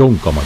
Son como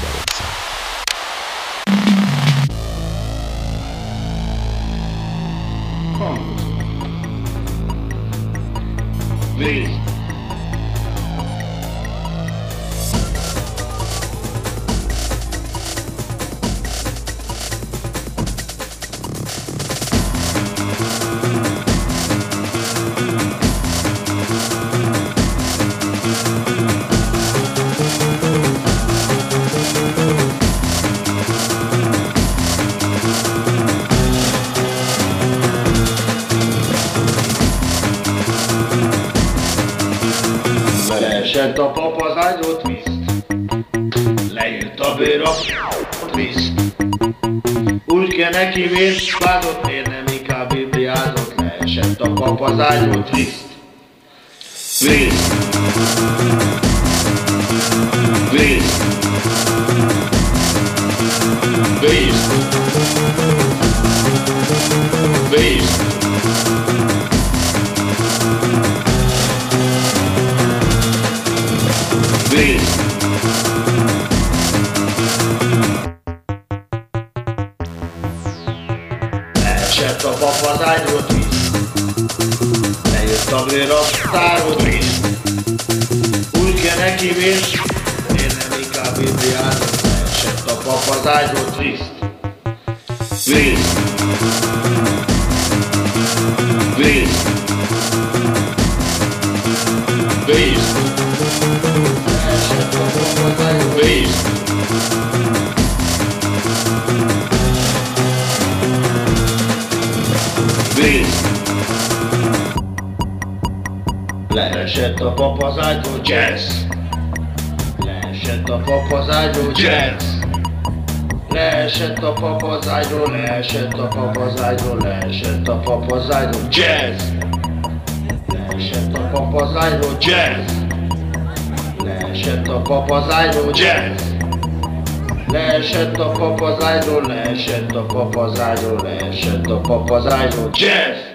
papazájról leesett a papazájról. Jazz!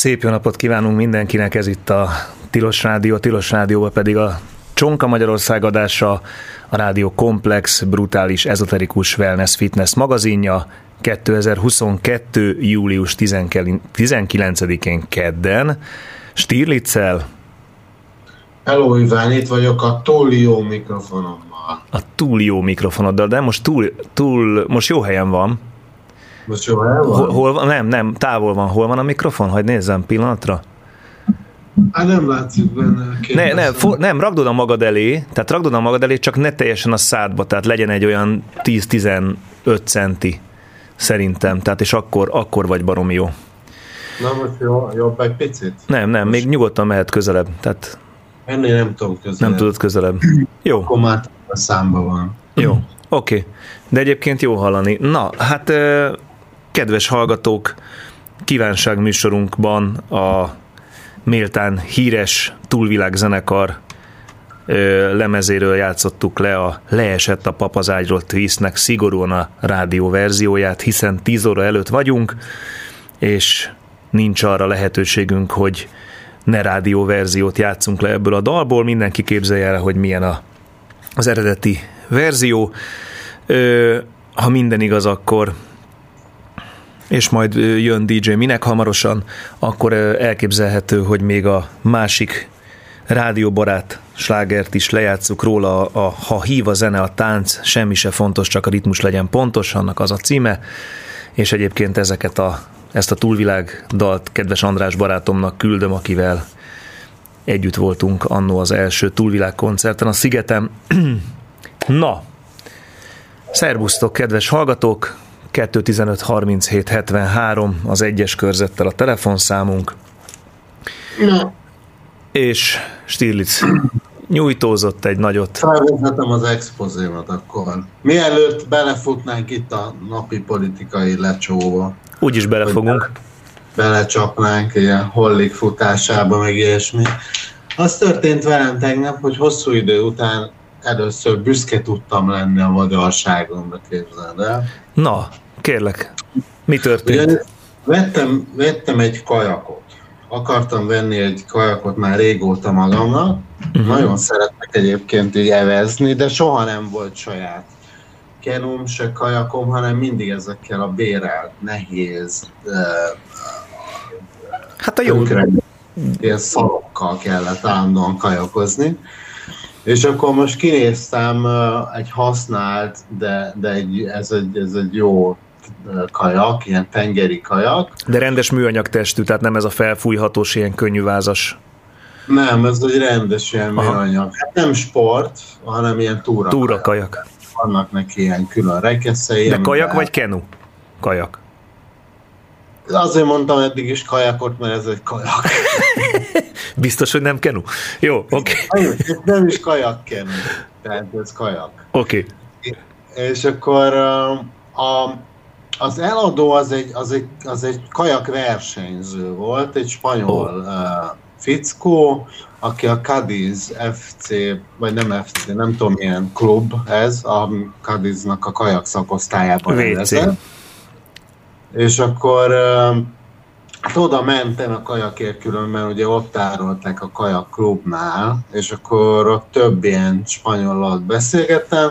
Szép jó napot kívánunk mindenkinek, ez itt a Tilos Rádió, Tilos Rádióban pedig a Csonka Magyarország adása, a Rádió Komplex, brutális, ezoterikus wellness fitness magazinja 2022. július 19-én kedden. Stirlitzel, Hello Iván, itt vagyok a túl jó mikrofonommal. a túl jó mikrofonoddal, de most túl, túl most jó helyen van. Most jó el van? Hol, hol van? Nem, nem, távol van. Hol van a mikrofon? Hagy nézzem pillanatra. Hát nem látszik benne. Ne, ne, for, nem, ragd oda magad elé, tehát ragd oda magad elé, csak ne teljesen a szádba, tehát legyen egy olyan 10-15 centi szerintem, tehát és akkor, akkor vagy baromi jó. Na most jó, jobb egy picit? Nem, nem, még nyugodtan mehet közelebb, tehát Ennél nem tudom közel. nem tudod közelebb. Jó, Akkor már a számba van. jó, oké. Okay. De egyébként jó hallani. Na, hát kedves hallgatók, kívánság műsorunkban a méltán híres túlvilág zenekar ö, lemezéről játszottuk le a Leesett a papazágyról twistnek szigorúan a rádió verzióját, hiszen 10 óra előtt vagyunk, és nincs arra lehetőségünk, hogy ne rádió verziót játszunk le ebből a dalból. Mindenki képzelje el, hogy milyen a, az eredeti verzió. Ö, ha minden igaz, akkor és majd jön DJ Minek hamarosan, akkor elképzelhető, hogy még a másik rádióbarát slágert is lejátszuk róla, a, a Ha hív a zene, a tánc, semmi se fontos, csak a ritmus legyen pontos, annak az a címe, és egyébként ezeket a, ezt a túlvilág dalt kedves András barátomnak küldöm, akivel együtt voltunk annó az első túlvilág koncerten a Szigetem. Na, szervusztok, kedves hallgatók! 215 37 73 az egyes körzettel a telefonszámunk, Na, és Stirlitz nyújtózott egy nagyot. felvezetem az expozémat akkor. Mielőtt belefutnánk itt a napi politikai lecsóba, Úgyis belefogunk. belecsapnánk ilyen hollik futásába, meg ilyesmi. Az történt velem tegnap, hogy hosszú idő után először büszke tudtam lenni a magyarságomra, képzeld el. Na, kérlek, mi történt? Ugyanis vettem, vettem egy kajakot. Akartam venni egy kajakot már régóta magamnak. Uh-huh. Nagyon szeretek egyébként így evezni, de soha nem volt saját kenum, se kajakom, hanem mindig ezekkel a bérelt, nehéz, Hát a jó, tönkre, ilyen szarokkal kellett állandóan kajakozni. És akkor most kinéztem egy használt, de, de egy, ez, egy, ez egy jó kajak, ilyen tengeri kajak. de rendes műanyag testű, tehát nem ez a felfújhatós, ilyen könnyű vázas. Nem, ez egy rendes ilyen Aha. műanyag. Hát nem sport, hanem ilyen túra. Túra kajak. Vannak neki ilyen külön rekeszei. De kajak amivel- vagy kenu? Kajak. Azért mondtam eddig is kajakot, mert ez egy kajak. Biztos, hogy nem kenu? Jó, oké. Okay. Nem, is kajak kenni, tehát ez kajak. Oké. És akkor uh, a, az eladó az egy, az egy, az egy kajak versenyző volt, egy spanyol uh, fickó, aki a Cadiz FC, vagy nem FC, nem tudom milyen klub ez, a Cadiznak a kajak szakosztályában rendezett. És akkor uh, hát oda mentem a kajakért mert ugye ott tárolták a kajak klubnál, és akkor ott több ilyen spanyollal beszélgettem,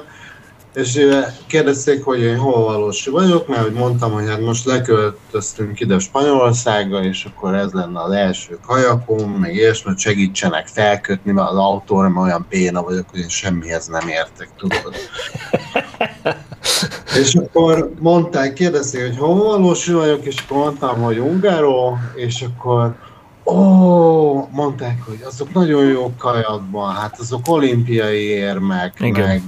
és kérdezték, hogy én hol valósi vagyok, mert hogy mondtam, hogy hát most leköltöztünk ide Spanyolországba, és akkor ez lenne az első kajakom, meg ilyesmi, hogy segítsenek felkötni mert az autóra, mert olyan béna vagyok, hogy én semmihez nem értek, tudod. és akkor mondták, kérdezték, hogy hol valósi vagyok, és akkor mondtam, hogy Ungáró, és akkor Ó, mondták, hogy azok nagyon jó kajakban, hát azok olimpiai érmek, Igen. meg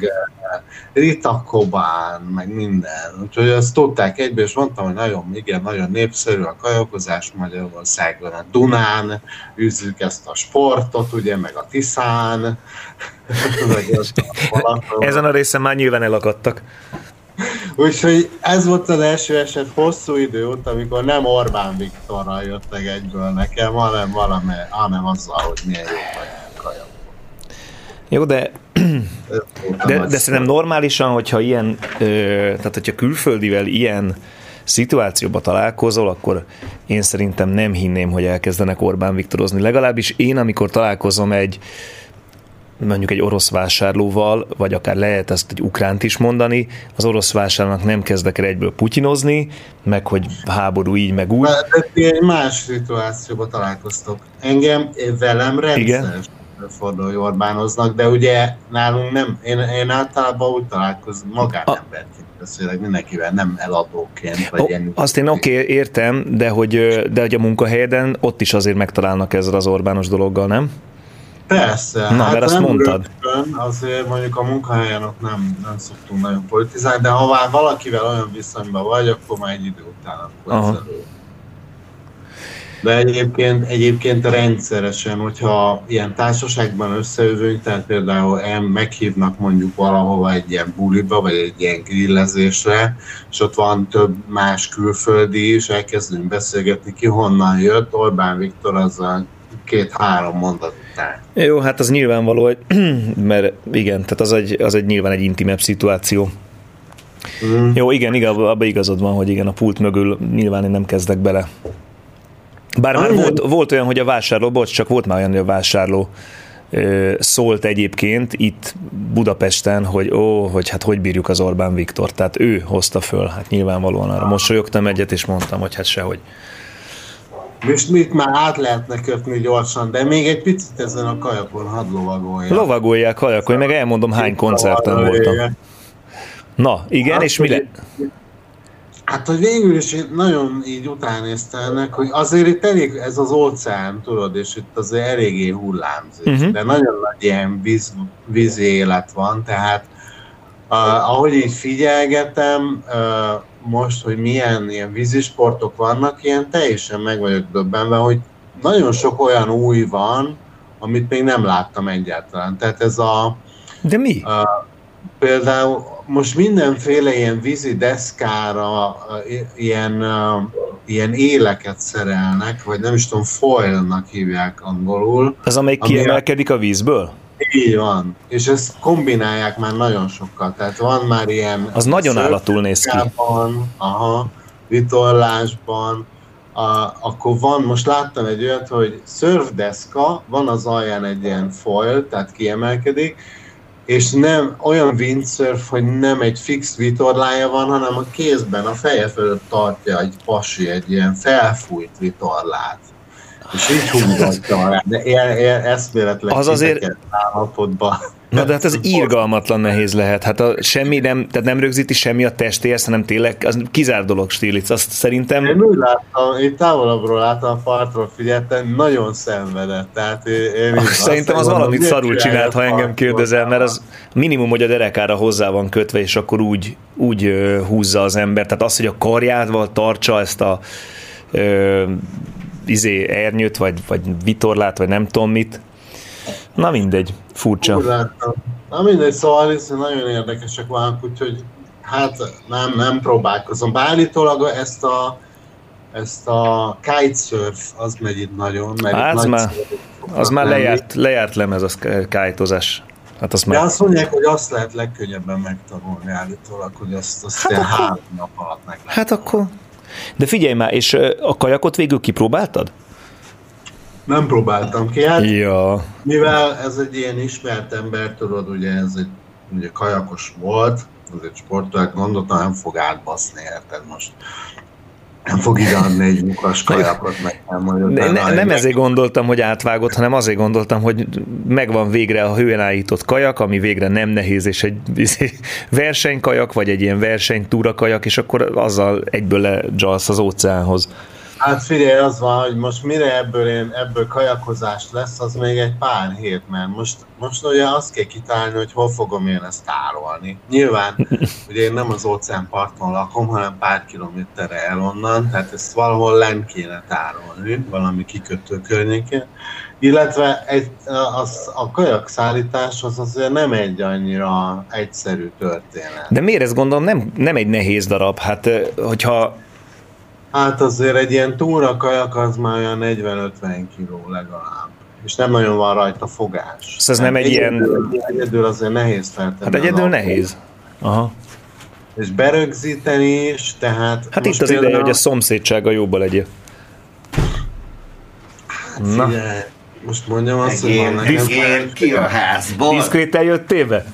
Rita Kobán, meg minden. Úgyhogy ezt tudták egyből, és mondtam, hogy nagyon, igen, nagyon népszerű a kajakozás Magyarországon, a Dunán űzzük ezt a sportot, ugye, meg a Tiszán. Ezen a részen már nyilván elakadtak. Úgyhogy ez volt az első eset hosszú idő óta, amikor nem Orbán Viktorral jöttek egyből nekem, hanem valami, hanem azzal, hogy milyen jó vagy. Jó, de, de, de szerintem normálisan, hogyha ilyen, tehát hogyha külföldivel ilyen szituációba találkozol, akkor én szerintem nem hinném, hogy elkezdenek Orbán Viktorozni. Legalábbis én, amikor találkozom egy mondjuk egy orosz vásárlóval, vagy akár lehet ezt egy ukránt is mondani, az orosz vásárlónak nem kezdek el egyből putyinozni, meg hogy háború így, meg úgy. De ti egy más szituációban találkoztok. Engem, velem rendszeres hogy Orbánoznak, de ugye nálunk nem, én, én általában úgy találkozom, magánemberként beszélek mindenkivel, nem eladóként, vagy Ó, ilyen. azt én oké, okay, értem, de hogy, de hogy a munkahelyeden ott is azért megtalálnak ezzel az Orbános dologgal, nem? Persze. Na, mert azt mondtad. Rögtön, azért mondjuk a munkahelyen ott nem, nem szoktunk nagyon politizálni, de ha már valakivel olyan viszonyban vagy, akkor már egy idő után akkor Aha. De egyébként, egyébként rendszeresen, hogyha ilyen társaságban összejövünk, tehát például el meghívnak mondjuk valahova egy ilyen buliba, vagy egy ilyen grillezésre, és ott van több más külföldi is, elkezdünk beszélgetni, ki honnan jött, Orbán Viktor azzal két-három mondat után. Jó, hát az nyilvánvaló, hogy, mert igen, tehát az egy, az egy nyilván egy intimebb szituáció. Mm. Jó, igen, igen, abban igazad van, hogy igen, a pult mögül nyilván én nem kezdek bele. Bár már volt, volt olyan, hogy a vásárló, bocs, csak volt már olyan, hogy a vásárló ö, szólt egyébként itt Budapesten, hogy ó, hogy hát hogy bírjuk az Orbán Viktor. Tehát ő hozta föl, hát nyilvánvalóan arra mosolyogtam egyet, és mondtam, hogy hát sehogy. Most mit már át lehetne kötni gyorsan, de még egy picit ezen a kajakon hadd lovagolja. Lovagolják, hajakolj, meg elmondom hány koncerten voltam. Na, igen, Hát, és mi le... Hát, hogy végül is én nagyon így utánézta ennek, hogy azért itt elég, ez az óceán, tudod, és itt azért eléggé hullámzik, uh-huh. de nagyon nagy ilyen víz, vízi élet van, tehát uh, ahogy így figyelgetem, uh, most, hogy milyen ilyen vízisportok vannak, ilyen teljesen meg vagyok döbbenve, hogy nagyon sok olyan új van, amit még nem láttam egyáltalán. Tehát ez a, De mi? Uh, például most mindenféle ilyen vízi deszkára ilyen, ilyen éleket szerelnek, vagy nem is tudom, foilnak hívják angolul. Az, amelyik ami kiemelkedik a vízből? Így van. És ezt kombinálják már nagyon sokkal. Tehát van már ilyen... Az nagyon állatul néz ki. Aha, vitorlásban, a, akkor van, most láttam egy olyat, hogy szörfdeszka, van az alján egy ilyen foil, tehát kiemelkedik, és nem olyan windsurf, hogy nem egy fix vitorlája van, hanem a kézben, a feje fölött tartja egy pasi, egy ilyen felfújt vitorlát. És így húzatja alá, de ilyen, ilyen eszméletlen Az azért- állapotban. Na de hát ez írgalmatlan nehéz lehet. Hát a, semmi nem, tehát nem rögzíti semmi a testéhez, hanem tényleg az kizár dolog Stílic. Azt Én szerintem úgy láttam, én távolabbról láttam, a partról figyeltem, nagyon szenvedett. Tehát én, én így Szerintem az valamit mondom, szarul csinált, ha engem kérdezel, mert az minimum, hogy a derekára hozzá van kötve, és akkor úgy, úgy húzza az ember. Tehát az, hogy a karjával tartsa ezt a ö, izé, ernyőt, vagy, vagy vitorlát, vagy nem tudom mit. Na mindegy, furcsa. láttam. Na mindegy, szóval nagyon érdekesek vannak, úgyhogy hát nem, nem próbálkozom. Bár állítólag ezt a ezt a kitesurf, az megy itt nagyon, mert Hát, itt az már- Az már lejárt, lejárt lemez, az kájtozás. Hát azt De már... azt mondják, hogy azt lehet legkönnyebben megtanulni állítólag, hogy azt, azt Hát akkor- három nap alatt meg lehet Hát akkor... De figyelj már, és a kajakot végül kipróbáltad? Nem próbáltam ki, hát Ja. mivel ez egy ilyen ismert ember, tudod, ugye ez egy ugye kajakos volt, az egy sportolát gondoltam, nem fog átbaszni, érted most. Nem fog ideadni egy mukas kajakot, meg nem. De ne, nem ezért gondoltam, hogy átvágott, hanem azért gondoltam, hogy megvan végre a hően állított kajak, ami végre nem nehéz, és egy izé, versenykajak, vagy egy ilyen versenytúra kajak, és akkor azzal egyből ledzsalsz az óceánhoz. Hát figyelj, az van, hogy most mire ebből, én, ebből kajakozás lesz, az még egy pár hét, mert most, most ugye azt kell kitálni, hogy hol fogom én ezt tárolni. Nyilván, ugye én nem az óceánparton lakom, hanem pár kilométerre el onnan, tehát ezt valahol lent kéne tárolni, valami kikötő környékén. Illetve egy, az, a kajakszállítás az azért nem egy annyira egyszerű történet. De miért ezt gondolom nem, nem egy nehéz darab? Hát hogyha Hát azért egy ilyen túra kajak az már olyan 40-50 kiló legalább. És nem nagyon van rajta fogás. Szóval ez nem egy egyedül, ilyen... Egyedül azért nehéz feltenni. Hát egyedül nehéz. Aha. És berögzíteni is, tehát... Hát itt az ideje, például- hogy a szomszédsága jóba legyen. Na, Figyelj, most mondjam azt, hogy van nekem... ki a házból. diszkréten jöttél be?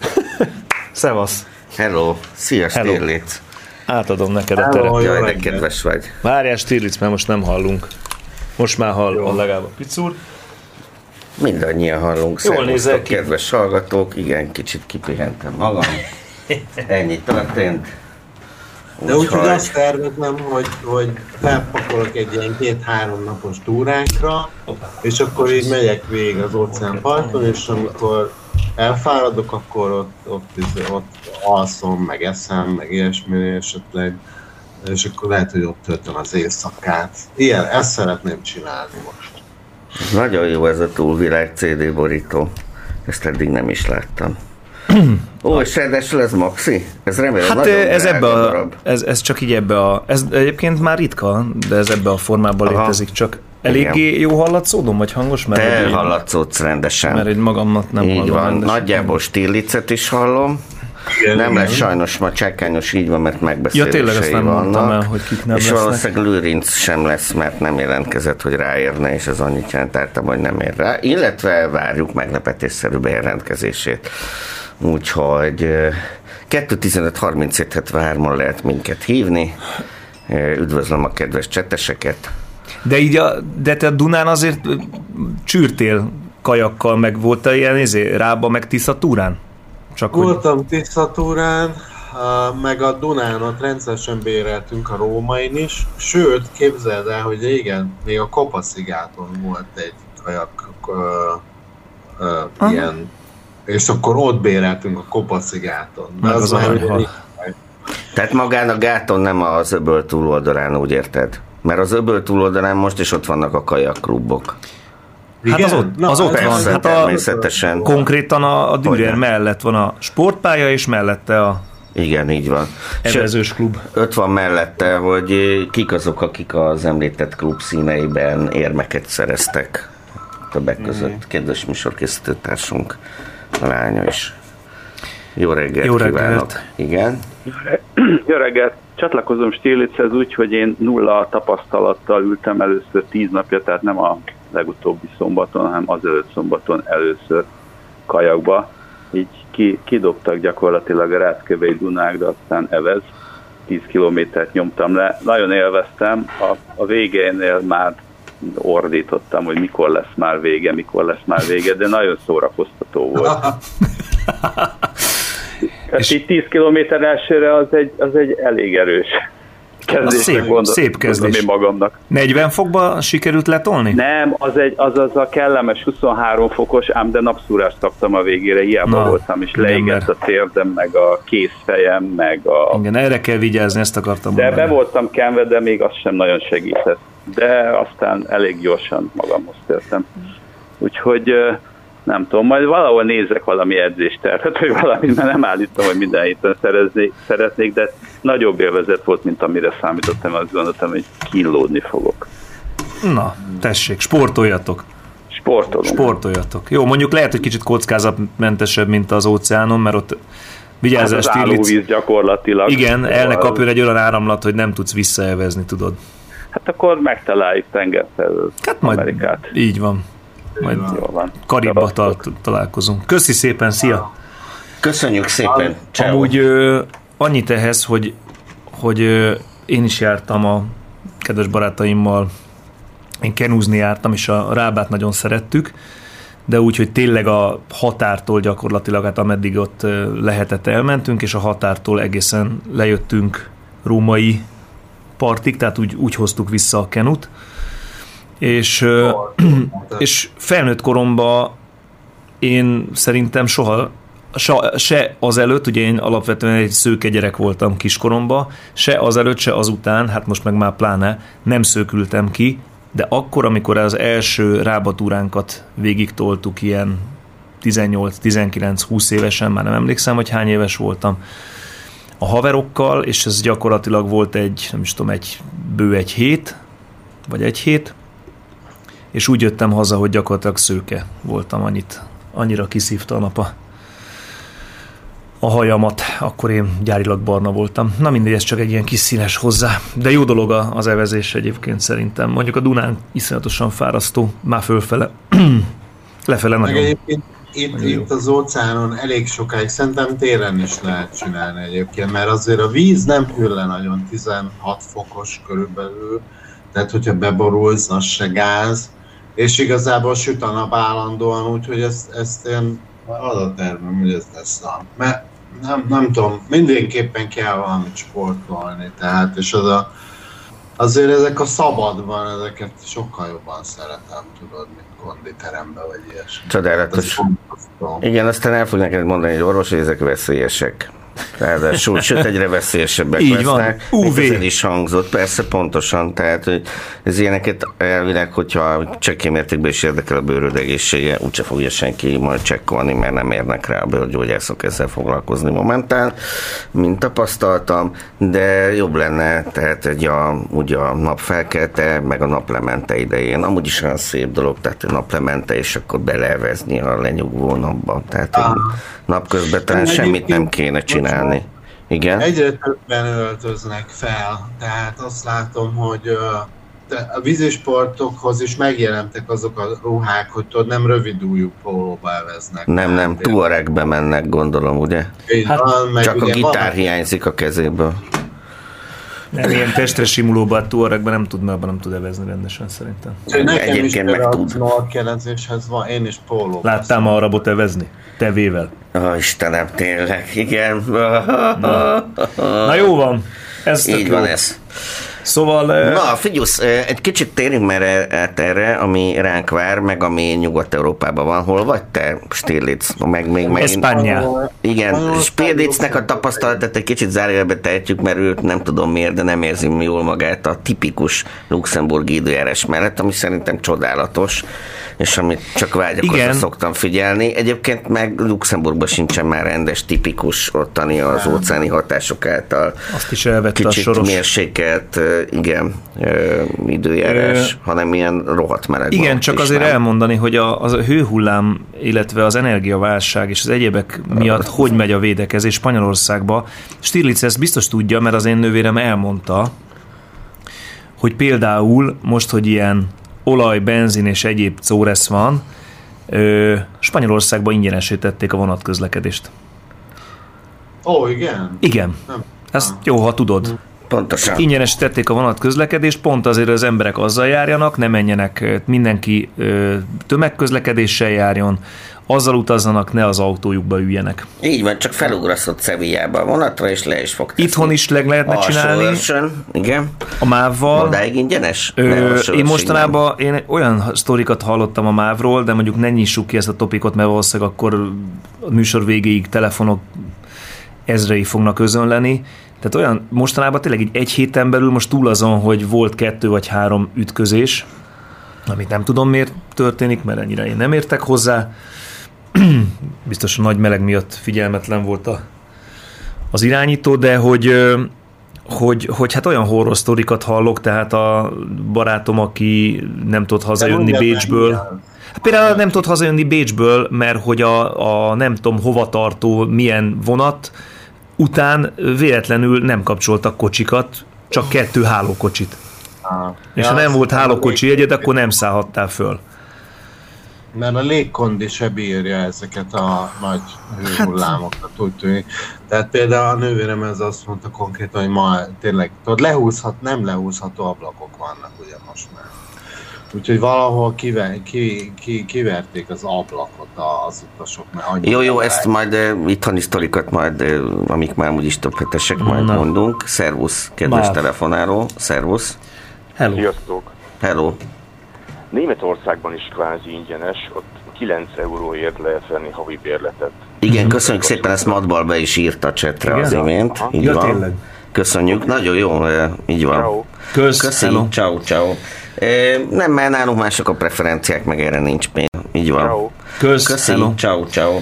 Szevasz. Hello, szia Hello. Stirlitz. Átadom neked a teret. Jaj, de kedves vagy. Várjál Stirlitz, mert most nem hallunk. Most már hall, hall legalább a picúr. Mindannyian hallunk. Jól nézel ki. kedves hallgatók. Igen, kicsit kipihentem magam. Ennyi történt. De úgyhogy Úgyhogy- azt tervezem, hogy, hogy felpakolok egy ilyen két-három napos túrákra, és akkor így megyek végig az óceánparton, és amikor elfáradok, akkor ott, ott, ott, ott alszom, meg eszem, meg ilyesmi esetleg, és akkor lehet, hogy ott töltöm az éjszakát. Ilyen, ezt szeretném csinálni most. Nagyon jó ez a túlvilág CD borító. Ezt eddig nem is láttam. Ó, és ráadásul ez maxi? Ez remélem Hát ez, ebbe a, darab. ez, ez csak így ebbe a... Ez egyébként már ritka, de ez ebbe a formában Aha. létezik, csak eléggé jó hallatszódom, vagy hangos? Mert Te egy- hallatszódsz rendesen. Mert egy magamnak nem Így van, rendesen. nagyjából Stirlitzet is hallom. Igen, Nem igen. lesz sajnos ma csákányos így van, mert Ja, megbeszélései tényleg azt nem vannak. mondtam el, hogy kik nem és lesznek. valószínűleg Lőrinc sem lesz, mert nem jelentkezett, hogy ráérne, és ez annyit jelent általában, hogy nem ér rá. Illetve várjuk meglepetésszerű bejelentkezését. Úgyhogy eh, 2.15.37.3-on lehet minket hívni. Üdvözlöm a kedves cseteseket. De így a, de te a Dunán azért csűrtél kajakkal, meg voltál ilyen izé, rába, meg Tiszatúrán? Csak hogy... Voltam Tiszatúrán, á, meg a Dunán ott rendszeresen béreltünk a Rómain is, sőt, képzeld el, hogy régen még a Kopaszigáton volt egy kajak ö, ö, Aha. ilyen, és akkor ott béreltünk a Kopaszigáton. De Meg az, az már Tehát magán a gáton nem az öböl túloldalán, úgy érted? Mert az öböl túloldalán most is ott vannak a kajakklubok. Hát az ott, az ott van. Persze, Hát a, természetesen. konkrétan a, a Dürer mellett van a sportpálya, és mellette a Igen, így van. Evezős klub. ott van mellette, hogy kik azok, akik az említett klub színeiben érmeket szereztek. Többek között kedves műsorkészítő társunk, a lánya is. Jó reggelt Jó reggelt. kívánok. Igen. Jó reggelt! Csatlakozom Stirlitzhez úgy, hogy én nulla tapasztalattal ültem először tíz napja, tehát nem a legutóbbi szombaton, hanem azelőtt szombaton először kajakba. Így ki, kidobtak gyakorlatilag a Ráckövei Dunák, de aztán evez. 10 kilométert nyomtam le. Nagyon élveztem. A, a végénél már ordítottam, hogy mikor lesz már vége, mikor lesz már vége, de nagyon szórakoztató volt. Hát És- így 10 kilométer elsőre az egy, az egy elég erős kezdés. szép- szép kezdés. Én magamnak. 40 fokba sikerült letolni? Nem, az, egy, az az a kellemes 23 fokos, ám de napszúrást kaptam a végére, hiába Na, voltam, és leégett a térdem, meg a kézfejem, meg a... Igen, erre kell vigyázni, ezt akartam De mondani. be voltam kenve, de még az sem nagyon segített. De aztán elég gyorsan magamhoz tértem. Úgyhogy nem tudom, majd valahol nézek valami edzéstervet, vagy valamit, mert nem állítom, hogy minden héten szerezni, szeretnék, de nagyobb élvezet volt, mint amire számítottam, azt gondoltam, hogy kínlódni fogok. Na, tessék, sportoljatok. Sportolunk. Sportoljatok. Jó, mondjuk lehet, hogy kicsit kockázatmentesebb, mint az óceánon, mert ott Hát vigyázzál, Stirlitz. állóvíz gyakorlatilag. Igen, el ne Szóval- kapjon egy olyan áramlat, hogy nem tudsz visszaelvezni, tudod. Hát akkor megtaláljuk tengerfelől Hát majd Amerikát. így van. Majd. Karibba tal- találkozunk. Köszi szépen, szia! Köszönjük szépen. Ciao. Amúgy ö, annyit ehhez, hogy, hogy ö, én is jártam a kedves barátaimmal, én kenúzni jártam, és a rábát nagyon szerettük, de úgy, hogy tényleg a határtól gyakorlatilag, hát ameddig ott lehetett elmentünk, és a határtól egészen lejöttünk római partig, tehát úgy, úgy hoztuk vissza a kenut. És, és felnőtt koromban én szerintem soha se, se azelőtt, ugye én alapvetően egy szőke gyerek voltam kiskoromban, se azelőtt, se azután, hát most meg már pláne nem szőkültem ki, de akkor, amikor az első rábatúránkat végig toltuk ilyen 18-19-20 évesen, már nem emlékszem, hogy hány éves voltam, a haverokkal, és ez gyakorlatilag volt egy, nem is tudom, egy bő egy hét, vagy egy hét, és úgy jöttem haza, hogy gyakorlatilag szőke voltam, annyit, annyira kiszívta a napa a hajamat, akkor én gyárilag barna voltam. Na mindegy, ez csak egy ilyen kis színes hozzá. De jó dolog az evezés egyébként szerintem. Mondjuk a Dunán iszonyatosan fárasztó, már fölfele. Lefele Meg nagyon. egyébként itt, Nagyon itt az óceánon elég sokáig, szerintem télen is lehet csinálni egyébként, mert azért a víz nem hűl le nagyon, 16 fokos körülbelül, tehát hogyha beborulsz, az se gáz, és igazából süt a nap állandóan, úgyhogy ezt, ezt én az a tervem, hogy ez lesz a... Mert nem, nem tudom, mindenképpen kell valamit sportolni, tehát, és az a, azért ezek a szabadban, ezeket sokkal jobban szeretem, tudod, mint konditerembe vagy ilyesmi. Csodálatos. Ez borzasztó. Igen, aztán el fog neked mondani egy orvos, hogy ezek veszélyesek. Ráadásul, sőt, egyre veszélyesebbek Így van. lesznek. UV. Még Ez is hangzott, persze, pontosan. Tehát, hogy ez ilyeneket elvileg, hogyha csekély mértékben is érdekel a bőröd egészsége, úgyse fogja senki majd csekkolni, mert nem érnek rá a bőrgyógyászok ezzel foglalkozni momentán, mint tapasztaltam, de jobb lenne, tehát egy a, ugye a nap felkelte, meg a naplemente idején. Amúgy is olyan szép dolog, tehát a naplemente, és akkor belevezni a lenyugvó napba. Tehát napközben talán semmit nem kéne most csinálni. Igen? Egyre többen öltöznek fel, tehát azt látom, hogy a vízisportokhoz is megjelentek azok a ruhák, hogy tudod, nem rövid ujjú pólóba eveznek. Nem, nem, tuaregbe mennek, gondolom, ugye? Hát, van, Csak a ugye gitár van- hiányzik a kezéből. Nem, ilyen testre simulóban, a tuaregben nem tud, mert abban nem tud evezni rendesen szerintem. Nekem is Egyébként meg például tud. a snorkelezéshez van, én is pólóba. Láttál ma a rabot evezni? Tevével. Ó, Istenem, tényleg, igen. Na jó van. Ez Így jó. van ez. Szóval... Na, figyelsz, egy kicsit térjünk már át erre, ami ránk vár, meg ami Nyugat-Európában van. Hol vagy te, Stirlitz? Meg még megint... Espanya. Igen, Spirlitznek a tapasztalatát egy kicsit zárójelbe tehetjük, mert ő nem tudom miért, de nem érzi jól magát a tipikus luxemburgi időjárás mellett, ami szerintem csodálatos, és amit csak vágyakozva Igen. szoktam figyelni. Egyébként meg Luxemburgban sincsen már rendes, tipikus ottani az óceáni hatások által Azt is elvette a kicsit soros. mérsékelt, igen, ö, időjárás, Ö, hanem ilyen rohadt meleg Igen, van, csak azért nem. elmondani, hogy a, az a hőhullám, illetve az energiaválság és az egyebek miatt hogy megy a védekezés Spanyolországba. Stirlitz ezt biztos tudja, mert az én nővérem elmondta, hogy például most, hogy ilyen olaj, benzin és egyéb córesz van, ö, Spanyolországban ingyenesítették a vonatközlekedést. Ó, igen? Igen. Nem. Ezt jó, ha tudod. Pontosan. ingyenesítették a vonatközlekedést, pont azért az emberek azzal járjanak, ne menjenek, mindenki tömegközlekedéssel járjon, azzal utazzanak, ne az autójukba üljenek. Így van, csak felugrasztott Szevillába a vonatra, és le is fog teszni. Itthon is leg lehetne Alsó csinálni őrsön, igen. a mávval. Odáig ingyenes? Ö, én mostanában én olyan sztorikat hallottam a mávról, de mondjuk ne nyissuk ki ezt a topikot, mert valószínűleg akkor a műsor végéig telefonok ezrei fognak közönleni. Tehát olyan mostanában tényleg egy, egy héten belül most túl azon, hogy volt kettő vagy három ütközés, amit nem tudom miért történik, mert ennyire én nem értek hozzá. Biztos a nagy meleg miatt figyelmetlen volt a, az irányító, de hogy hogy, hogy hát olyan horror sztorikat hallok, tehát a barátom, aki nem tud hazajönni Bécsből. Hát például nem tud hazajönni Bécsből, mert hogy a, a nem tudom hova tartó milyen vonat után véletlenül nem kapcsoltak kocsikat, csak kettő hálókocsit. Ah. És Ja, ha nem volt hálókocsi jegyed, akkor nem szállhattál föl. Mert a légkondi se bírja ezeket a nagy hőhullámokat, úgy tűnik. Tehát például a nővérem ez azt mondta konkrétan, hogy ma tényleg, tudod, lehúzhat, nem lehúzható ablakok vannak ugye most már. Úgyhogy valahol kive, ki, ki, kiverték az ablakot az utasok, mert annyira Jó, jó, ezt majd uh, itthoni sztorikat majd, uh, amik már úgyis több hetesek, majd Na. mondunk. Szervusz, kedves Már. telefonáló. Szervusz. Hello. Sziasztok! Hello. Németországban is kvázi ingyenes, ott 9 euróért lehet venni havi bérletet. Igen, köszönjük szépen, ezt Madbal be is írt a csetre Igen? az imént. Aha. Így Ja, van. tényleg. Köszönjük, nagyon jó, eh, így van. Ciao. Kösz, Köszi, ciao, ciao. Nem, mert nálunk mások a preferenciák, meg erre nincs pénz. Így van. Ciao. Kösz, Köszi, hello. ciao, ciao.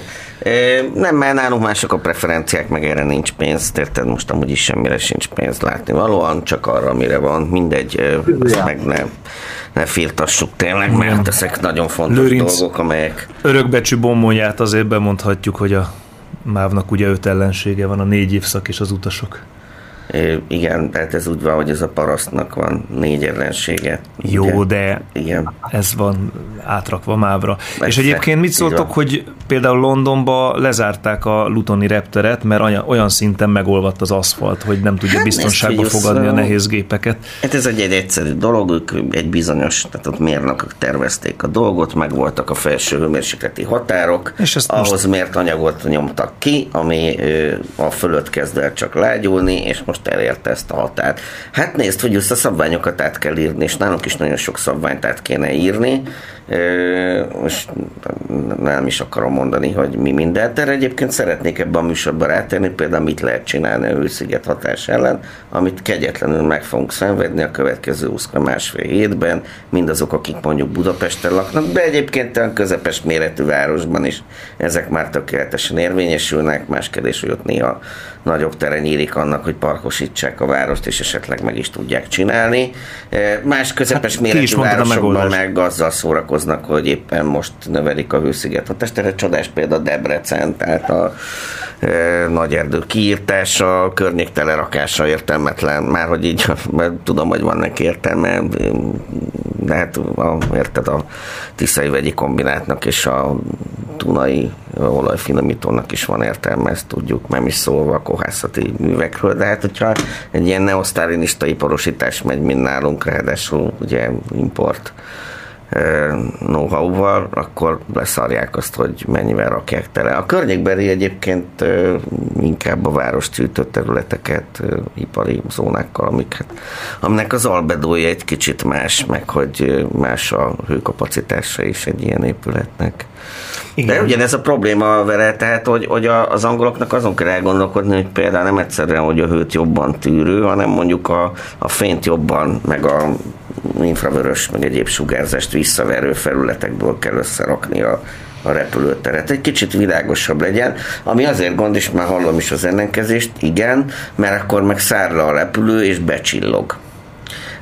Nem, mert nálunk mások a preferenciák, meg erre nincs pénz. Érted, most amúgy is semmire sincs pénz látni valóan, csak arra, amire van. Mindegy, ezt meg ne, ne firtassuk tényleg, mert ezek nagyon fontos Lőrinc. dolgok, amelyek Örökbecsű bombonját azért bemondhatjuk, hogy a mávnak ugye öt ellensége van, a négy évszak és az utasok. Igen, tehát ez úgy van, hogy ez a parasztnak van négy ellensége. Jó, Ugye? de Igen. ez van átrakva mávra. Persze, és egyébként mit szóltok, hogy például Londonba lezárták a Lutoni repteret, mert olyan szinten megolvadt az aszfalt, hogy nem tudja Hát, biztonságba fogadni a nehéz gépeket. Hát ez egy, egy egyszerű dolog, ők egy bizonyos, tehát ott mérnökök tervezték a dolgot, meg voltak a felső hőmérsékleti határok, És ezt ahhoz most- mért anyagot nyomtak ki, ami a fölött kezd el csak lágyulni, és most elérte ezt a határt. Hát nézd, hogy össze szabványokat át kell írni, és nálunk is nagyon sok szabványt át kéne írni, most nem is akarom mondani, hogy mi mindent, de egyébként szeretnék ebben a műsorban rátérni, például mit lehet csinálni a hősziget hatás ellen, amit kegyetlenül meg fogunk szenvedni a következő 20 másfél hétben, mindazok, akik mondjuk Budapesten laknak, de egyébként olyan közepes méretű városban is ezek már tökéletesen érvényesülnek, más kérdés, hogy ott néha nagyobb tere nyílik annak, hogy parkosítsák a várost, és esetleg meg is tudják csinálni. Eh, Más közepes Hát, méretű városokban meg azzal szórakoznak, hogy éppen most növelik a hősziget hatást. Erre csodás példa Debrecen, tehát a e, nagy erdő kiírtása, a környék telerakása értelmetlen, már hogy így, mert tudom, hogy van neki értelme, de hát a, érted, a Tiszai vegyi kombinátnak és a Dunai olajfinomítónak is van értelme, ezt tudjuk, nem is szólva a kohászati művekről, de hát hogyha egy ilyen neosztálinista iparosítás megy, mint nálunk, ráadásul ugye import know-how-val, akkor leszarják azt, hogy mennyivel rakják tele. A környékbeli egyébként inkább a város gyűjtő területeket ipari zónákkal, amiket, aminek az albedója egy kicsit más, meg hogy más a hőkapacitása is egy ilyen épületnek. Igen. De ugyanez a probléma vele, tehát hogy, hogy az angoloknak azon kell elgondolkodni, hogy például nem egyszerűen, hogy a hőt jobban tűrő, hanem mondjuk a, a fényt jobban, meg a infravörös, meg egyéb sugárzást visszaverő felületekből kell összerakni a, a repülőteret. Egy kicsit világosabb legyen, ami azért gond, és már hallom is az ellenkezést, igen, mert akkor meg száll le a repülő, és becsillog.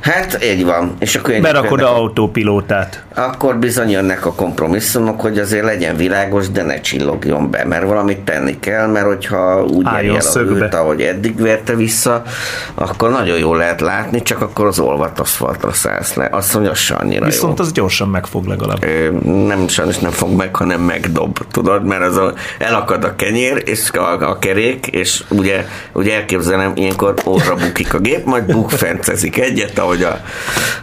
Hát, így van. És akkor Berakod ennek a autópilótát. akkor bizony jönnek a kompromisszumok, hogy azért legyen világos, de ne csillogjon be, mert valamit tenni kell, mert hogyha úgy Álljon el a hőt, ahogy eddig verte vissza, akkor nagyon jól lehet látni, csak akkor az olvat aszfaltra szállsz le. Azt mondja, az annyira Viszont jó. az gyorsan meg fog legalább. Ö, nem, sajnos nem fog meg, hanem megdob, tudod, mert az a, elakad a kenyér, és a, a kerék, és ugye, ugye elképzelem, ilyenkor orra bukik a gép, majd bukfencezik egyet, ahogy a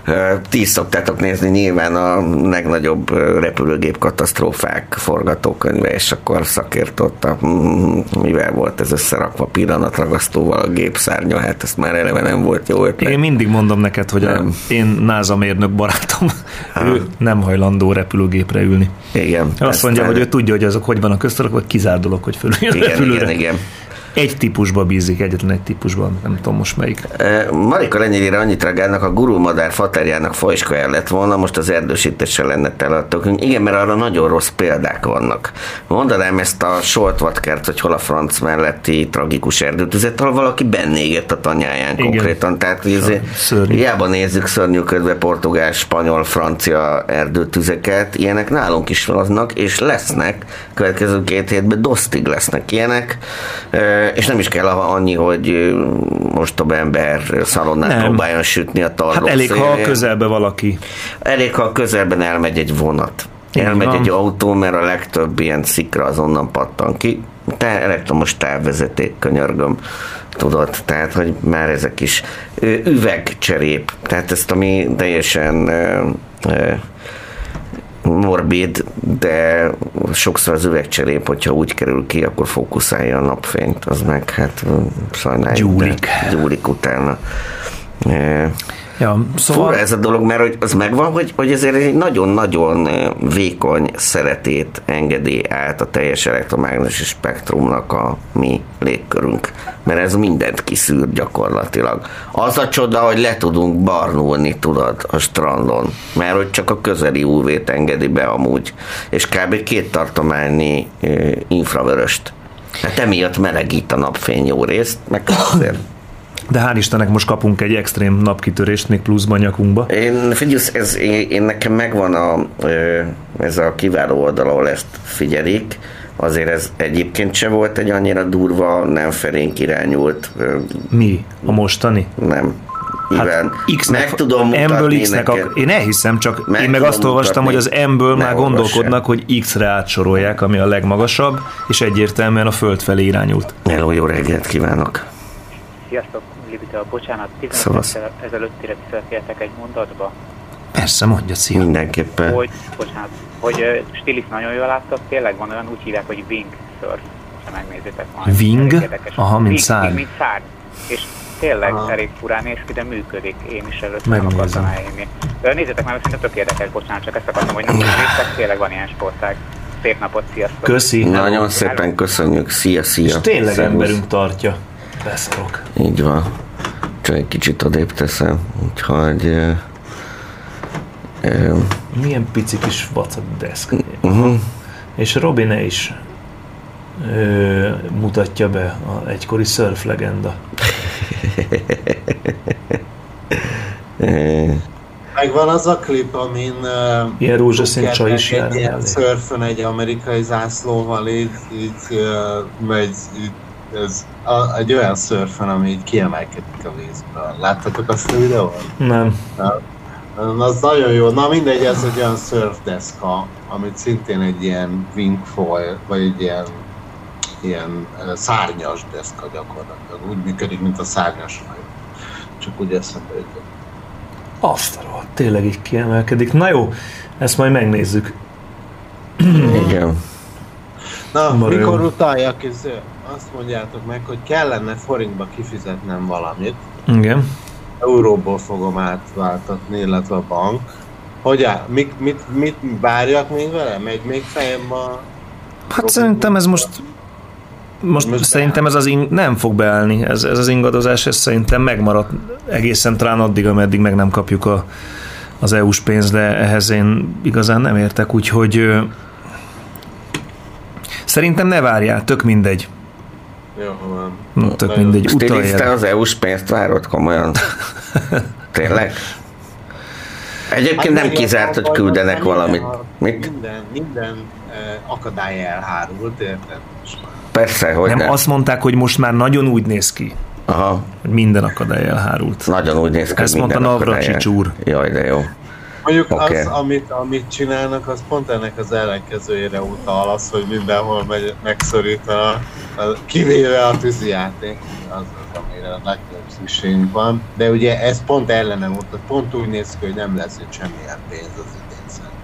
ö, ti is szoktátok nézni nyilván a legnagyobb repülőgép katasztrófák forgatókönyve, és akkor szakért ott a, mivel volt ez összerakva pillanatragasztóval a gép szárnya, hát ezt már eleve nem volt jó ötlet. Én mindig mondom neked, hogy a, Nem. én NASA mérnök barátom, ő nem hajlandó repülőgépre ülni. Igen. Azt mondja, el- hogy ő tudja, hogy azok hogy vannak köztudok, hogy kizárt dolog, hogy fölüljön a Igen, repülőre. igen, igen. Egy típusba bízik, egyetlen egy típusban, nem tudom most melyik. Marika lenyelére annyit reagálnak, a gurulmadár faterjának fajska lett volna, most az erdősítéssel lenne tök. Igen, mert arra nagyon rossz példák vannak. Mondanám ezt a Soltvatkert, hogy hol a franc melletti tragikus erdőtüzet, ahol valaki bennégett a tanyáján Igen. konkrétan. Tehát, hiába nézzük szörnyűködve portugál, spanyol, francia erdőtüzeket, ilyenek nálunk is vannak, és lesznek, következő két hétben dosztig lesznek ilyenek, Ö, és nem is kell annyi, hogy ö, mostoba ember szalonnát Nem. próbáljon sütni a tarlók Hát elég, ha szélén. közelbe valaki. Elég, ha közelben elmegy egy vonat. Így elmegy van. egy autó, mert a legtöbb ilyen szikra azonnan pattan ki. Te elektromos távvezeték, könyörgöm. Tudod, tehát, hogy már ezek is üvegcserép. Tehát ezt, ami teljesen morbid, de sokszor az üvegcserép, hogyha úgy kerül ki, akkor fókuszálja a napfényt, az meg hát sajnáljuk. Gyúlik. Gyúlik utána. Ja, Szóval... Fura ez a dolog, mert hogy az megvan, hogy, hogy ezért egy nagyon-nagyon vékony szeretét engedi át a teljes elektromágneses spektrumnak a mi légkörünk. Mert ez mindent kiszűr gyakorlatilag. Az a csoda, hogy le tudunk barnulni, tudod, a strandon. Mert hogy csak a közeli UV-t engedi be amúgy. És kb. két tartományi infravöröst. Hát emiatt melegít a napfény jó részt, meg azért de hál' Istennek most kapunk egy extrém napkitörést még pluszban nyakunkba. Én, figyelj, ez, én, én nekem megvan a, ez a kiváló oldal, ahol ezt figyelik. Azért ez egyébként se volt egy annyira durva, nem felénk irányult, Mi? A mostani? nem. Iven. X-nek, meg tudom mutatni X-nek, neked. ak- én elhiszem, csak Meg én meg azt olvastam, hogy az M-ből már gondolkodnak, hogy X-re átsorolják, ami a legmagasabb, és egyértelműen a föld felé irányult. Hello, jó reggelt kívánok! Sziasztok, Libita, bocsánat, 15 Szavasz. ezelőttire visszatértek egy mondatba, Persze, mondja, szia. Mindenképpen. hogy, bocsánat, hogy uh, Stilis nagyon jól látszott, tényleg van olyan, úgy hívják, hogy wing surf, ha megnézitek majd. Wing? Aha, mint wing. Wing, mint szárny. És tényleg Aha. elég furán néz ki, de működik. Én is előtt Megnézem. akartam eljönni. De Nézzétek meg, szerintem tök érdekes, bocsánat, csak ezt akartam, hogy nem néztek, tényleg van ilyen sportág. Szép napot, sziasztok! Köszi. Nagyon szépen köszönjük, szia, szia! És tényleg Szervusz. emberünk tartja. Beszarok. Így van. Csak egy kicsit odébb teszem, úgyhogy... ö, ö, Milyen pici kis vacak deszka. uh-huh. És Robine is ö, mutatja be a egykori surf legenda. Megvan az a klip, amin uh, Ilyen rózsaszín csaj is jár egy ilyen szörfön egy amerikai zászlóval így, így uh, megy, így, ez a, egy olyan szörfön, ami így kiemelkedik a vízből. Láttatok azt a videót? Nem. Az nagyon jó. Na mindegy, ez egy olyan surfdeszka, amit szintén egy ilyen wingfoil, vagy egy ilyen, ilyen uh, szárnyas deszka gyakorlatilag. Úgy működik, mint a szárnyas hajó. Csak úgy eszembe jutott. Azt a rohadt, tényleg így kiemelkedik. Na jó, ezt majd megnézzük. Igen. Na, Marha mikor jó. utaljak, ez, azt mondjátok meg, hogy kellene forintba kifizetnem valamit. Igen. Euróból fogom átváltatni, illetve a bank. Hogy áll? Mit, mit, mit várjak még vele? Megy még fejem a... Hát szerintem ez most most Most szerintem ez az ing- nem fog beállni, ez, ez az ingadozás, ez szerintem megmarad egészen talán addig, ameddig meg nem kapjuk a, az EU-s pénzt, de ehhez én igazán nem értek, úgyhogy ö, szerintem ne várjál, tök mindegy. Jó, van. Hm, Tök mindegy, Stilisz, utalj te el. az EU-s pénzt várod komolyan? Tényleg? Egyébként nem megint kizárt, hogy küldenek minden- valamit. Mit? Minden, minden eh, akadály elhárult, érted? Most már. Persze, hogy Nem, nem. azt mondták, hogy most már nagyon úgy néz ki, Aha, hogy minden akadály elhárult. nagyon úgy néz ki, Ezt mondta Navracsics úr. Jaj, de jó. Mondjuk Oké. az, amit, amit csinálnak, az pont ennek az ellenkezőjére utal, az, hogy mindenhol megy, megszorít a, a, kivéve a tűzijáték, az az, amire a legtöbb szükségünk van. De ugye ez pont ellene mutat, pont úgy néz ki, hogy nem lesz itt semmilyen pénz az idén szerintem.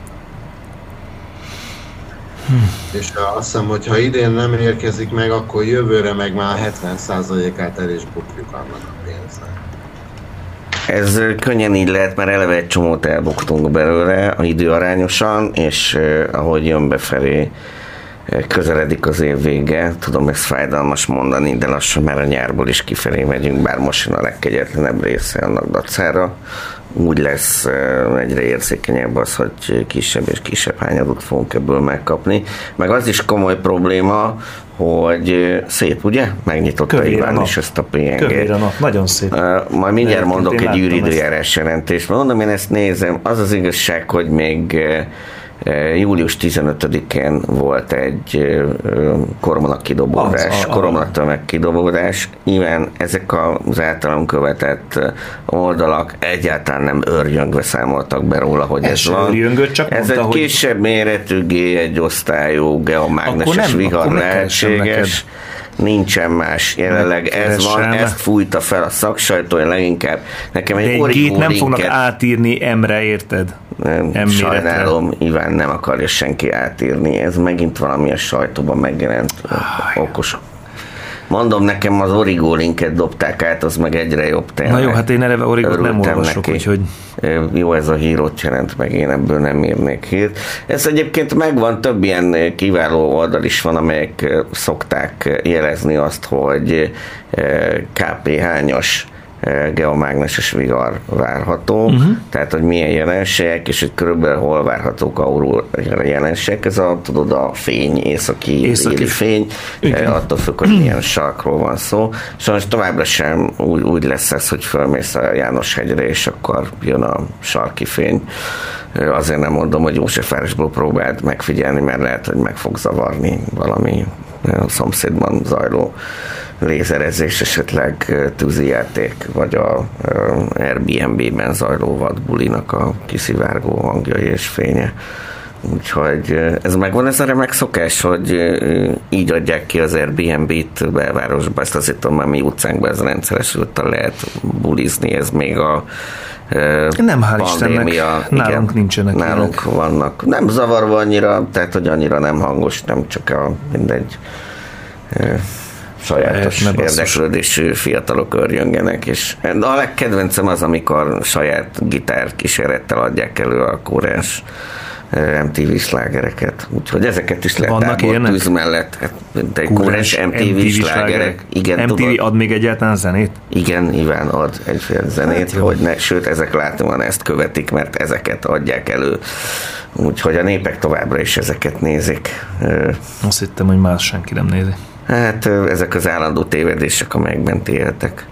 És azt hiszem, hogy ha idén nem érkezik meg, akkor jövőre meg már 70%-át el is bukjuk annak a pénznek. Ez könnyen így lehet, mert eleve egy csomót elbuktunk belőle a időarányosan, és ahogy jön befelé, közeledik az év vége. Tudom, ez fájdalmas mondani, de lassan már a nyárból is kifelé megyünk, bár most jön a legkegyetlenebb része annak dacára. Úgy lesz egyre érzékenyebb az, hogy kisebb és kisebb hányadot fogunk ebből megkapni. Meg az is komoly probléma, hogy szép, ugye? Megnyitotta Kövér a Iván is ezt a. Kövér a nap, nagyon szép. Uh, majd mindjárt mondok egy űridőjárás jelentést. Mondom, én ezt nézem. Az az igazság, hogy még uh, július 15-én volt egy uh, koromnak kidobódás, koromnak tömeg kidobódás. Nyilván ezek az általam követett uh, oldalak egyáltalán nem örjöngve számoltak be róla, hogy ez, Ez van. örjöngött, csak ez mondta, egy hogy- kisebb méretű G1 osztályú geomágneses nem- vihar lehetséges. Nincsen más. Jelenleg ez van, ezt fújta fel a szaksajtó, én leginkább nekem egy origó nem fognak átírni emre, érted? nem, M-méretre. sajnálom, Iván nem akarja senki átírni. Ez megint valami a sajtóban megjelent. Okos. Mondom, nekem az Origo linket dobták át, az meg egyre jobb tényleg. Na jó, hát én eleve Origót nem olvasok, neki. úgyhogy Jó, ez a hírót jelent meg, én ebből nem írnék hírt. Ez egyébként megvan, több ilyen kiváló oldal is van, amelyek szokták jelezni azt, hogy ö, KP-hányos ö, geomágneses vihar várható, uh-huh. tehát hogy milyen jelenségek, és hogy körülbelül hol várhatók aurora jelenségek. Ez a, tudod, a fény, északi, Északi. északi. fény, Igen. ö, attól függ, hogy milyen sarkról van szó. Sajnos továbbra sem úgy, úgy lesz ez, hogy fölmész a János hegyre, és akkor jön a sarki fény. Ö, Azért nem mondom, hogy Józsefvárosból próbáld megfigyelni, mert lehet, hogy meg fog zavarni valami a szomszédban zajló lézerezés, esetleg tűzijáték, vagy a Airbnb-ben zajló vadbulinak a kiszivárgó hangjai és fénye. Úgyhogy ez megvan ez a remek szokás, hogy így adják ki az Airbnb-t belvárosba, ezt azért tudom, már mi utcánkban ez rendszeres úttal lehet bulizni, ez még a Nem, hál' Istennek. Nálunk nincsenek Nálunk vannak. Nem zavarva annyira, tehát hogy annyira nem hangos, nem csak a mindegy sajátos Ne érdeklődésű fiatalok örjöngenek, és de a legkedvencem az, amikor saját gitár kísérettel adják elő a kórás ö, MTV slágereket. Úgyhogy ezeket is lehet Vannak ilyenek? tűz mellett. Hát, de kórás MTV, slágerek. Igen, MTV tudod? ad még egyáltalán zenét? Igen, Iván ad egyféle zenét, Hát hogy ne, sőt, ezek látóan ezt követik, mert ezeket adják elő. Úgyhogy a népek továbbra is ezeket nézik. Azt hittem, hogy más senki nem nézi. Hát ezek az állandó tévedések, amelyekben ti éltek.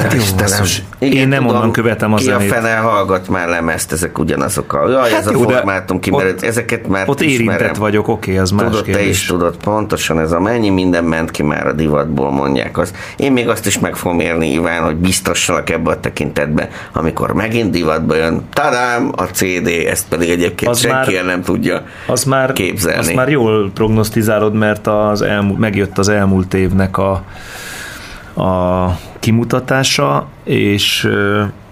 Hát jó, basszus. Én nem onnan követem a ki zenét. a fene hallgat már lemezt, ezek ugyanazok a... Jaj, Hát ez a jó, de formátum kimerült, ezeket már Ott ismerem. érintett vagyok, oké, az más Tudod, te kérdés. is tudod, pontosan ez a mennyi minden ment ki már a divatból, mondják azt. Én még azt is meg fogom érni, Iván, hogy biztosak ebbe a tekintetbe, amikor megint divatba jön, tadám, a CD, ezt pedig egyébként Az senki már- nem tudja Az már, képzelni. azt már jól prognosztizálod, mert az elmúlt, megjött az elmúlt évnek a, a kimutatása, és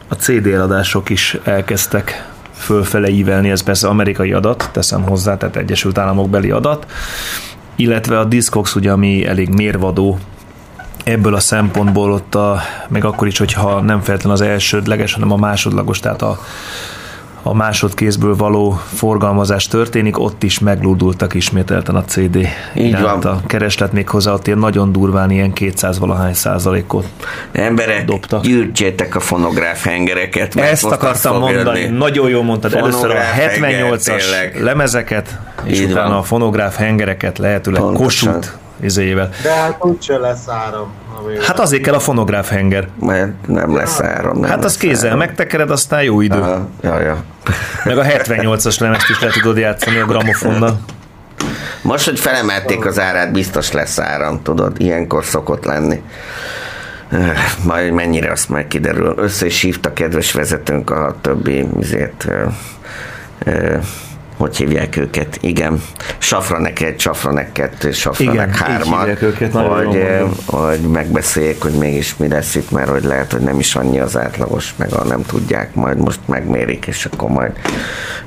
a CD eladások is elkezdtek fölfele ívelni, ez persze amerikai adat, teszem hozzá, tehát Egyesült Államok beli adat, illetve a Discogs, ugye, ami elég mérvadó ebből a szempontból ott a, meg akkor is, hogyha nem feltétlenül az elsődleges, hanem a másodlagos, tehát a, a másodkézből való forgalmazás történik, ott is meglódultak ismételten a CD Így iránt van. a kereslet még hozzá, ott ilyen nagyon durván ilyen 200 valahány százalékot. Emberek, Dobtak. gyűjtsétek a fonográf hengereket. Ezt akartam mondani, jönni. nagyon jól mondtad, először a Fonográf henger, 78-as tényleg. lemezeket, és Így utána van. a fonográf hengereket lehetőleg Pontosan. kosút izéjével. De hát úgyse lesz áram. amivel- Hát azért kell a fonográf henger. Mert nem lesz áram. Nem Hát az kézzel áram. megtekered, aztán jó idő. Aha, ja, ja. Meg a 78-as lemezt is le tudod játszani a gramofonnal. Most, hogy felemelték az árát, biztos lesz áram, tudod, ilyenkor szokott lenni. Öh, Majd mennyire azt majd kiderül. Össze is hívta kedves vezetőnk a többi izét, ö, ö, hogy hívják őket? Igen, Safranek egy, Safranek kettő, Safranek hármat, őket, hogy, mondod. hogy megbeszéljék, hogy mégis mi lesz itt, mert hogy lehet, hogy nem is annyi az átlagos, meg a nem tudják, majd most megmérik, és akkor majd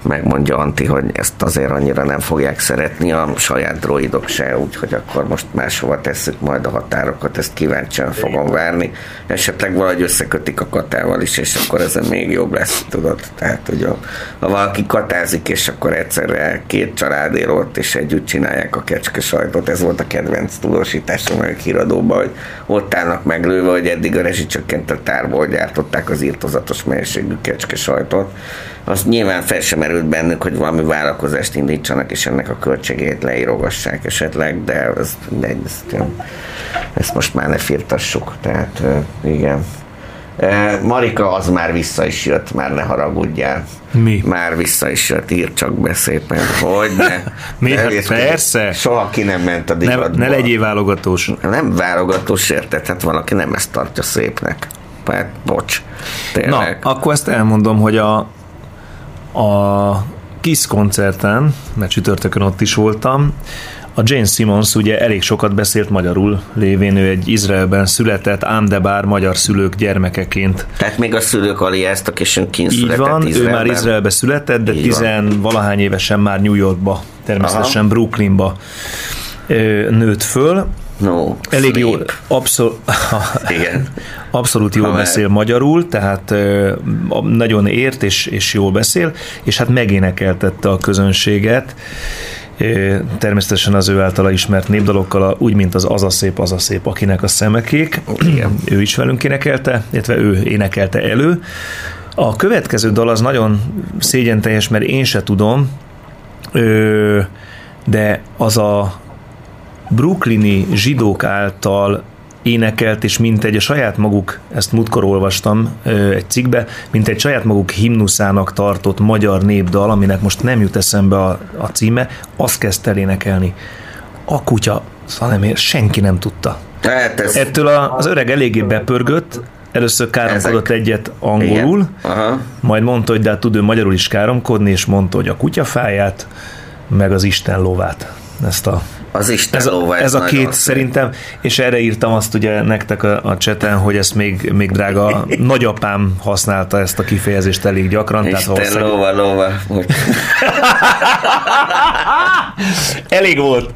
megmondja Anti, hogy ezt azért annyira nem fogják szeretni a saját droidok se, úgyhogy akkor most máshova tesszük majd a határokat, ezt kíváncsian fogom várni. Esetleg valahogy összekötik a katával is, és akkor ez még jobb lesz, tudod. Tehát, hogy a, ha valaki katázik, és akkor egyszerre két család él ott, és együtt csinálják a kecske sajtot. Ez volt a kedvenc tudósításom a híradóban, hogy ott állnak meglőve, hogy eddig a rezsicsökkentetárból gyártották az írtozatos mennyiségű kecske sajtot. Azt nyilván fel sem merült bennük, hogy valami vállalkozást indítsanak, és ennek a költségét leírogassák esetleg, de ez, de ezt, ezt most már ne firtassuk. Tehát igen. E, Marika az már vissza is jött, már ne haragudjál. Mi? Már vissza is jött, ír csak be szépen, hogy ne. Mi? Ne Hát persze. Soha ki nem ment a Ne, divatból. ne legyél válogatós. Nem válogatós érted, hát valaki nem ezt tartja szépnek. Hát, bocs. Na, Tényleg. akkor ezt elmondom, hogy a, a KISZ koncerten, mert csütörtökön ott is voltam, A Jane Simmons ugye elég sokat beszélt magyarul, lévén ő egy Izraelben született, ám de bár magyar szülők gyermekeként. Tehát még a szülők aliáztak, és ön kint Így van, ő Izraelben. már Izraelbe született, de Így van. tizen valahány évesen már New Yorkba, természetesen Aha. Brooklynba nőtt föl. No, Elég jó, sleep. abszol- Igen. abszolút jól Ha már- beszél magyarul, tehát nagyon ért és, és jól beszél, és hát megénekeltette a közönséget, természetesen az ő általa ismert népdalokkal, úgy, mint az Az a szép, az a szép, akinek a szemekék. Igen. ő is velünk énekelte, illetve ő énekelte elő. A következő dal az nagyon szégyenteljes, mert én se tudom, de az a brooklyni zsidók által énekelt, és mint egy a saját maguk, ezt múltkor olvastam egy cikkbe, mint egy saját maguk himnuszának tartott magyar népdal, aminek most nem jut eszembe a, a címe, azt kezdte el énekelni. A kutya, Szalemér, senki nem tudta. Hát ez... Ettől a, az öreg eléggé bepörgött, először káromkodott Ezek- egyet angolul, majd mondta, hogy de hát tud ő magyarul is káromkodni, és mondta, hogy a kutyafáját, meg az Isten lovát. Ezt a Az Isten ez a, ez a két szép. szerintem, és erre írtam azt ugye nektek a, a cseten, hogy ezt még, még drága nagyapám használta ezt a kifejezést elég gyakran. tehát Isten valószínűleg- lóva, lóva. Elég volt.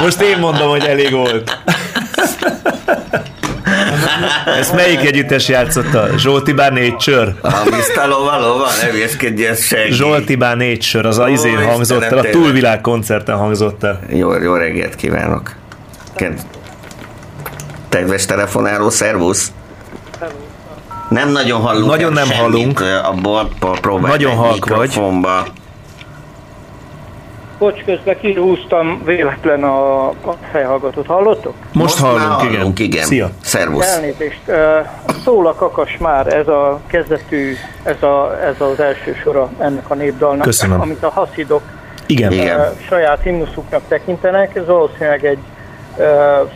Most én mondom, hogy elég volt. Ezt melyik együttes játszotta? Zsoltibár négy sör? A Mr. Lóva, lóva, ne ez senki. Zsoltibár négy sör, az a izén hangzott el, a túlvilág koncerten hangzott el. Jó, jó reggelt kívánok. Ked... Kedves telefonáló, szervusz. Nem nagyon hallunk. Nagyon nem semmit, hallunk. Abból próbálj Nagyon halk vagy. Bocs, közben kihúztam véletlen a, a fejhallgatót. Hallottok? Most, már hallunk, igen. hallunk, igen. Szia. Szervusz. Elnézést. Szól a kakas már, ez a kezdetű, ez, a, ez az első sora ennek a népdalnak, Köszönöm. amit a haszidok Igen. Igen. saját himnuszuknak tekintenek. Ez valószínűleg egy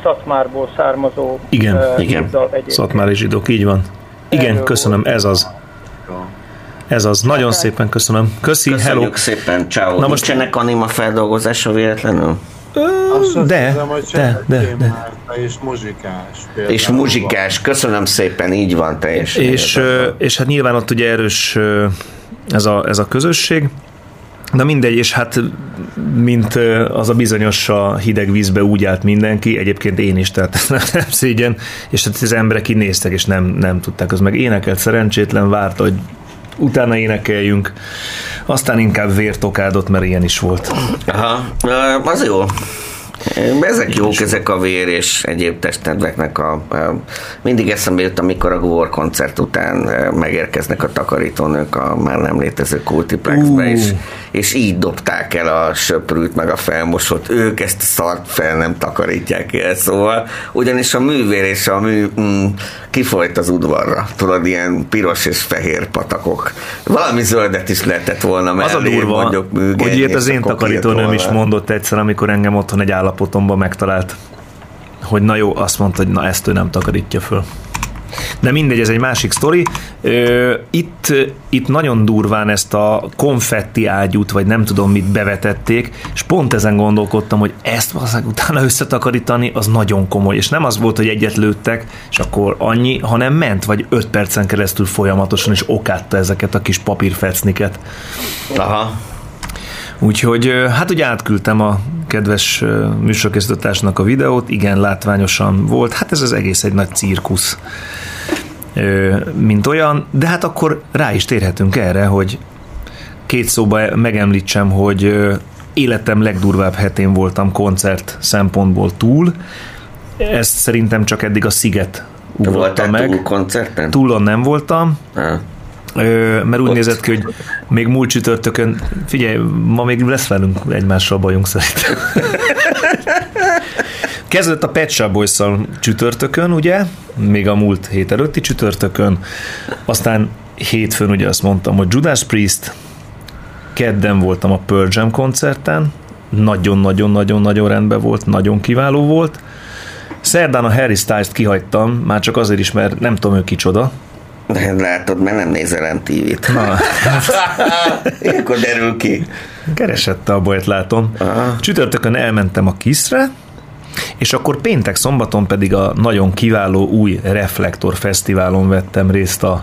Szatmárból származó Igen, igen. népdal egyébként. Szatmári zsidók, így van. Igen, Erről köszönöm, ez az. Ez az. Nagyon szépen köszönöm. Köszi, hello. Köszönjük szépen, ciao. Na Na most- Nincsenek anima feldolgozása véletlenül? Azt de, tudom, hogy de, de, de. És muzsikás. például És muzsikás, köszönöm szépen, így van teljesen. És, és hát nyilván ott ugye erős ez a, ez a közösség, de mindegy, és hát mint az a bizonyos a hideg vízbe úgy állt mindenki, egyébként én is, tehát nem, nem szégyen, és hát az emberek így néztek, és nem, nem tudták, az meg énekelt szerencsétlen, várta, hogy utána énekeljünk, aztán inkább vért okádott, mert ilyen is volt. Aha, az jó. Ezek jók, ezek a vér és egyéb testnedveknek a... mindig eszembe jut, amikor a Gvor koncert után ö, megérkeznek a takarítónők a már nem létező kultiplexbe, Ú. és, és így dobták el a söprűt, meg a felmosott. Ők ezt a szart fel nem takarítják el, szóval ugyanis a művér és a mű mm, kifolyt az udvarra. Tudod, ilyen piros és fehér patakok. Valami zöldet is lehetett volna mellé, Az a durva, mondjuk műgeny, hogy ilyet az én takarítónőm is mondott egyszer, amikor engem otthon egy állapotomban megtalált, hogy na jó, azt mondta, hogy na ezt ő nem takarítja föl. De mindegy, ez egy másik sztori. Itt, itt nagyon durván ezt a konfetti ágyút, vagy nem tudom mit bevetették, és pont ezen gondolkodtam, hogy ezt valószínűleg utána összetakarítani, az nagyon komoly. És nem az volt, hogy egyet lőttek, és akkor annyi, hanem ment, vagy öt percen keresztül folyamatosan, és okátta ezeket a kis papírfecniket. Aha. Úgyhogy hát ugye átküldtem a kedves műsorkészítőtársnak a videót, igen, látványosan volt, hát ez az egész egy nagy cirkusz, mint olyan, de hát akkor rá is térhetünk erre, hogy két szóba megemlítsem, hogy életem legdurvább hetén voltam koncert szempontból túl, ezt szerintem csak eddig a Sziget ugrotta Voltál meg. túl koncerten? Túlon nem voltam, Ah. Mert úgy Ott. nézett ki, hogy még múlt csütörtökön, figyelj, ma még lesz velünk egymással bajunk szerintem. Kezdett a Pet Shop boys csütörtökön, ugye? Még a múlt hét előtti csütörtökön. Aztán hétfőn ugye azt mondtam, hogy Judas Priest, kedden voltam a Pearl Jam koncerten, nagyon-nagyon-nagyon-nagyon rendben volt, nagyon kiváló volt. Szerdán a Harry Styles-t kihagytam, már csak azért is, mert nem tudom ő kicsoda, Látod, mert nem nézel MTV-t. Ilyenkor derül ki. keresette a bajt, látom. Csütörtökön elmentem a Kiszre, és akkor péntek szombaton pedig a nagyon kiváló új Reflektor Fesztiválon vettem részt a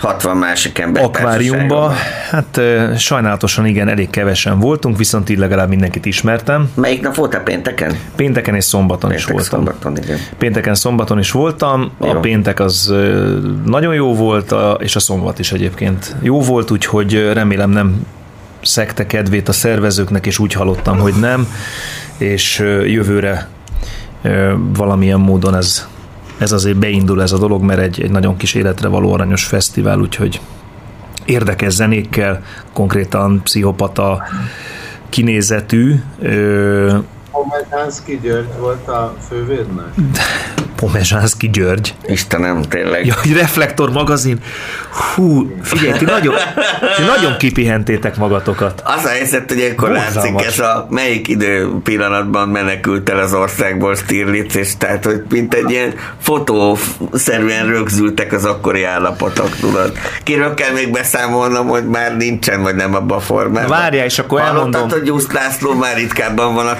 60 másik ember akváriumba. Hát sajnálatosan igen, elég kevesen voltunk, viszont így legalább mindenkit ismertem. Melyik nap voltál pénteken? Pénteken és szombaton is Péntek, voltam. szombaton, igen. Pénteken, szombaton is voltam, a Jó. péntek az nagyon jó volt, a- és a szombat is egyébként jó volt, úgyhogy remélem nem szekte kedvét a szervezőknek, és úgy hallottam, hogy nem, és jövőre valamilyen módon ez, ez azért beindul ez a dolog, mert egy, egy nagyon kis életre való aranyos fesztivál, úgyhogy érdekes zenékkel, konkrétan pszichopata kinézetű, ö, Pomegánszki György volt a fővédnek? Pomezsánszki György. Istenem, tényleg. Ja, hogy Reflektor magazin. Hú, figyelj, ti nagyon, ti nagyon kipihentétek magatokat. Az a helyzet, hogy akkor látszik ez a melyik idő pillanatban menekült el az országból Stirlitz, és tehát, hogy mint egy ilyen fotószerűen rögzültek az akkori állapotok, tudod. Kiről kell még beszámolnom, hogy már nincsen, vagy nem abban a formában. Várjál, és akkor Hallottad, elmondom. hogy Gyusz László már ritkábban van a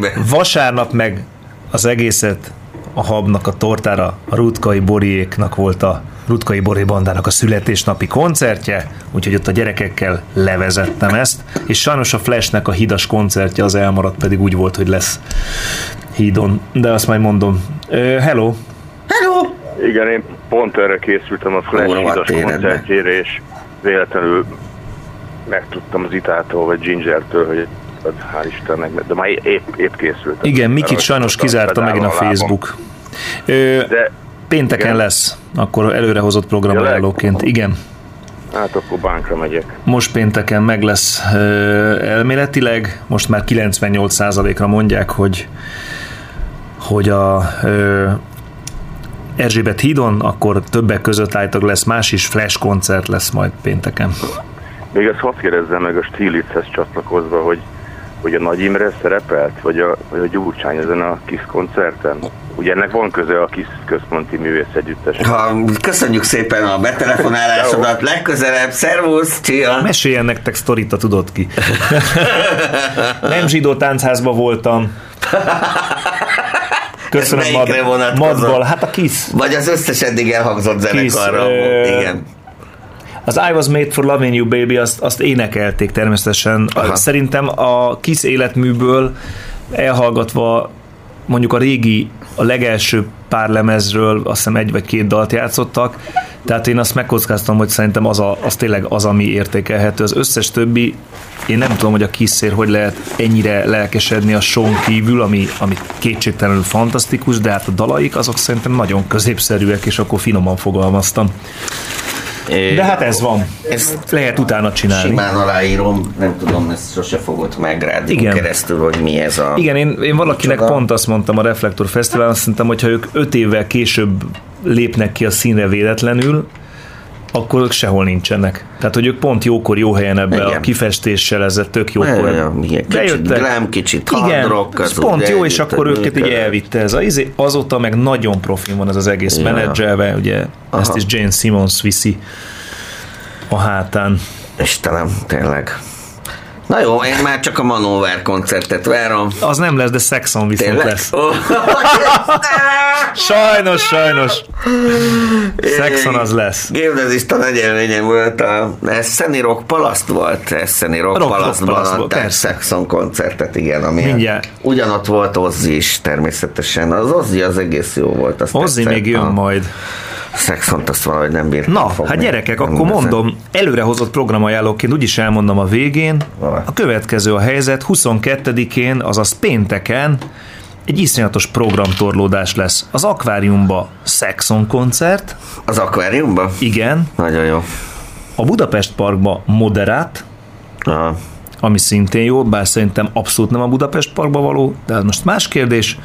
tévében? Vasárnap meg az egészet a habnak a tortára, a Rutkai Boriéknak volt a Rutkai Bori bandának a születésnapi koncertje, úgyhogy ott a gyerekekkel levezettem ezt, és sajnos a Flashnek a hidas koncertje az elmaradt, pedig úgy volt, hogy lesz hídon, de azt majd mondom. Hello! Hello! Igen, én pont erre készültem a Flash Ó, rohadt hidas koncertjére, és véletlenül megtudtam az Itától, vagy Gingertől, hogy hál' Istennek, de már épp, épp készültem. Igen, Mikit sajnos kizárta megint a. Facebook. Ö, De pénteken igen. lesz, akkor előrehozott programajánlóként. Igen. hát akkor bánkra megyek. Most pénteken meg lesz ö, elméletileg, most már 98%-ra mondják, hogy hogy a ö, Erzsébet hídon, akkor többek között állítólag lesz más is, flash koncert lesz majd pénteken. Még ezt hadd kérdezzem meg a Stilitzhez csatlakozva, hogy, hogy a Nagy Imre szerepelt, vagy a, vagy a Gyurcsány ezen a KISZ koncerten? Ugye ennek van köze a KISZ központi művész együttes. Ha, köszönjük szépen a betelefonálásodat, legközelebb, szervusz, csia! Meséljen nektek sztorit, ha tudod ki. Nem zsidó táncházba voltam. Köszönöm, Mad-? Madbal. Hát a Kiss. Vagy az összes eddig elhangzott zenekarra. ö, Igen. Az I Was Made for Loving You Baby, azt, azt énekelték természetesen. Aha. Szerintem a Kiss életműből elhallgatva mondjuk a régi, a legelső pár lemezről azt hiszem egy vagy két dalt játszottak, tehát én azt megkockáztam, hogy szerintem az, a, az tényleg az, ami értékelhető. Az összes többi, én nem tudom, hogy a Kissér hogy lehet ennyire lelkesedni a Sean kívül, ami, ami kétségtelenül fantasztikus, de hát a dalaik azok szerintem nagyon középszerűek, és akkor finoman fogalmaztam. De hát ez van. Ezt Lehet utána csinálni. simán aláírom, nem tudom, ezt sose fogott meg rádió Igen. keresztül, hogy mi ez a... Igen, én, én valakinek Csoda. pont azt mondtam a Reflektor Fesztiválon, azt mondtam, hogy ha ők öt évvel később lépnek ki a színre véletlenül, akkor ők sehol nincsenek. Tehát, hogy ők pont jókor, jó helyen ebbe Igen. a kifestéssel, ezzel tök jókor. Olyan, igen, kicsit glam, kicsit Igen, rock, ez az pont jó, és akkor őket így elvitte ez a izé. Azóta meg nagyon profin van ez az egész Ja. menedzselve, ugye Aha. ezt is Jane Simmons viszi a hátán. Istenem, tényleg. Na jó, én már csak a Manowar koncertet várom. Az nem lesz, de Saxon viszont Tényleg? lesz. Sajnos, sajnos. Saxon az lesz. Gildezista nagy élményem volt a Eszeni Rock Palaszt volt, Eszeni Rock, Rock- Rock Palasztban Palasztban, adták persze. Saxon koncertet, igen, ami Mindjárt. ugyanott volt Ozzy is természetesen. Az Ozzy az egész jó volt. Azt Ozzy még jön a majd. Saxont azt valahogy nem bírtam Na, fogni. hát gyerekek, Nem akkor mondom, előrehozott programajánlóként úgyis elmondom a végén. A következő a helyzet, 22-én, azaz pénteken egy iszonyatos programtorlódás lesz. Az akváriumba Saxon koncert, Az akváriumban? igen, Nagyon jó. a Budapest Parkba Moderát, Aha. ami szintén jó, bár szerintem abszolút nem a Budapest Parkba való, de most más kérdés.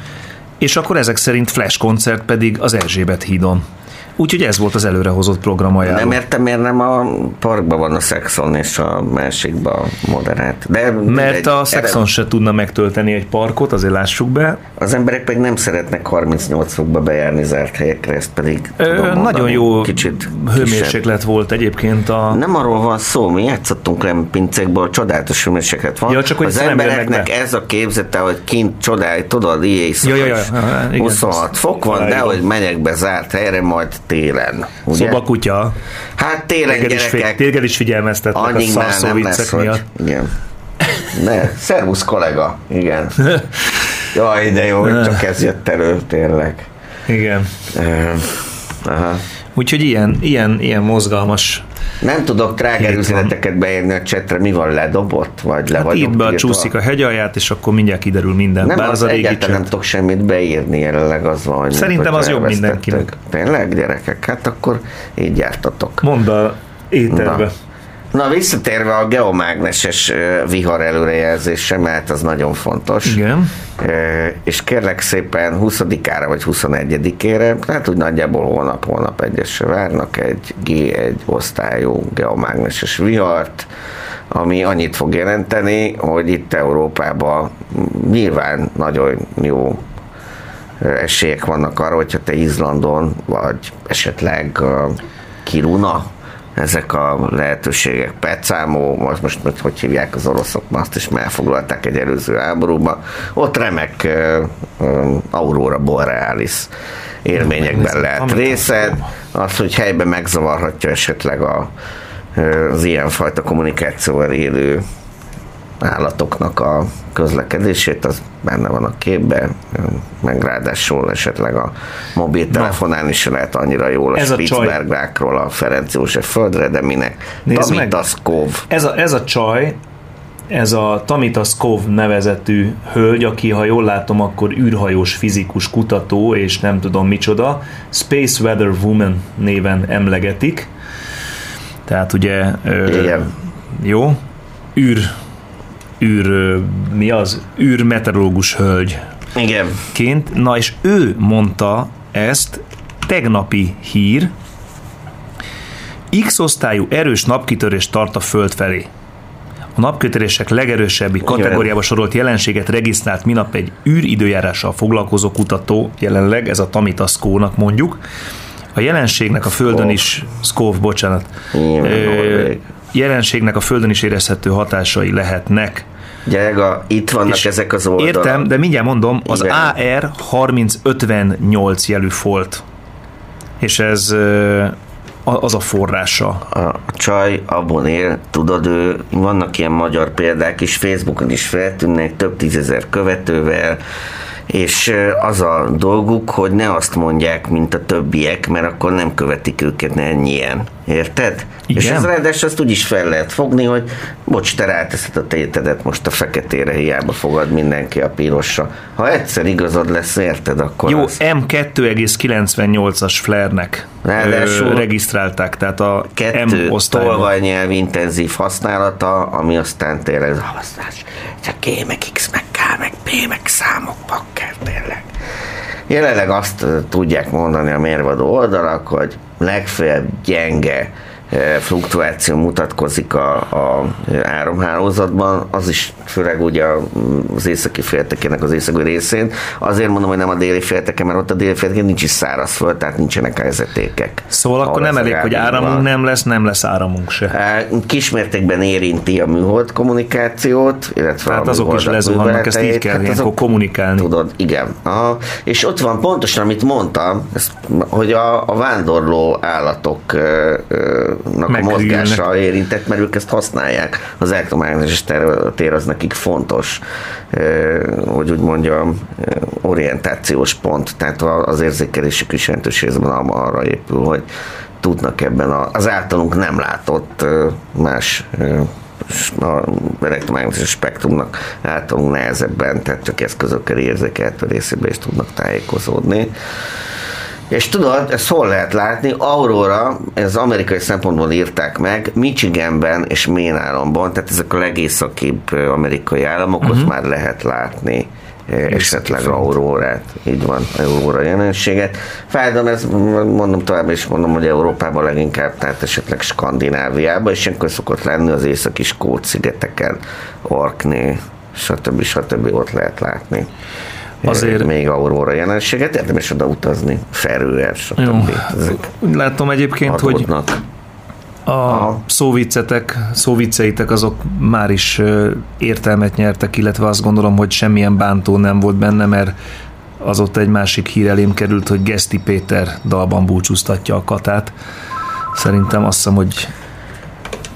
És akkor ezek szerint Flash koncert pedig az Erzsébet hídon. Úgyhogy ez volt az előrehozott program ajánló. Nem értem, miért nem a parkban van a Saxon és a másikban moderált. De Mert mindegy, a Saxon se tudna megtölteni egy parkot, azért lássuk be. Az emberek pedig nem szeretnek 38 fokba bejárni zárt helyekre, ezt pedig Ö, tudom nagyon mondani. jó Kicsit hőmérséklet volt egyébként a... Nem arról van szó, mi játszottunk lempinceekből, csodálatos hőmérséklet van. Ja, csak hogy az embereknek be. ez a képzete, hogy kint csodálj, tudod, éjszaka Ja, ja, ja, is ja, igen. 26 fok van, de hogy megyek be zárt helyre, majd télen. Ugye? Szobakutya. Hát télen Téged is, gyerekek, fi- téged is figyelmeztetnek a Annyinál szarszó viccek hogy... miatt. Igen. Ne, szervusz kollega, igen. Jaj, de jó, hogy csak ez jött elő, tényleg. Igen. Ö, Aha. Úgyhogy ilyen, ilyen, ilyen mozgalmas. Nem tudok tráger üzeneteket beírni a csetre, mi van ledobott, vagy le Hát itt be csúszik a hegyalját, és akkor mindjárt kiderül minden. Nem, Bár az az a régi nem tudok semmit beírni, jelenleg az van, Szerintem az jobb mindenkinek. Tényleg, gyerekek? Hát akkor így jártatok. Mondd a éterbe. Na. Na, visszatérve a geomágneses vihar előrejelzésre, mert az nagyon fontos. Igen. És kérlek szépen 20-ára vagy 21-ére, hát úgy nagyjából holnap, holnap egyesre várnak egy G1 osztályú geomágneses vihart, ami annyit fog jelenteni, hogy itt Európában nyilván nagyon jó esélyek vannak arra, hogyha te Izlandon, vagy esetleg Kiruna, ezek a lehetőségek, Pecámó, most, most, most hogy hívják az oroszok, azt is már elfoglalták egy előző háborúban, ott remek uh, um, Aurora Borealis élményekben lehet Amit- részed, az, hogy helyben megzavarhatja esetleg a, az ilyenfajta kommunikációval élő állatoknak a közlekedését, az benne van a képben, meg ráadásul esetleg a mobiltelefonán is lehet annyira jól a Ez a. Spitzbergrákról a Ferenc József földre, de minek? Nézd meg. Tamitaskov. Ez a, ez a csaj, ez a Tamita Skov nevezetű hölgy, aki, ha jól látom, akkor űrhajós fizikus kutató, és nem tudom micsoda, Space Weather Woman néven emlegetik. Tehát ugye... ö, Igen. Jó. űr, űr, mi az? űr meteorológus hölgy Igen. ként. Na és ő mondta ezt, tegnapi hír, X osztályú erős napkitörés tart a Föld felé. A napkitörések legerősebbi kategóriába sorolt jelenséget regisztrált minap egy űridőjárással foglalkozó kutató, jelenleg ez a Tamitaszkónak mondjuk. A jelenségnek a Földön is, Skov, bocsánat, Ö, jelenségnek a Földön is érezhető hatásai lehetnek. Gyerega, itt vannak És ezek az oldalak. Értem, de mindjárt mondom, az Igen. AR 3058 jelű folt. És ez az a forrása. a csaj abban él, tudod, ő, vannak ilyen magyar példák is, Facebookon is feltűnnek, több tízezer követővel, és az a dolguk, hogy ne azt mondják, mint a többiek, mert akkor nem követik őket ennyien. Érted? Igen. És ez ráadásul azt úgy is fel lehet fogni, hogy bocs, te ráteszed a tétedet most a feketére, hiába fogad mindenki a pirosra. Ha egyszer igazad lesz, érted, akkor Jó, az... M2,98-as flare-nek Ráadásul ö, regisztrálták, tehát a kettő M osztályban. tolvajnyelv intenzív használata, ami aztán tényleg az havasztás, csak G, meg X, meg meg P, meg számok, bakker, tényleg. Jelenleg azt tudják mondani a mérvadó oldalak, hogy legfeljebb gyenge fluktuáció mutatkozik a, a áramhálózatban, az is főleg ugye az északi féltekének az északi részén. Azért mondom, hogy nem a déli félteken, mert ott a déli félteken nincs is szárazföld, tehát nincsenek helyzetékek. Szóval akkor nem elég, hogy áramunk van. nem lesz, nem lesz áramunk se. Á, Kismértékben érinti a műhold kommunikációt, illetve Hát a azok is lezuhannak, ezt így kell Hát azok- kommunikálni. Tudod, igen. Aha. És ott van pontosan, amit mondtam, ezt, hogy a, a vándorló állatoknak a mozgása érintett, mert ők ezt használják. Az elektromágneses tér- az nekik fontos, hogy úgy mondjam, orientációs pont, tehát az érzékelésük is jelentős részben arra épül, hogy tudnak ebben az általunk nem látott más a elektromágneses spektrumnak általunk nehezebben, tehát csak eszközökkel érzékelhető részébe is tudnak tájékozódni. És tudod, ezt hol lehet látni? Aurora, ez amerikai szempontból írták meg, Michiganben és Maine államban, tehát ezek a legészakibb amerikai államok, Mhm. ott már lehet látni esetleg aurórát, így van, auróra jelenséget. Fájdalom, ez mondom tovább is mondom, hogy Európában leginkább, tehát esetleg Skandináviában, és ilyenkor szokott lenni az északi skót szigeteken, Orkney, stb. stb. ott lehet látni. Azért- még auróra jelenséget, érdemes oda utazni, Ferőer, stb. Látom egyébként, hogy adódnak. a szóviccetek, szóvicceitek azok már is értelmet nyertek, illetve azt gondolom, hogy semmilyen bántó nem volt benne, mert az ott egy másik hír elém került, hogy Geszti Péter dalban búcsúztatja a katát. Szerintem azt hiszem, hogy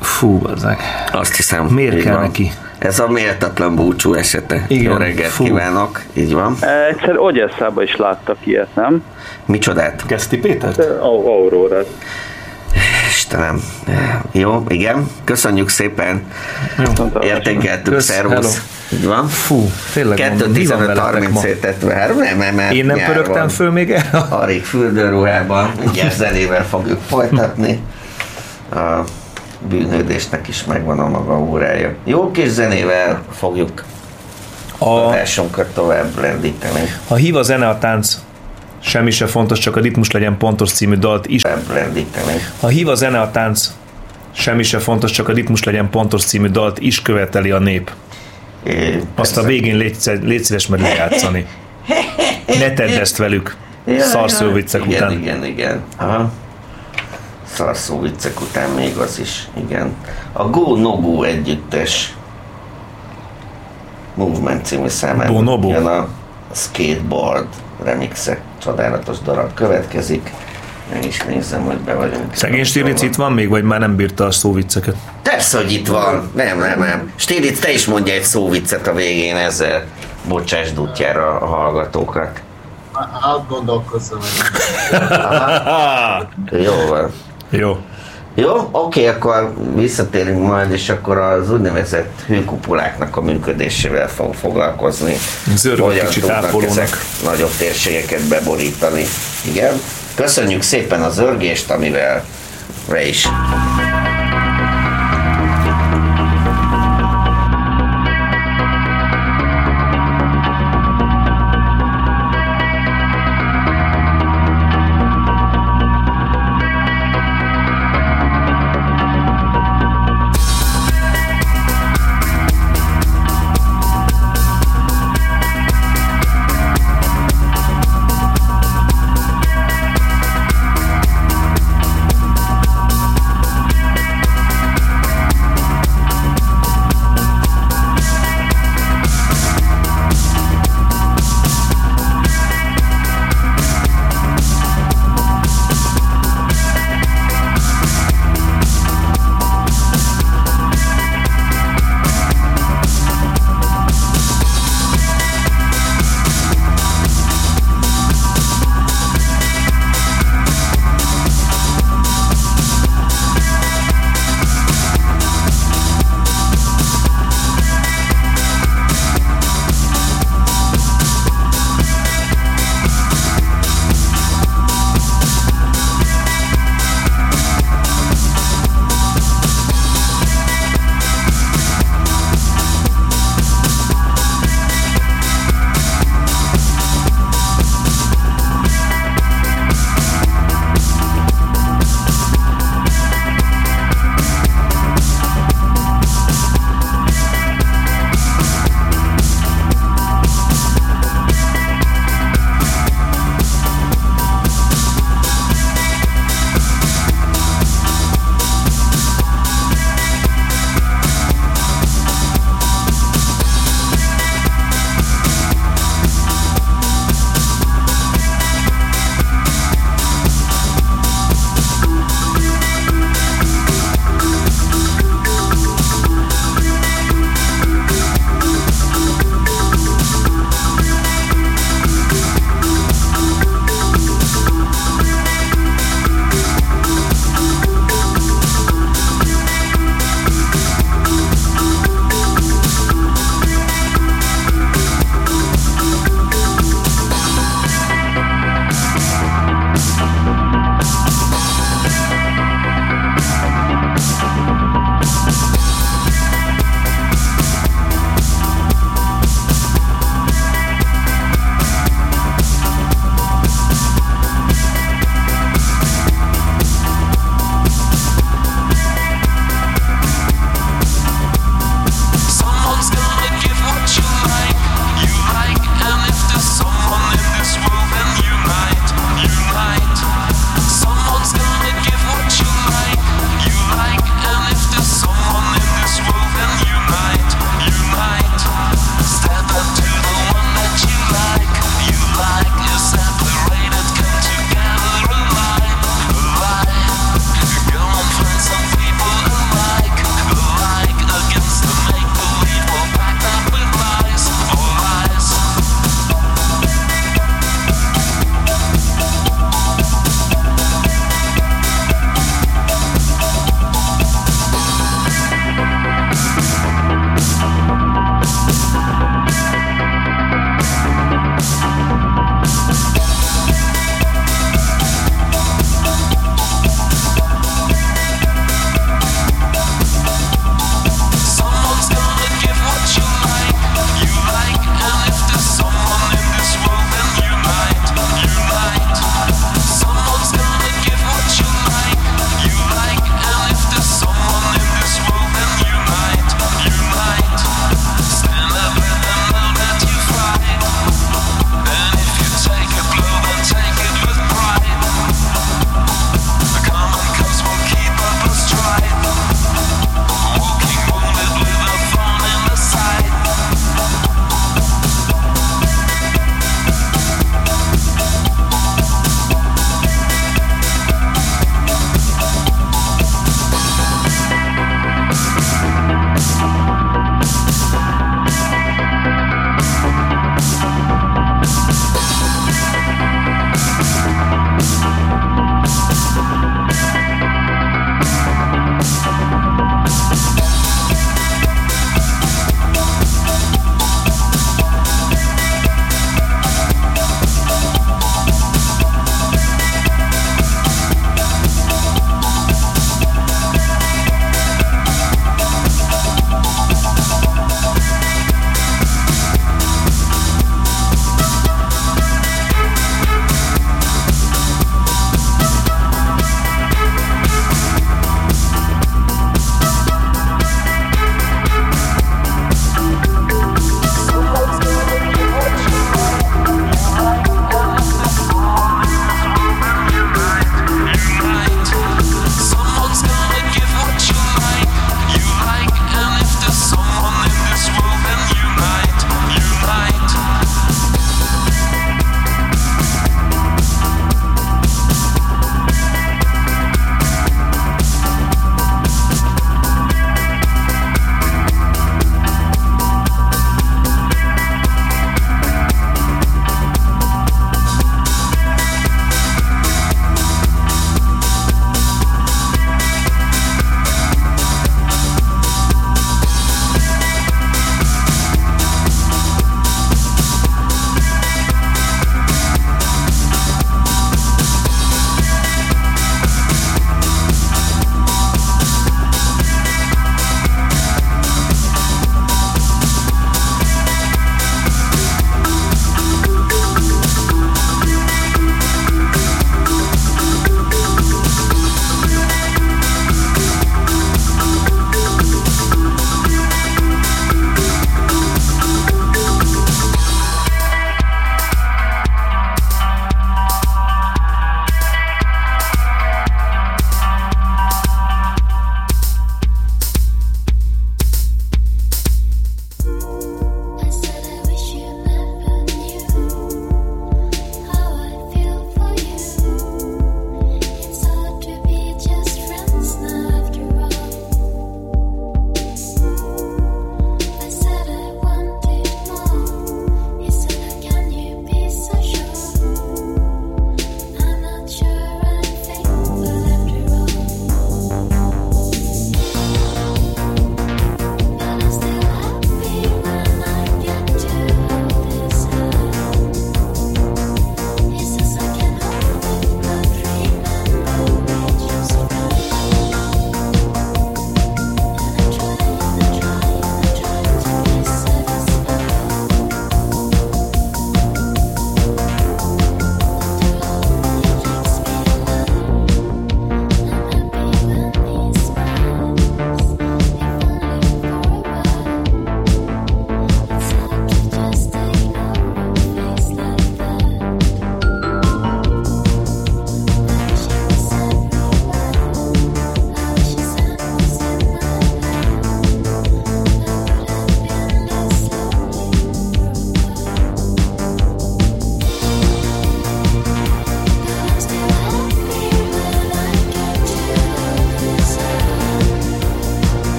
fú, bazzeg. Azt hiszem. Miért kell van. neki? Ez a méltatlan búcsú esete. Igen, Jó reggelt fú. kívánok, így van. E, Egyszer Ogyesszában is láttak ilyet, nem? Micsodát? Geszti Péter? Au- Aurórát. Istenem. Jó, igen. Köszönjük szépen. Értékeltük, Kösz, szervusz. Így van. Fú, tényleg 2 mondom, mi van 15 veletek 30 ma? 73, nem, nem, nem. Én nem pörögtem föl még el? Arik fürdőruhában, mindjárt zenével fogjuk folytatni. A bűnődésnek is megvan a maga órája. Jó kis zenével fogjuk A, adásunkat tovább lendíteni. ha hív a zene a tánc, semmi se fontos, csak a ritmus legyen pontos című dalt is. Lendíteni. Ha hív a zene a tánc, semmi se fontos, csak a ritmus legyen pontos című dalt is követeli a nép. É, Azt a végén légy, légy szíves meg lejátszani. Ne tedd ezt velük. Szarszó viccek igen, után. Igen, igen. Aha. Szarszó viccek után még az is, igen. A Go No Go együttes Movement című számában Go No Go? jön a skateboard remixe. Csodálatos darab következik. Meg is nézem, hogy be vagyunk. Szegény Stirlic itt van még, vagy már nem bírta a szóvicceket? Persze, hogy itt van. Nem, nem, nem. Stílic, te is mondja egy szóviccet a végén ezzel. Bocsásd útjára a hallgatókat. Átgondolkozom. Jó van. Jó. Jó, oké, akkor visszatérünk majd, és akkor az úgynevezett hőkupuláknak a működésével fog foglalkozni. Zörög Hogyan kicsit tudnak ápolónak. ezek nagyobb térségeket beborítani. Igen. Köszönjük szépen a zörgést, amivel re is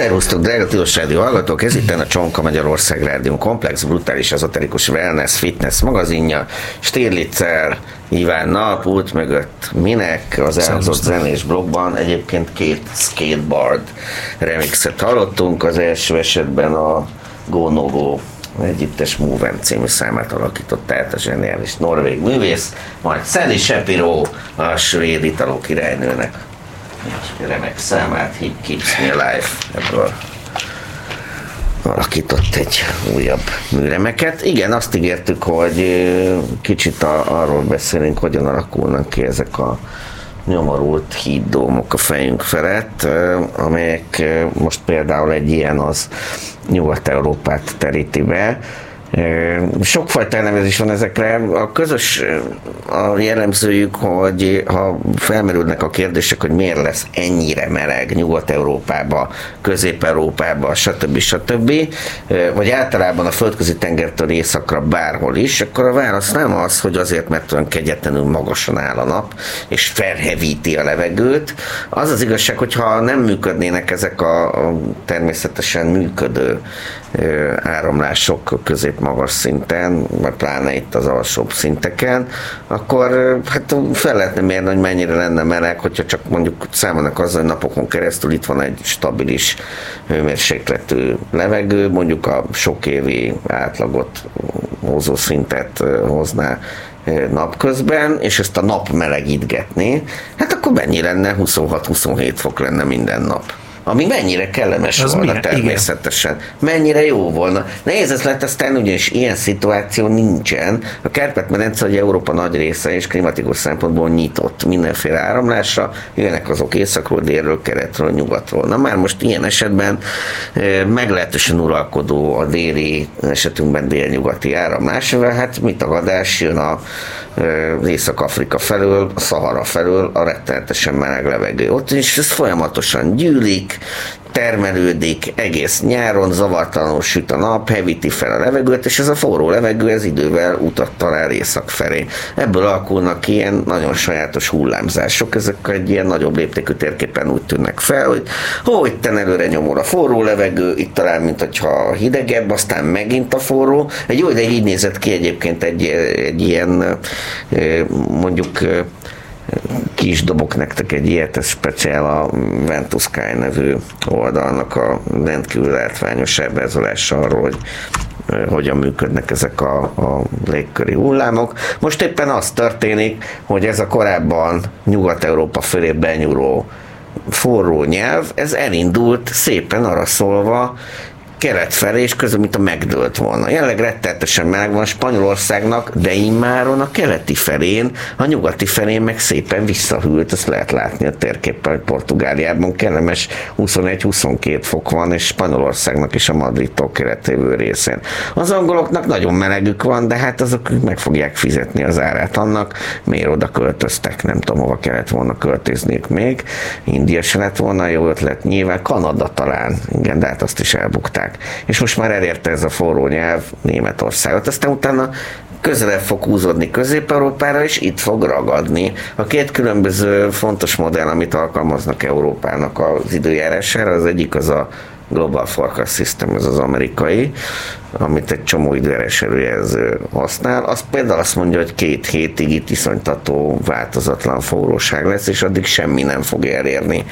Szervusztok, drága Tilos Rádió hallgatók, ez itt a Csonka Magyarország Rádió komplex, brutális, ezoterikus wellness, fitness magazinja, Stirlitzer, Iván út mögött minek, az elhozott zenés blogban. Egyébként két skateboard remixet hallottunk, az első esetben a Go No Go együttes Movement című számát alakított át a zseniális norvég művész, majd Sally Shapiro, a svéd italó királynőnek remek számát, He Keeps Me Alive, ebből alakított egy újabb műremeket. Igen, azt ígértük, hogy kicsit a, arról beszélünk, hogyan alakulnak ki ezek a nyomorult híddómok a fejünk felett, amelyek most például egy ilyen az Nyugat-Európát teríti be. Sokfajta elnevezés van ezekre. A közös a jellemzőjük, hogy ha felmerülnek a kérdések, hogy miért lesz ennyire meleg Nyugat-Európába, Közép-Európába, stb. stb. vagy általában a földközi tengertől északra bárhol is, akkor a válasz nem az, hogy azért, mert olyan kegyetlenül magasan áll a nap, és felhevíti a levegőt. Az az igazság, hogyha nem működnének ezek a, természetesen működő áramlások közép-magas szinten, vagy pláne itt az alsóbb szinteken, akkor ö, hát fel lehetne mérni, hogy mennyire lenne meleg, hogyha csak mondjuk számolnak azzal, hogy napokon keresztül itt van egy stabilis hőmérsékletű levegő, mondjuk a sok évi átlagot hozó szintet ö, hozná ö, napközben, és ezt a nap melegítgetné, hát akkor mennyi lenne? 26-27 fok lenne minden nap. Ami mennyire kellemes Az volna milyen? Igen. természetesen. Mennyire jó volna. Nehéz ez lett aztán, ugyanis ilyen szituáció nincsen. A Kárpát-medence, hogy Európa nagy része és klimatikus szempontból nyitott mindenféle áramlásra, jönnek azok északról, délről, keretről, nyugatról. Na már most ilyen esetben eh, meglehetősen uralkodó a déli, esetünkben délnyugati áramlás, mivel hát mit tagadás jön a eh, az Észak-Afrika felől, a Szahara felől a rettenetesen meleg levegő. Ott is ez folyamatosan gyűlik, termelődik egész nyáron, zavartalanul süt a nap, hevíti fel a levegőt, és ez a forró levegő ez idővel utat talál észak felé. Ebből alakulnak ilyen nagyon sajátos hullámzások, ezek egy ilyen nagyobb léptékű térképen úgy tűnnek fel, hogy hó, itt előre nyomul a forró levegő, itt talán, mint hogyha hidegebb, aztán megint a forró. Egy jó ideig így nézett ki egyébként egy, egy ilyen mondjuk ki is dobok nektek egy ilyet, ez speciál a Ventus Sky nevű oldalnak a rendkívül látványos ábrázolása arról, hogy hogyan működnek ezek a, a légköri hullámok. Most éppen az történik, hogy ez a korábban Nyugat-Európa felé benyúló forró nyelv, ez elindult szépen arra szólva, kelet felé, és közben, mint a megdőlt volna. Jelenleg rettenetesen meleg van Spanyolországnak, de immáron a keleti felén, a nyugati felén meg szépen visszahűlt, ezt lehet látni a térképpen, hogy Portugáliában kellemes 21-22 fok van, és Spanyolországnak is a Madridtól keletlévő részén. Az angoloknak nagyon melegük van, de hát azok meg fogják fizetni az árát annak, miért oda költöztek, nem tudom, hova kellett volna költözniük még. India se lett volna jó ötlet, nyilván Kanada talán, igen, de hát azt is elbukták. És most már elérte ez a forró nyelv Németországot. Aztán utána közelebb fog húzódni Közép-Európára, és itt fog ragadni. A két különböző fontos modell, amit alkalmaznak Európának az időjárására, az egyik az a Global Forecast System, ez az amerikai, amit egy csomó időjárás előjelző használ, az például azt mondja, hogy két hétig itt iszonytató változatlan forróság lesz, és addig semmi nem fog elérni.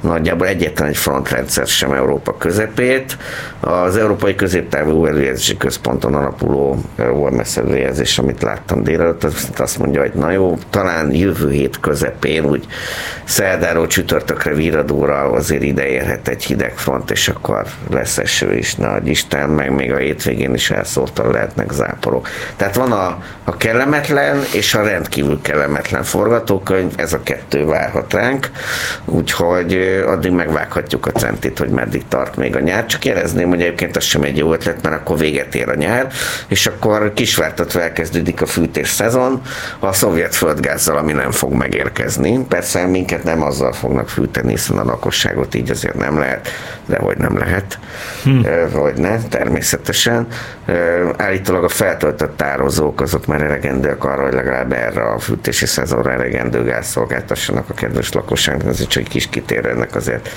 Nagyjából egyetlen egy frontrendszer sem Európa közepét. Az Európai Középtávú Előjelzési Központon alapuló OMS előjelzés, amit láttam délelőtt, az azt mondja, hogy na jó, talán jövő hét közepén, úgy szerdáról csütörtökre viradóra azért ide érhet egy hideg front, és akkor lesz eső is, nagy Isten, meg még a hétvégén is elszórtan lehetnek záporok. Tehát van a, a kellemetlen és a rendkívül kellemetlen forgatókönyv, ez a kettő várhat ránk, úgyhogy addig megvághatjuk a centit, hogy meddig tart még a nyár. Csak jelezném, hogy egyébként az sem egy jó ötlet, mert akkor véget ér a nyár, és akkor kisvártatva elkezdődik a fűtés szezon, a szovjet földgázzal, ami nem fog megérkezni. Persze minket nem azzal fognak fűteni, hiszen a lakosságot így azért nem lehet, de hogy nem nem lehet, hm. vagy ne, természetesen. Állítólag a feltöltött tározók azok már elegendőek arra, hogy legalább erre a fűtési szezonra elegendő gáz szolgáltassanak a kedves lakosságnak, ez egy kis kitér ennek azért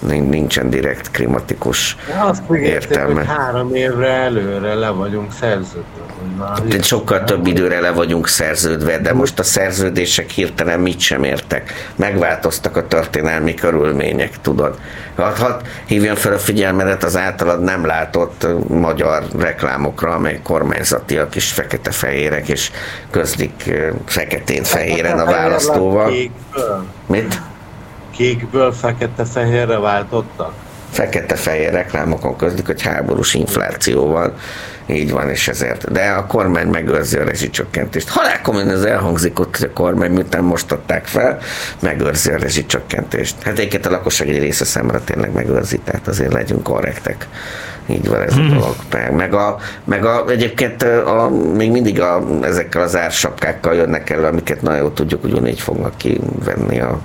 nincsen direkt klimatikus Azt értelme. hogy három évre előre le vagyunk szerződve. De sokkal több időre le vagyunk szerződve, de most a szerződések hirtelen mit sem értek. Megváltoztak a történelmi körülmények, tudod. Hadd had, hívjam fel a figyelmedet az általad nem látott magyar reklámokra, amely kormányzatiak is fekete-fehérek, és közlik feketén-fehéren a választóval. Kékből, Mit? Kékből fekete-fehérre váltottak? fekete-fehér reklámokon közlik, hogy háborús infláció van, így van, és ezért. De a kormány megőrzi a rezsicsökkentést. Halálkomolyan ez elhangzik ott, hogy a kormány, miután most adták fel, megőrzi a rezsicsökkentést. Hát egyébként a lakosság egy része szemre tényleg megőrzi, tehát azért legyünk korrektek. Így van ez a dolog. Meg, meg, a, meg a, egyébként a, a, még mindig a, ezekkel az ársapkákkal jönnek elő, amiket nagyon jól tudjuk, hogy ugyanígy fognak kivenni a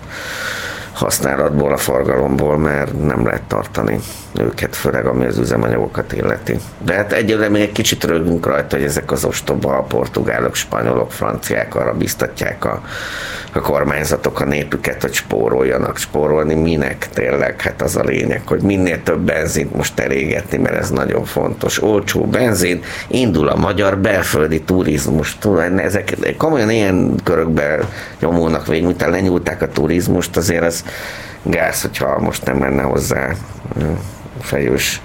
használatból, a forgalomból, mert nem lehet tartani őket, főleg ami az üzemanyagokat illeti. De hát egyelőre még egy kicsit rögünk rajta, hogy ezek az ostoba a portugálok, spanyolok, franciák arra biztatják a, a kormányzatok a népüket, hogy spóroljanak. Spórolni minek tényleg? Hát az a lényeg, hogy minél több benzint most elégetni, mert ez nagyon fontos. Olcsó benzin, indul a magyar belföldi turizmus. Tudod, ezek komolyan ilyen körökben nyomulnak végig, miután lenyúlták a turizmust, azért az gáz, hogyha most nem lenne hozzá fejős,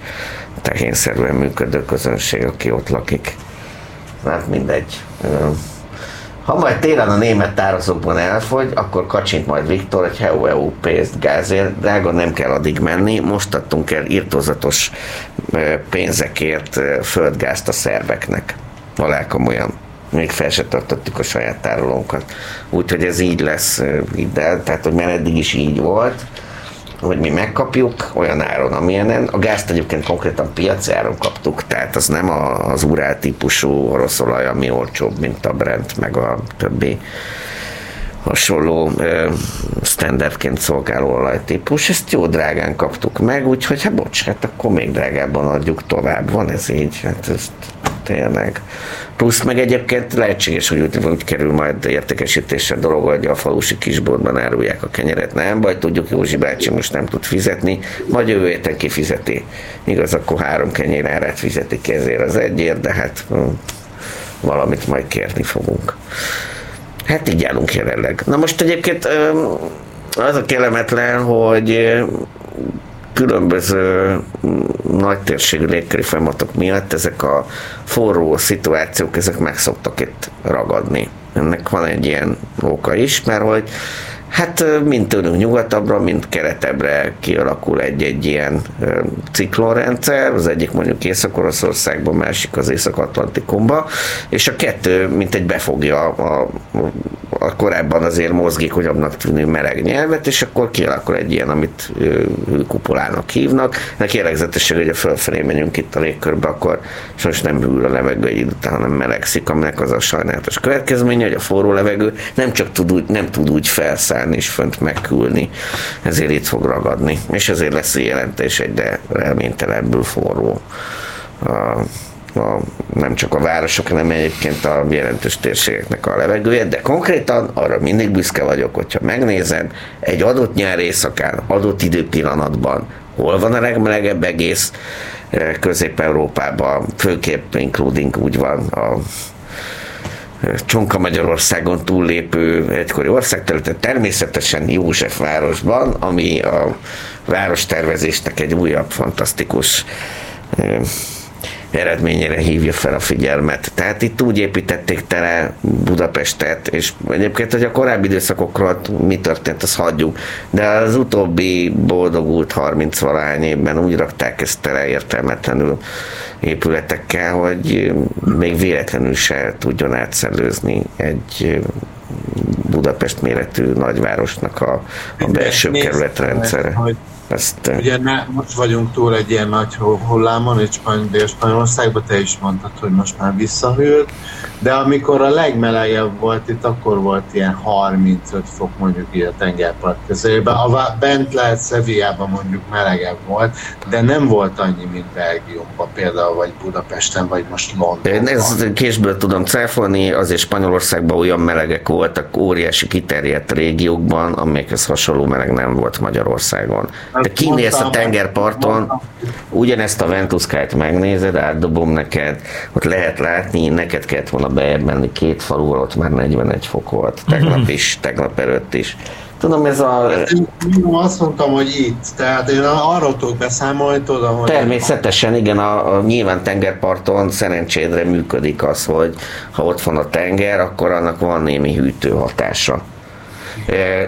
tehénszerűen működő közönség, aki ott lakik. Hát mindegy. Ha majd télen a német tározókban elfogy, akkor kacsint majd Viktor, hogy heu EU pénzt gázért, drága nem kell addig menni, most adtunk el írtózatos pénzekért földgázt a szerbeknek. Alá komolyan még fel se tartottuk a saját tárolónkat. Úgyhogy ez így lesz, de, tehát hogy már eddig is így volt, hogy mi megkapjuk olyan áron, amilyenen. A gázt egyébként konkrétan piaci áron kaptuk, tehát az nem az urál típusú oroszolaj, ami olcsóbb, mint a Brent, meg a többi hasonló ö, standardként szolgáló olajtípus. Ezt jó drágán kaptuk meg, úgyhogy hát bocs, hát akkor még drágábban adjuk tovább. Van ez így, hát ez tényleg. Plusz meg egyébként lehetséges, hogy úgy, úgy kerül majd értékesítésre a dolog, hogy a falusi kisboltban árulják a kenyeret. Nem baj, tudjuk, Józsi bácsi most nem tud fizetni, majd jövő héten kifizeti. Igaz, akkor három kenyér árát fizeti ki ezért az egyért, de hát hm, valamit majd kérni fogunk. Hát így állunk jelenleg. Na most egyébként az a kellemetlen, hogy különböző nagy térségű légköri folyamatok miatt ezek a forró szituációk, ezek meg szoktak itt ragadni. Ennek van egy ilyen oka is, mert hogy Hát mind tőlünk nyugatabbra, mind keletebbre kialakul egy-egy ilyen ciklonrendszer, az egyik mondjuk Észak-Oroszországban, másik az Észak-Atlantikumba, és a kettő mint egy befogja a, a korábban azért mozgékonyabbnak tűnő meleg nyelvet, és akkor kialakul egy ilyen, amit hőkupolának hívnak. Neki jellegzetesen, hogy a fölfelé megyünk itt a légkörbe, akkor most nem hűl a levegő egy idő után, hanem melegszik, aminek az a sajnálatos következménye, hogy a forró levegő nem csak tud úgy, nem tud úgy felszállni és fönt megkülni, ezért itt fog ragadni, és ezért lesz a jelentés egyre reménytelebbül forró. A, a, nem csak a városok, hanem egyébként a jelentős térségeknek a levegője, de konkrétan arra mindig büszke vagyok, hogyha megnézem egy adott nyár éjszakán, adott időpillanatban, hol van a legmelegebb egész Közép-Európában, főképp including úgy van a Csonka Magyarországon túllépő egykori országterületen, természetesen Józsefvárosban, ami a várostervezésnek egy újabb fantasztikus eredményére hívja fel a figyelmet. Tehát itt úgy építették tele Budapestet, és egyébként, hogy a korábbi időszakokról mi történt, azt hagyjuk, de az utóbbi boldogult 30 valány évben úgy rakták ezt tele értelmetlenül épületekkel, hogy még véletlenül se tudjon átszellőzni egy Budapest méretű nagyvárosnak a, a belső kerületrendszere. Hogy Ezt, eh, Ugye ne, most vagyunk túl egy ilyen nagy hu- hullámon, egy Spany- Dél-Spanyolországban, te is mondtad, hogy most már visszahűlt, de amikor a legmelegebb volt itt, akkor volt ilyen 35 fok mondjuk így a tengerpart közelében. A bent lehet Sevillában mondjuk melegebb volt, de nem volt annyi, mint Belgiumban például, vagy Budapesten, vagy most Én Londonban. ezt késből tudom cáfolni, azért Spanyolországban olyan melegek voltak óriási kiterjedt régiókban, amelyekhez hasonló meleg nem volt Magyarországon. De kinéz a tengerparton, ugyanezt a Ventuskát megnézed, átdobom neked, ott lehet látni, neked kellett volna bejebb menni két faluval, ott már 41 fok volt, tegnap is, tegnap előtt is. Tudom, ez a Én azt mondtam, hogy itt, tehát én arról tudok beszámolni, tudom, hogy Természetesen igen, a, a nyilván tengerparton szerencsédre működik az, hogy ha ott van a tenger, akkor annak van némi hűtő hatása.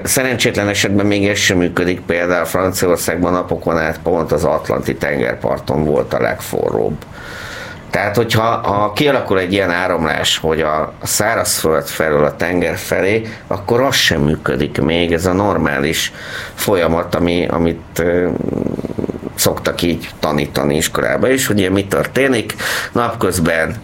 Szerencsétlen esetben még ez sem működik, például Franciaországban napokon át pont az Atlanti tengerparton volt a legforróbb. Tehát, hogyha ha kialakul egy ilyen áramlás, hogy a, szárazföld felől a tenger felé, akkor az sem működik még, ez a normális folyamat, ami, amit szoktak így tanítani iskolában is, hogy mi történik. Napközben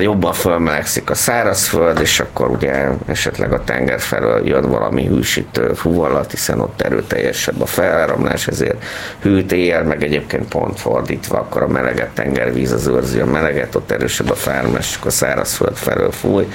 jobban fölmelegszik a szárazföld, és akkor ugye esetleg a tenger felől jön valami hűsítő fuvallat, hiszen ott erőteljesebb a feláramlás, ezért hűt éjjel, meg egyébként pont fordítva, akkor a meleget tengervíz az őrzi a meleget, ott erősebb a akkor a szárazföld felől fúj.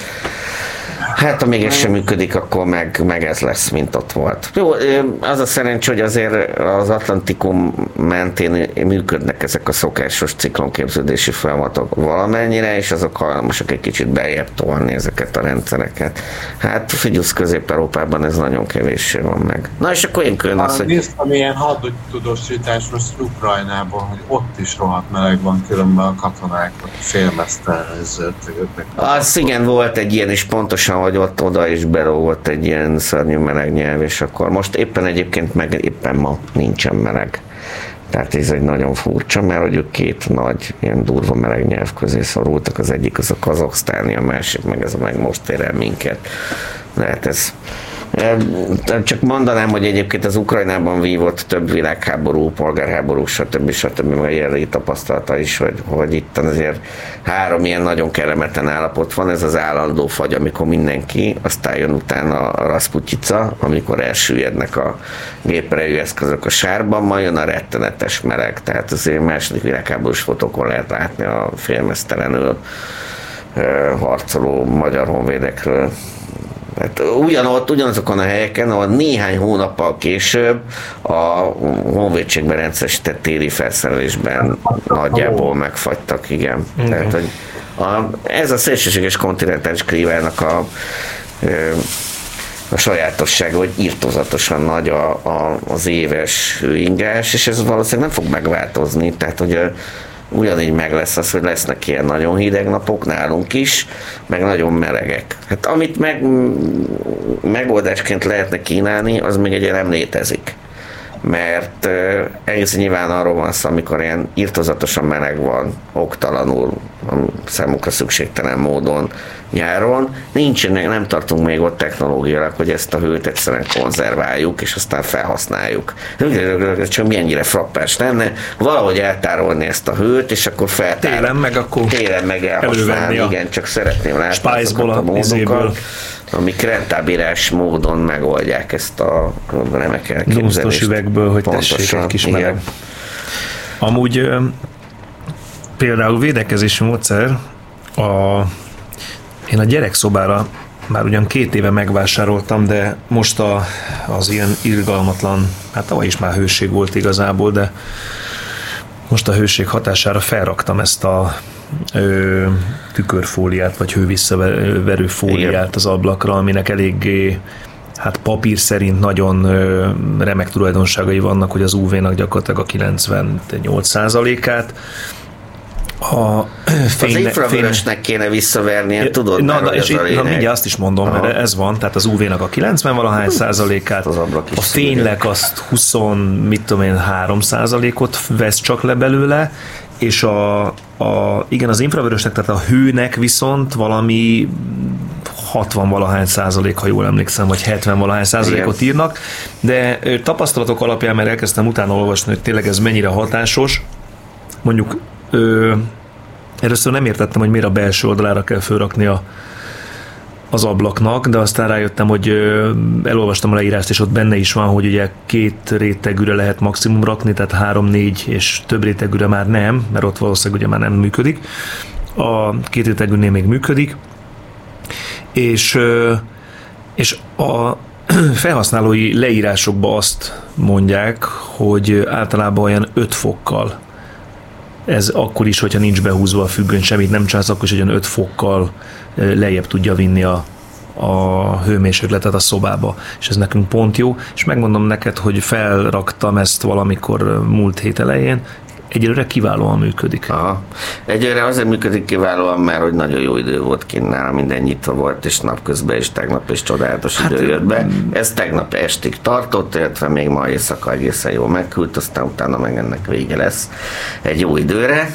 Hát, ha még ez sem működik, akkor meg, meg ez lesz, mint ott volt. Jó, az a szerencs, hogy azért az Atlantikum mentén működnek ezek a szokásos ciklonképződési folyamatok valamennyire, és azok hajlamosak egy kicsit beljebb tolni ezeket a rendszereket. Hát figyelsz, Közép-Európában ez nagyon kevéssé van meg. Na és akkor én külön az, hogy Néztem ilyen hadtudósítás most Ukrajnában, hogy ott is rohadt meleg van, különben a katonák ott félmezteleződtek. Az igen, volt egy ilyen is pontosan, hogy ott oda is belógott egy ilyen szörnyű meleg nyelv, és akkor most éppen egyébként meg éppen ma nincsen meleg. Tehát ez egy nagyon furcsa, mert hogy ők két nagy, ilyen durva meleg nyelv közé szorultak, az egyik az a kazaksztáni, a másik meg ez a meg most ér el minket. Lehet ez csak mondanám, hogy egyébként az Ukrajnában vívott több világháború, polgárháború, stb. stb. a jelenlegi tapasztalata is, hogy, hogy itt azért három ilyen nagyon kellemetlen állapot van, ez az állandó fagy, amikor mindenki, aztán jön utána a Rasputica, amikor elsüllyednek a géperejű eszközök a sárban, majd jön a rettenetes meleg, tehát azért második világháborús fotókon lehet látni a félmeztelenül harcoló magyar honvédekről Hát ugyanott, ugyanazokon a helyeken, ahol néhány hónappal később a honvédségben rendszeresített téli felszerelésben nagyjából megfagytak, igen. Igen. Tehát, hogy a, ez a szélsőséges kontinentális klímának a, a sajátossága, hogy írtozatosan nagy a, a, az éves hőingás, és ez valószínűleg nem fog megváltozni, tehát hogy a, ugyanígy meg lesz az, hogy lesznek ilyen nagyon hideg napok nálunk is, meg nagyon melegek. Hát amit meg, megoldásként lehetne kínálni, az még egy nem létezik. Mert egész nyilván arról van szó, amikor ilyen írtozatosan meleg van, oktalanul, számukra szükségtelen módon nyáron, nincsenek, nem tartunk még ott technológiailag, hogy ezt a hőt egyszerűen konzerváljuk, és aztán felhasználjuk. Csak milyennyire frappás lenne, valahogy eltárolni ezt a hőt, és akkor feltárolni. Télen meg akkor Télen meg elhasználni, a igen, csak szeretném látni a izéből. módokat, amik rentábilás módon megoldják ezt a remek elképzelést. Dunsztos üvegből, hogy tessék Pontosan, egy kis igen. meleg. Amúgy ö, például védekezési módszer, a, én a gyerekszobára már ugyan két éve megvásároltam, de most a, az ilyen irgalmatlan, hát tavaly is már hőség volt igazából, de most a hőség hatására felraktam ezt a ö, tükörfóliát, vagy hővisszaverő fóliát az ablakra, aminek eléggé hát papír szerint nagyon ö, remek tulajdonságai vannak, hogy az UV-nak gyakorlatilag a 98%-át. A Az fény, infravörösnek kéne visszavernie, tudod, na, mert na, hogy és itt, na, mindjárt azt is mondom, Aha. mert ez van, tehát az UV-nak a 90 valahány százalékát, az a fénynek azt 20, mit tudom én, 3 százalékot vesz csak le belőle, és a, a, igen, az infravörösnek, tehát a hőnek viszont valami 60 valahány százalék, ha jól emlékszem, vagy 70 valahány százalékot Igen. írnak, de tapasztalatok alapján, mert elkezdtem utána olvasni, hogy tényleg ez mennyire hatásos, mondjuk ö, először nem értettem, hogy miért a belső oldalára kell fölrakni a, az ablaknak, de aztán rájöttem, hogy elolvastam a leírást, és ott benne is van, hogy ugye két rétegűre lehet maximum rakni, tehát három, négy és több rétegűre már nem, mert ott valószínűleg ugye már nem működik. A két rétegűnél még működik, és, és a felhasználói leírásokban azt mondják, hogy általában olyan 5 fokkal ez akkor is, hogyha nincs behúzva a függöny, semmit nem csinálsz, akkor is olyan 5 fokkal lejjebb tudja vinni a, a hőmérsékletet a szobába, és ez nekünk pont jó, és megmondom neked, hogy felraktam ezt valamikor múlt hét elején, egyelőre kiválóan működik. Aha. Egyre azért működik kiválóan, mert hogy nagyon jó idő volt kint nála, minden nyitva volt, és napközben is tegnap is csodálatos hát, idő jött be. Ez tegnap estig tartott, illetve még ma éjszaka egészen jól megküld, aztán utána meg ennek vége lesz egy jó időre.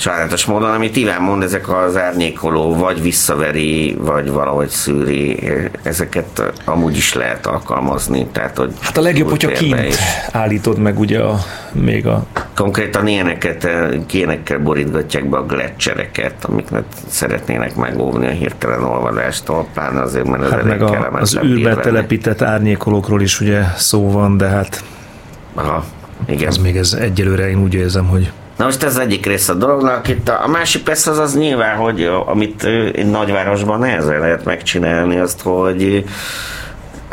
Sajnálatos módon, amit Iván mond, ezek az árnyékoló vagy visszaveri, vagy valahogy szűri, ezeket amúgy is lehet alkalmazni. Tehát, hogy Hát a legjobb, hogyha kint is. állítod meg ugye a, még a Konkrétan ilyeneket, eh, kénekkel borítgatják be a gletszereket, amiket szeretnének megóvni a hirtelen olvadástól, pláne azért, mert ez Hát elég meg a, az űrbe telepített árnyékolókról is ugye szó van, de hát Aha, igen. az még ez egyelőre én úgy érzem, hogy Na most ez egyik része a dolognak. Itt a, a másik persze az az nyilván, hogy amit egy nagyvárosban nehezen lehet megcsinálni, azt, hogy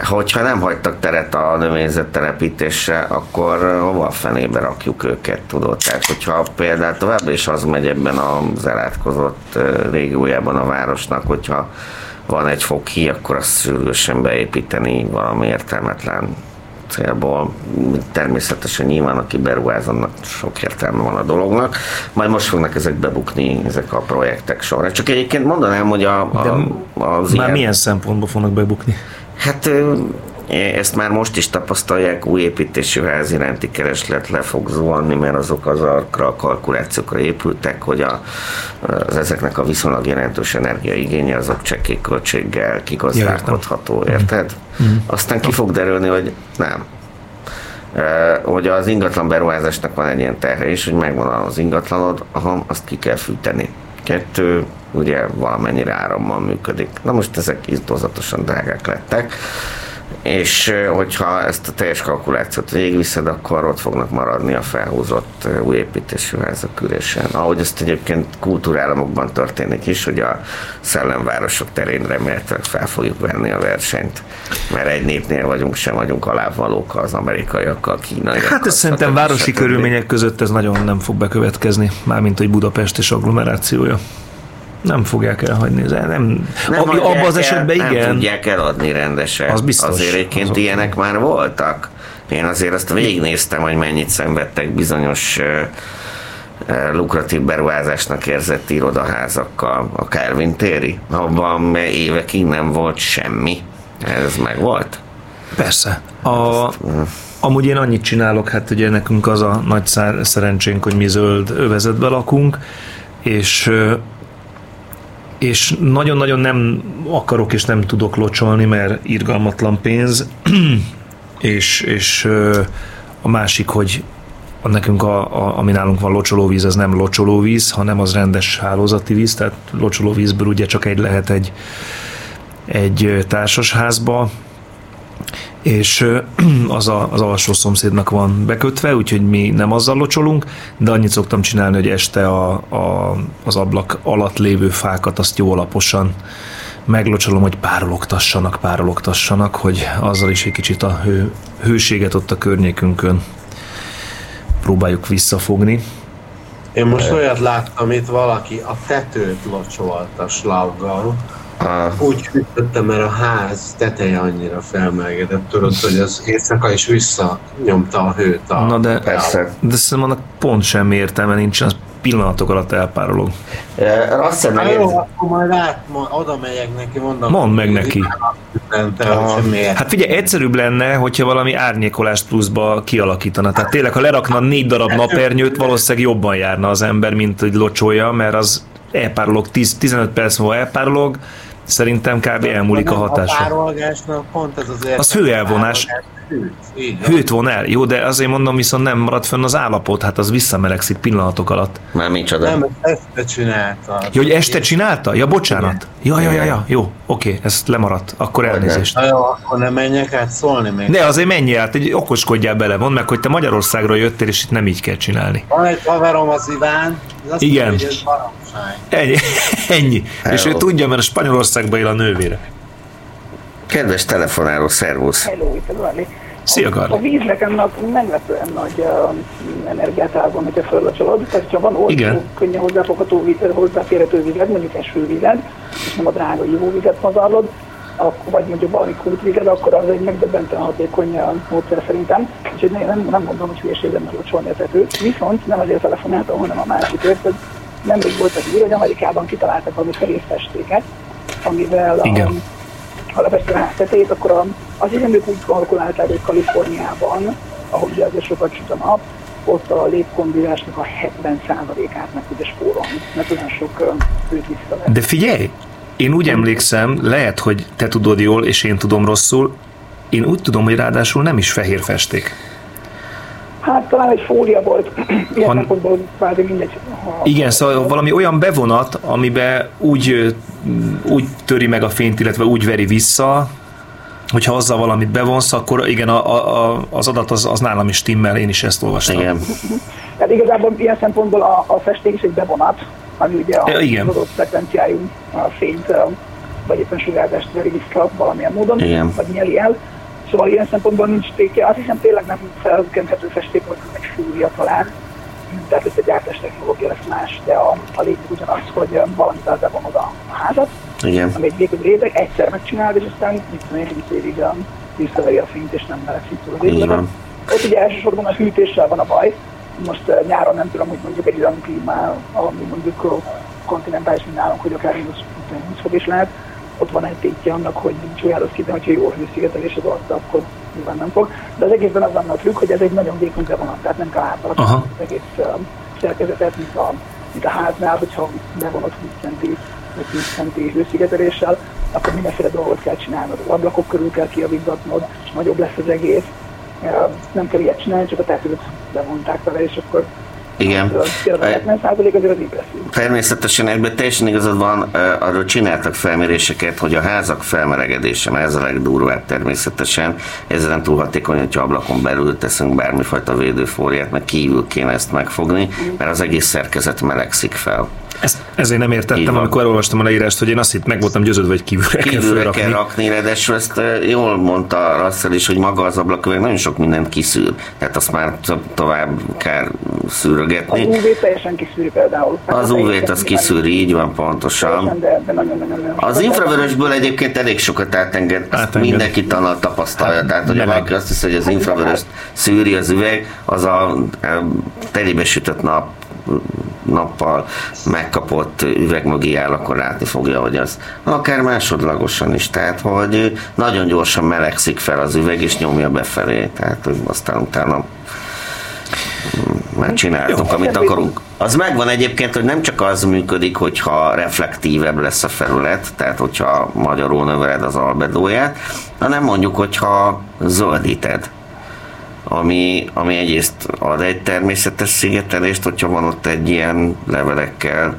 hogyha nem hagytak teret a növényzet telepítésre, akkor hova a fenébe rakjuk őket, tudod? Tehát, hogyha például továbbra is az megy ebben az elátkozott régiójában a városnak, hogyha van egy fokhí, akkor azt sürgősen beépíteni valami értelmetlen célból. Természetesen nyilván, aki beruház, annak sok értelme van a dolognak. Majd most fognak ezek bebukni, ezek a projektek sorra. Csak egyébként mondanám, hogy a, a, az már ilyen, milyen szempontból fognak bebukni? Hát ezt már most is tapasztalják, új építésű ház iránti kereslet le fog zuhanni, mert azok azokra a kalkulációkra épültek, hogy a, az ezeknek a viszonylag jelentős energiaigénye azok csekély költséggel kigazdálkodható, érted? Aztán ki fog derülni, hogy nem. Hogy az ingatlan beruházásnak van egy ilyen terhe is, hogy megvan az ingatlanod, aha, azt ki kell fűteni. Kettő, ugye valamennyire árammal működik. Na most ezek isztozatosan drágák lettek, és hogyha ezt a teljes kalkulációt végigviszed, akkor ott fognak maradni a felhúzott új építésű házak ürésen. Ahogy ezt egyébként kultúrállamokban történik is, hogy a szellemvárosok terén remélhetőleg fel fogjuk venni a versenyt, mert egy népnél vagyunk, sem vagyunk alávalók az amerikaiakkal, kínaiakkal. Hát ez szerintem városi stb. körülmények között ez nagyon nem fog bekövetkezni, mármint hogy Budapest és agglomerációja. Nem fogják elhagyni. Ez Nem, Nem Ab, abban az el, esetben Nem igen. tudják eladni rendesen. Az biztos. Azért egyébként Azok- ilyenek már voltak. Én azért azt végignéztem, hogy mennyit szenvedtek bizonyos lukratív beruházásnak érzett irodaházakkal. A Calvin téri, abban évekig nem volt semmi. Ez meg volt. Persze. A, amúgy én annyit csinálok, hát ugye nekünk az a nagy szerencsénk, hogy mi zöld övezetbe lakunk, és és nagyon-nagyon nem akarok és nem tudok locsolni, mert irgalmatlan pénz, és, és a másik, hogy a nekünk, a, a, ami nálunk van locsolóvíz, az nem locsolóvíz, hanem az rendes hálózati víz, tehát locsolóvízből ugye csak egy lehet egy, egy társasházba, és az, a, az alsó szomszédnak van bekötve, úgyhogy mi nem azzal locsolunk, de annyit szoktam csinálni, hogy este a, a, az ablak alatt lévő fákat azt jó alaposan meglocsolom, hogy párologtassanak, párologtassanak, hogy azzal is egy kicsit a hő, hőséget ott a környékünkön próbáljuk visszafogni. Én most olyat láttam, itt valaki a tetőt locsolt a slaggal. Úgy hűtötte, mert a ház teteje annyira felmelegedett, tudod, hogy az éjszaka is visszanyomta a hőt. A Na de, Persze. de szerintem annak pont semmi értelme nincsen, az pillanatok alatt elpárolog. Azt hiszem, jó, akkor majd át, ma- oda megyek neki, mondom. Mondd meg neki. Hát figyelj, egyszerűbb lenne, hogyha valami árnyékolást pluszba kialakítana. Tehát tényleg, ha lerakna négy darab napernyőt, valószínűleg jobban járna az ember, mint hogy locsolja, mert az elpárolog, 10, 15 perc múlva elpárolog, Szerintem kb. elmúlik a hatása. A párolgásnak pont ez az Az hőelvonás. Hőt, von el, jó, de azért mondom, viszont nem marad fönn az állapot, hát az visszamelegszik pillanatok alatt. Már micsoda. Nem, este csinálta. Ja, hogy este csinálta? Ja, bocsánat. Ja, ja, ja, ja, jó, oké, ezt lemaradt. Akkor elnézést. Na jó, akkor nem menjek át szólni még. Ne, azért menjél át, egy okoskodjál bele, mondd meg, hogy te Magyarországról jöttél, és itt nem így kell csinálni. Van egy haverom az Iván, ez azt Igen. mondja, hogy ez baromság. Ennyi. Ennyi. És ő Hello. tudja, mert a Spanyolországban él a nővére. Kedves telefonáló, szervusz. Hello, itt a Garli. Szia, A Garli. víz nekem nap meglepően nagy uh, energiát elvon, hogyha föllacsolod. Tehát, ha van olcsó, Igen. könnyen hozzáfogható, víz- hozzáférhető vized, mondjuk esővized, és nem a drága ivóvizet pazarlod, akkor, vagy mondjuk valami kultvized, akkor az egy megdöbbentően hatékony módszer szerintem. Úgyhogy nem, nem, nem mondom, hogy hülyeség lenne locsolni a tetőt. Viszont nem azért telefonáltam, hanem a másikért, hogy nemrég volt egy hír, hogy Amerikában kitaláltak valami fehér amivel a, Igen. a ház tetejét, akkor az egyenlők úgy kalkulálták, hogy Kaliforniában, ahol ugye azért sokat süt a nap, ott a légkombinásnak a 70%-át meg tudja spórolni, mert olyan sok ö, hőt visszavett. De figyelj, én úgy emlékszem, lehet, hogy te tudod jól, és én tudom rosszul, én úgy tudom, hogy ráadásul nem is fehér festék. Hát talán egy fólia volt, ilyen Han- szempontból kvázi mindegy. Ha, Igen, szóval valami olyan bevonat, amiben úgy, úgy töri meg a fényt, illetve úgy veri vissza, hogyha azzal valamit bevonsz, akkor igen, a, a, az adat az, az nálam is stimmel, én is ezt olvastam. Igen. Tehát igazából ilyen szempontból a, a festék is egy bevonat, ami ugye a Ja, igen. az adott frekvenciájú a fényt, vagy éppen sugárzást veri vissza valamilyen módon, Igen. vagy nyeli el. Szóval ilyen szempontból nincs téke. Azt hiszem tényleg nem felzökkenthető festék, vagy egy fúria talán. Tehát ez egy gyártás technológia lesz más, de a, a lényeg ugyanaz, hogy ö, valamit az bevonod a házat, Igen. ami egy vékony réteg, egyszer megcsinálod, és aztán mit tudom én, 20 évig ö, visszaveri a fényt, és nem melegszik túl épületet. van. Ott ugye elsősorban a hűtéssel van a baj. Most uh, nyáron nem tudom, hogy mondjuk egy olyan klímá, ami mondjuk uh, kontinentális, mint nálunk, hogy akár mínusz 20 fok is lehet, ott van egy tétje annak, hogy rossz idő, hogyha jó hőszigetelés az alatt, akkor nyilván nem fog. De az egészben az annak függ, hogy ez egy nagyon vékony bevonat, tehát nem kell átalakítani az egész uh, szerkezetet, mint a, mint a háznál, hogyha bevonat 20 centi vagy 10 centi hőszigeteléssel, akkor mindenféle dolgot kell csinálnod. Az ablakok körül kell kiavítatnod, és nagyobb lesz az egész. Ja, nem kell ilyet csinálni, csak a tetőt bevonták vele, és akkor Igen. tényleg a 70 százalék azért az impresszív. Természetesen ebben teljesen igazad van, arról csináltak felméréseket, hogy a házak felmelegedése, mert ez a legdurvább természetesen, ezzel nem túl hatékony, hogyha ablakon belül teszünk bármifajta védőfóliát, meg kívül kéne ezt megfogni, mert az egész szerkezet melegszik fel. Ezt, ezért nem értettem, amikor elolvastam a leírást, hogy én azt itt meg voltam győződve, hogy kívülre, kell Kívülre fölrakni. kell rakni, ráadásul ezt jól mondta Russell is, hogy maga az ablaküveg nagyon sok mindent kiszűr, tehát azt már to- tovább kell Az szűrögetni. UV teljesen kiszűri például. Az UV-t az kiszűri, így van pontosan. Az infravörösből egyébként elég sokat átenged, ezt Átenged. mindenki tanult tapasztalja. Hát, Tehát, hogy valaki azt hiszi, hogy az infravöröst szűri az üveg, az a telébe sütött nap nappal megkapott üveg mögé áll, akkor látni fogja, hogy az akár másodlagosan is, tehát hogy nagyon gyorsan melegszik fel az üveg, és nyomja befelé, tehát hogy aztán utána már csináltunk, amit akarunk. Az megvan egyébként, hogy nem csak az működik, hogyha reflektívebb lesz a felület, tehát hogyha magyarul növeled az albedóját, hanem mondjuk, hogyha zöldíted ami, ami egyrészt ad egy természetes szigetelést, hogyha van ott egy ilyen levelekkel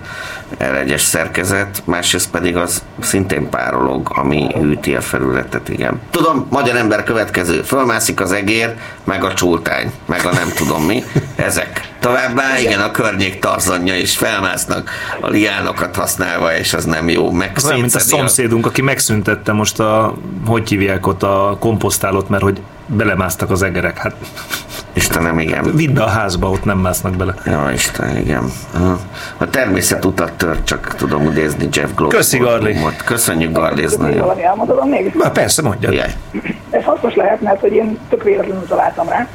elegyes szerkezet, másrészt pedig az szintén párolog, ami hűti a felületet, igen. Tudom, magyar ember következő, fölmászik az egér, meg a csultány, meg a nem tudom mi, ezek. Továbbá igen, a környék tarzanja is felmásznak a liánokat használva, és az nem jó. Meg Az olyan, mint a szomszédunk, aki megszüntette most a, hogy hívják ott a komposztálót, mert hogy belemásztak az egerek. Hát Istenem, igen. vidd be a házba, ott nem másznak bele. Ja, Isten, igen. A természet utat tört, csak tudom idézni Jeff Goldblumot. Köszi, Garli. Köszönjük, Garli, ez nagyon jó. valami elmondhatom még? Na, persze, mondjad. Jaj. Ez hasznos lehet, mert hogy én tök véletlenül találtam rá.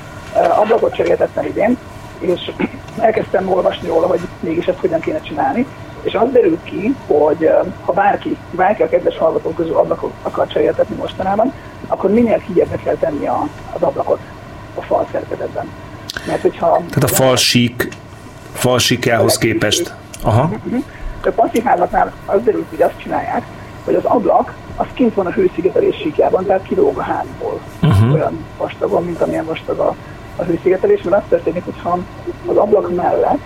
Ablakot cseréltettem idén, és elkezdtem olvasni róla, hogy mégis ezt hogyan kéne csinálni. És az derült ki, hogy ha bárki, bárki a kedves hallgatók közül ablakot akar cseréltetni mostanában, akkor minél kigyebbre kell tenni a, az ablakot a fal szerkezetben. Mert hogyha... Tehát a fal sík, fal síkjához képest. Aha. A passzív házaknál az derült, hogy azt csinálják, hogy az ablak az kint van a hőszigetelés síkjában, tehát kilóg a házból. Uh-huh. Olyan vastagon, mint amilyen vastag a, a hőszigetelés, mert az történik, hogyha az ablak mellett,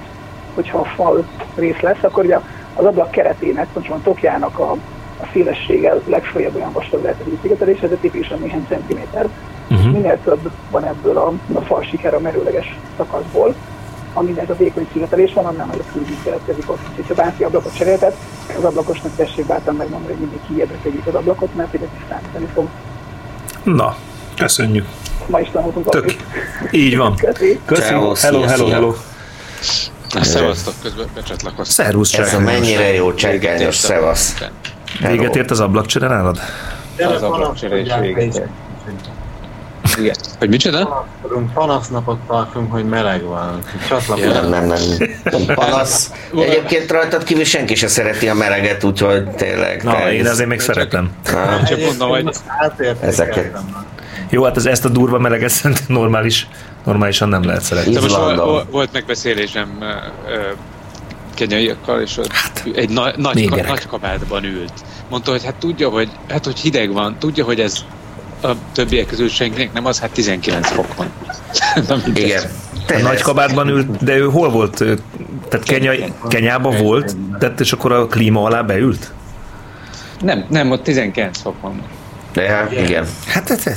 hogyha a fal rész lesz, akkor ugye az ablak keretének, pontosan a tokjának a, a szélessége legfőjebb olyan vastag lehet a hőszigetelés, ez a tipikusan néhány centiméter. Uh-huh. Minél több van ebből a, a fal siker a merőleges szakaszból, aminek a vékony szigetelés van, annál nagyobb külvíz keletkezik ott. És ha bárki ablakot cseréltet, az ablakosnak tessék bátran megmondani, hogy mindig kiebbre tegyük az ablakot, mert ugye tisztánítani fog. Na, köszönjük. Ma is tanultunk Tök. valamit. Így van. Köszi. Köszi. Ciao, Hello, hello, hello. Na, szevasztok, közben becsatlakoztam. Szervusz, Ez a mennyire jó cseggányos szevasz. Véget ért az ablakcsere nálad? Az ablakcsere is véget ért. Igen. Hogy micsoda? Panaszkodunk, panasznapot tartunk, hogy meleg van. Csatlakozunk. Nem, nem, nem. Panasz. Egyébként rajtad kívül senki se szereti a meleget, úgyhogy tényleg. Na, te én ez- azért még szeretem. Na, Csak mondom, hogy Ezeket. Jó, hát ez, ezt a durva meleget szerintem normális, normálisan nem lehet szeretni. de most volt megbeszélésem kenyaiakkal, és ott egy na- nagy, ka- nagy kabátban ült. Mondta, hogy hát tudja, hogy, hát, hogy hideg van, tudja, hogy ez a többiek közül senkinek nem az, hát 19 fok van. Igen. A nagy kabátban ült, de ő hol volt? Tehát Kenya, Kenyában volt, tehát és akkor a klíma alá beült? Nem, nem, ott 19 fok van. De hát, igen. Hát ez, De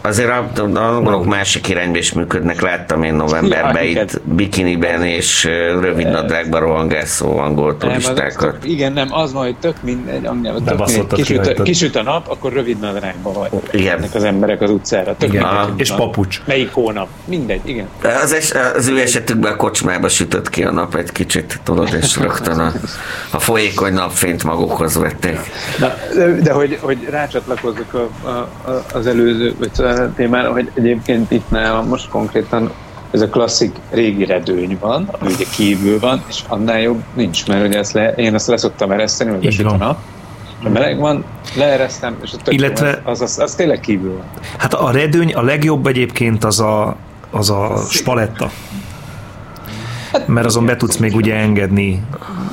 Azért a, a dolgok másik irányba is működnek. Láttam én novemberben Ja, itt bikiniben és rövid nadrágban rohangászó angol Nem, az, turistákat. igen, nem, az hogy tök mindegy, tök Kisüt, kisüt a nap, akkor rövid nadrágban vagy. Igen. Az emberek az utcára. Tök Igen. mindegy, és papucs. Melyik hónap? Mindegy, igen. Az, es, az ő esetükben a kocsmába sütött ki a nap egy kicsit, tudod, és rögtön a, a folyékony napfényt magukhoz vették. Na, de, de hogy, hogy rácsatlakozzak a, a, a, az előző vagy témára, hogy egyébként itt nálam most konkrétan ez a klasszik régi redőny van, ami ugye kívül van, és annál jobb nincs, mert ugye ezt le, én azt leszoktam ereszteni, hogy besüt a nap, a meleg van, leeresztem, és a tök Illetve- jó, az, az, az, tényleg kívül van. Hát a redőny a legjobb egyébként az a, az a spaletta. Mert azon be tudsz még ugye engedni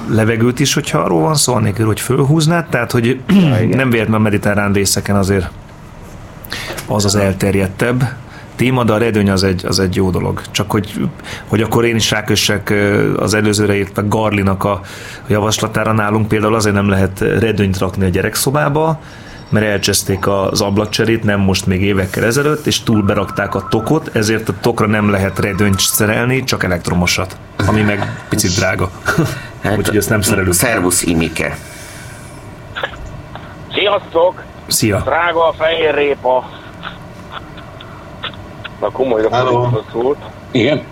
levegőt is, hogyha arról van szó, anélkül, hogy fölhúznád, tehát hogy nem véletlen a mediterrán részeken azért az az elterjedtebb téma, de a redőny az egy, az egy jó dolog. Csak hogy, hogy akkor én is rákössek az előzőre írtak Garlinak a javaslatára nálunk például azért nem lehet redőnyt rakni a gyerekszobába, mert elcseszték az ablakcserét, nem most még évekkel ezelőtt, és túl berakták a tokot, ezért a tokra nem lehet redőnyt szerelni, csak elektromosat, ami meg picit drága. Úgyhogy ezt nem szerelünk. Szervusz Imike. Sziasztok! Szia! Drága a fehér répa! Na komolyra Hello. fordítva szót, Igen?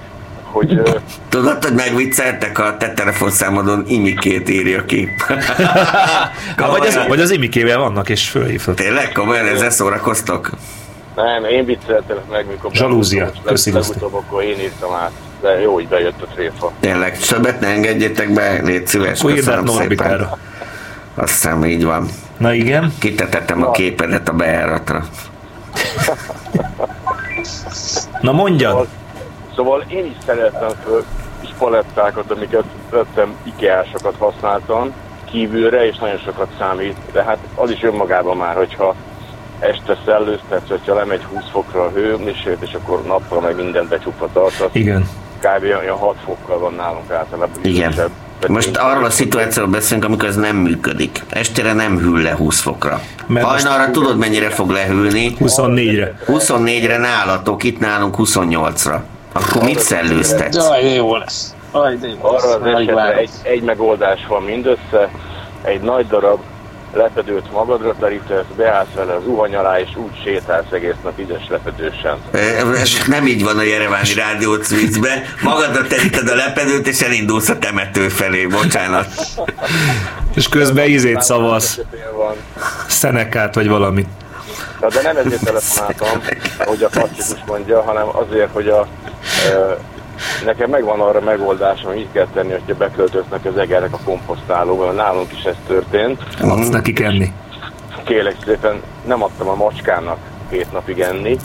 hogy Tudod, hogy megvicceltek a te telefonszámodon Imikét írja ki. Vagy az, vagy az imikével vannak, és fölhívtad. Tényleg? Komolyan ezzel szórakoztok? nem, én vicceltelek meg, mikor Zsalúzia. Köszi. Legutóbb akkor én írtam át, de jó, hogy bejött a tréfa. Tényleg, többet ne engedjétek be, légy szíves, Akkor köszönöm szépen. Azt hiszem, így van. Na igen, Kitetettem a képedet a bejáratra. na mondjad. Szóval én is szerettem föl kis palettákat, amiket vettem ikeásokat használtam kívülre, és nagyon sokat számít, de hát az is önmagában már, hogyha este szellőztetsz, hogyha lemegy 20 fokra a hőmérséklet, és akkor nappal meg mindent becsukva tartasz. Igen. Kb. olyan 6 fokkal van nálunk általában. Igen. hűvösebb. Most arról a szituációról beszélünk, amikor ez nem működik. Estére nem hűl le 20 fokra. Mert most- Hajnalra tudod, mennyire fog lehűlni? 24-re. 24-re nálatok, itt nálunk 28-ra. Akkor mit szellőztetsz? Jaj, de jó lesz. Jaj, de jó Arra az esetre egy, egy megoldás van mindössze, egy nagy darab lepedőt magadra terítesz, beállsz vele az zuhany alá, és úgy sétálsz egész nap ügyes lepedősen. Ez nem így van a Jereváni Rádió Cvicbe. Magadra teríted a lepedőt, és elindulsz a temető felé. Bocsánat. És közben ízét szavasz, Van. szenekát vagy valamit. Na, de nem ezért telefonáltam, ahogy a Patrikus mondja, hanem azért, hogy a, nekem megvan arra megoldás, hogy mit kell tenni, hogyha beköltöznek az egerek a komposztálóba, mert nálunk is ez történt. Adsz nekik enni. Kérlek szépen, nem adtam a macskának két napig enni,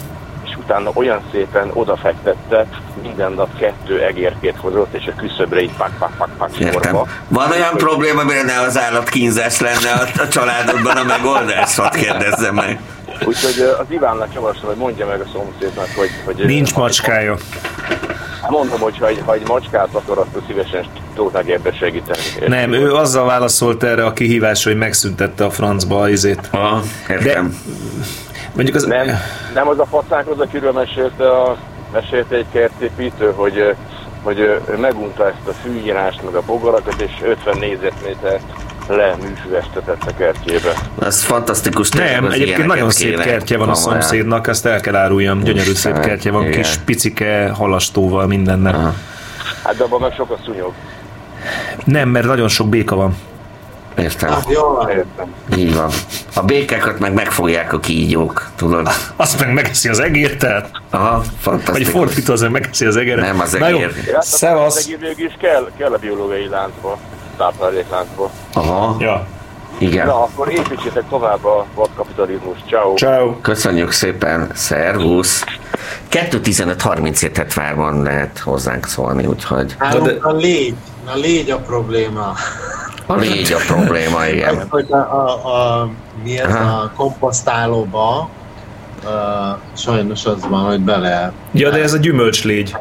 utána olyan szépen odafektette, minden nap kettő egérkét hozott, és a küszöbre így pak, pak, pak, pak Értem. sorba. Van olyan probléma, amire ne az állatkínzás lenne a, a családodban a megoldás? Hadd kérdezzem meg. Úgyhogy az Ivánnak javaslom, hogy mondja meg a szomszédnak, hogy... hogy Nincs macskája. Hát Mondom, hogy ha egy, ha egy macskát akar, akkor szívesen tudok neki ebbe segíteni. Nem, ő azzal válaszolt erre a kihívásra, hogy megszüntette a francba a izét. Aha, értem. Mondjuk az... Nem, nem az a facákhoz, akiről mesélte, a, mesélte egy kertépítő, hogy, hogy megunta ezt a fűírást, meg a bogarakat, és 50 négyzetmétert leműsüvesztetett a kertjébe. Az fantasztikus. Nem, az egyébként nagyon szép kéne. kertje van a szomszédnak, ezt el kell áruljam. Gyönyörű szép kertje van, igen. kis picike halastóval, mindennel. Hát de abban meg sok a szúnyog. Nem, mert nagyon sok béka van. Értem. Hát jól értem. Így van. A békákat meg megfogják a kígyók, tudod? Azt meg megeszi az egér, tehát? Aha, Vagy fantasztikus. fordítva, az meg megeszi az egeret. Nem az egér. Ja, hát az Szevasz. egér is kell, kell a biológiai láncba, táplálékláncba. Aha, Ja. igen. Na, akkor építsétek tovább a vadkapitalizmus. Ciao. Ciao. Köszönjük szépen, szervusz! 2.15.37 várban lehet hozzánk szólni, úgyhogy Nálunk de- a légy, a légy a probléma. A légy a probléma, igen. Az, hogy a, a, a, mi ez Aha. a komposztálóba, uh, sajnos az van, hogy bele Ja, de ez a gyümölcslégy.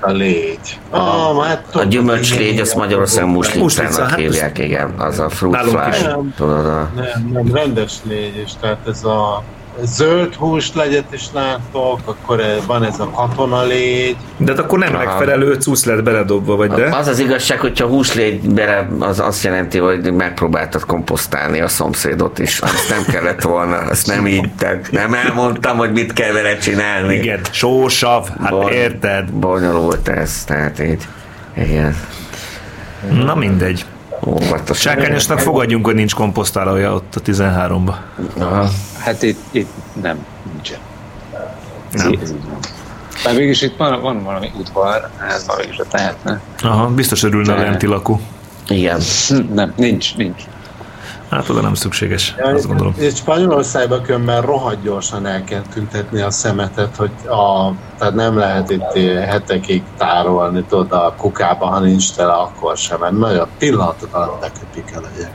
a légy. Ah, hát A gyümölcslégy, azt. Magyarországon Muslica, muslincának hát hívják, igen. Az a fruit fly, a... Nem, nem, rendes légy, és tehát ez a zöld húslegyet is látok, akkor van ez a katonalégy, De hát akkor nem Aha. megfelelő cusz lett beledobva, vagy de? Az az igazság, hogyha húslégy bele, az azt jelenti, hogy megpróbáltad komposztálni a szomszédot is. Azt nem kellett volna, azt nem így, nem elmondtam, hogy mit kell vele csinálni. Igen, sósav, hát Bon- érted. Bonyolult ez, tehát így. Igen. Na mindegy. Óvatosan. Sákányosnak fogadjunk, hogy nincs komposztálója ott a 13-ba. Aha. Hát itt, itt nem, nincsen. Nem. Ez így van. Már mégis itt van, van valami udvar, házban mégis ott lehetne. Aha, biztos örülne a lenti lakó. Igen. Hm, Nem, nincs, nincs. Hát oda nem szükséges, azt gondolom. És Spanyolországban különben rohadt gyorsan el kell tüntetni a szemetet, hogy a, tehát nem lehet itt hetekig tárolni, tudod, a kukába, ha nincs tele, akkor sem, mert nagyon pillanatok alatt beköpik el egyek.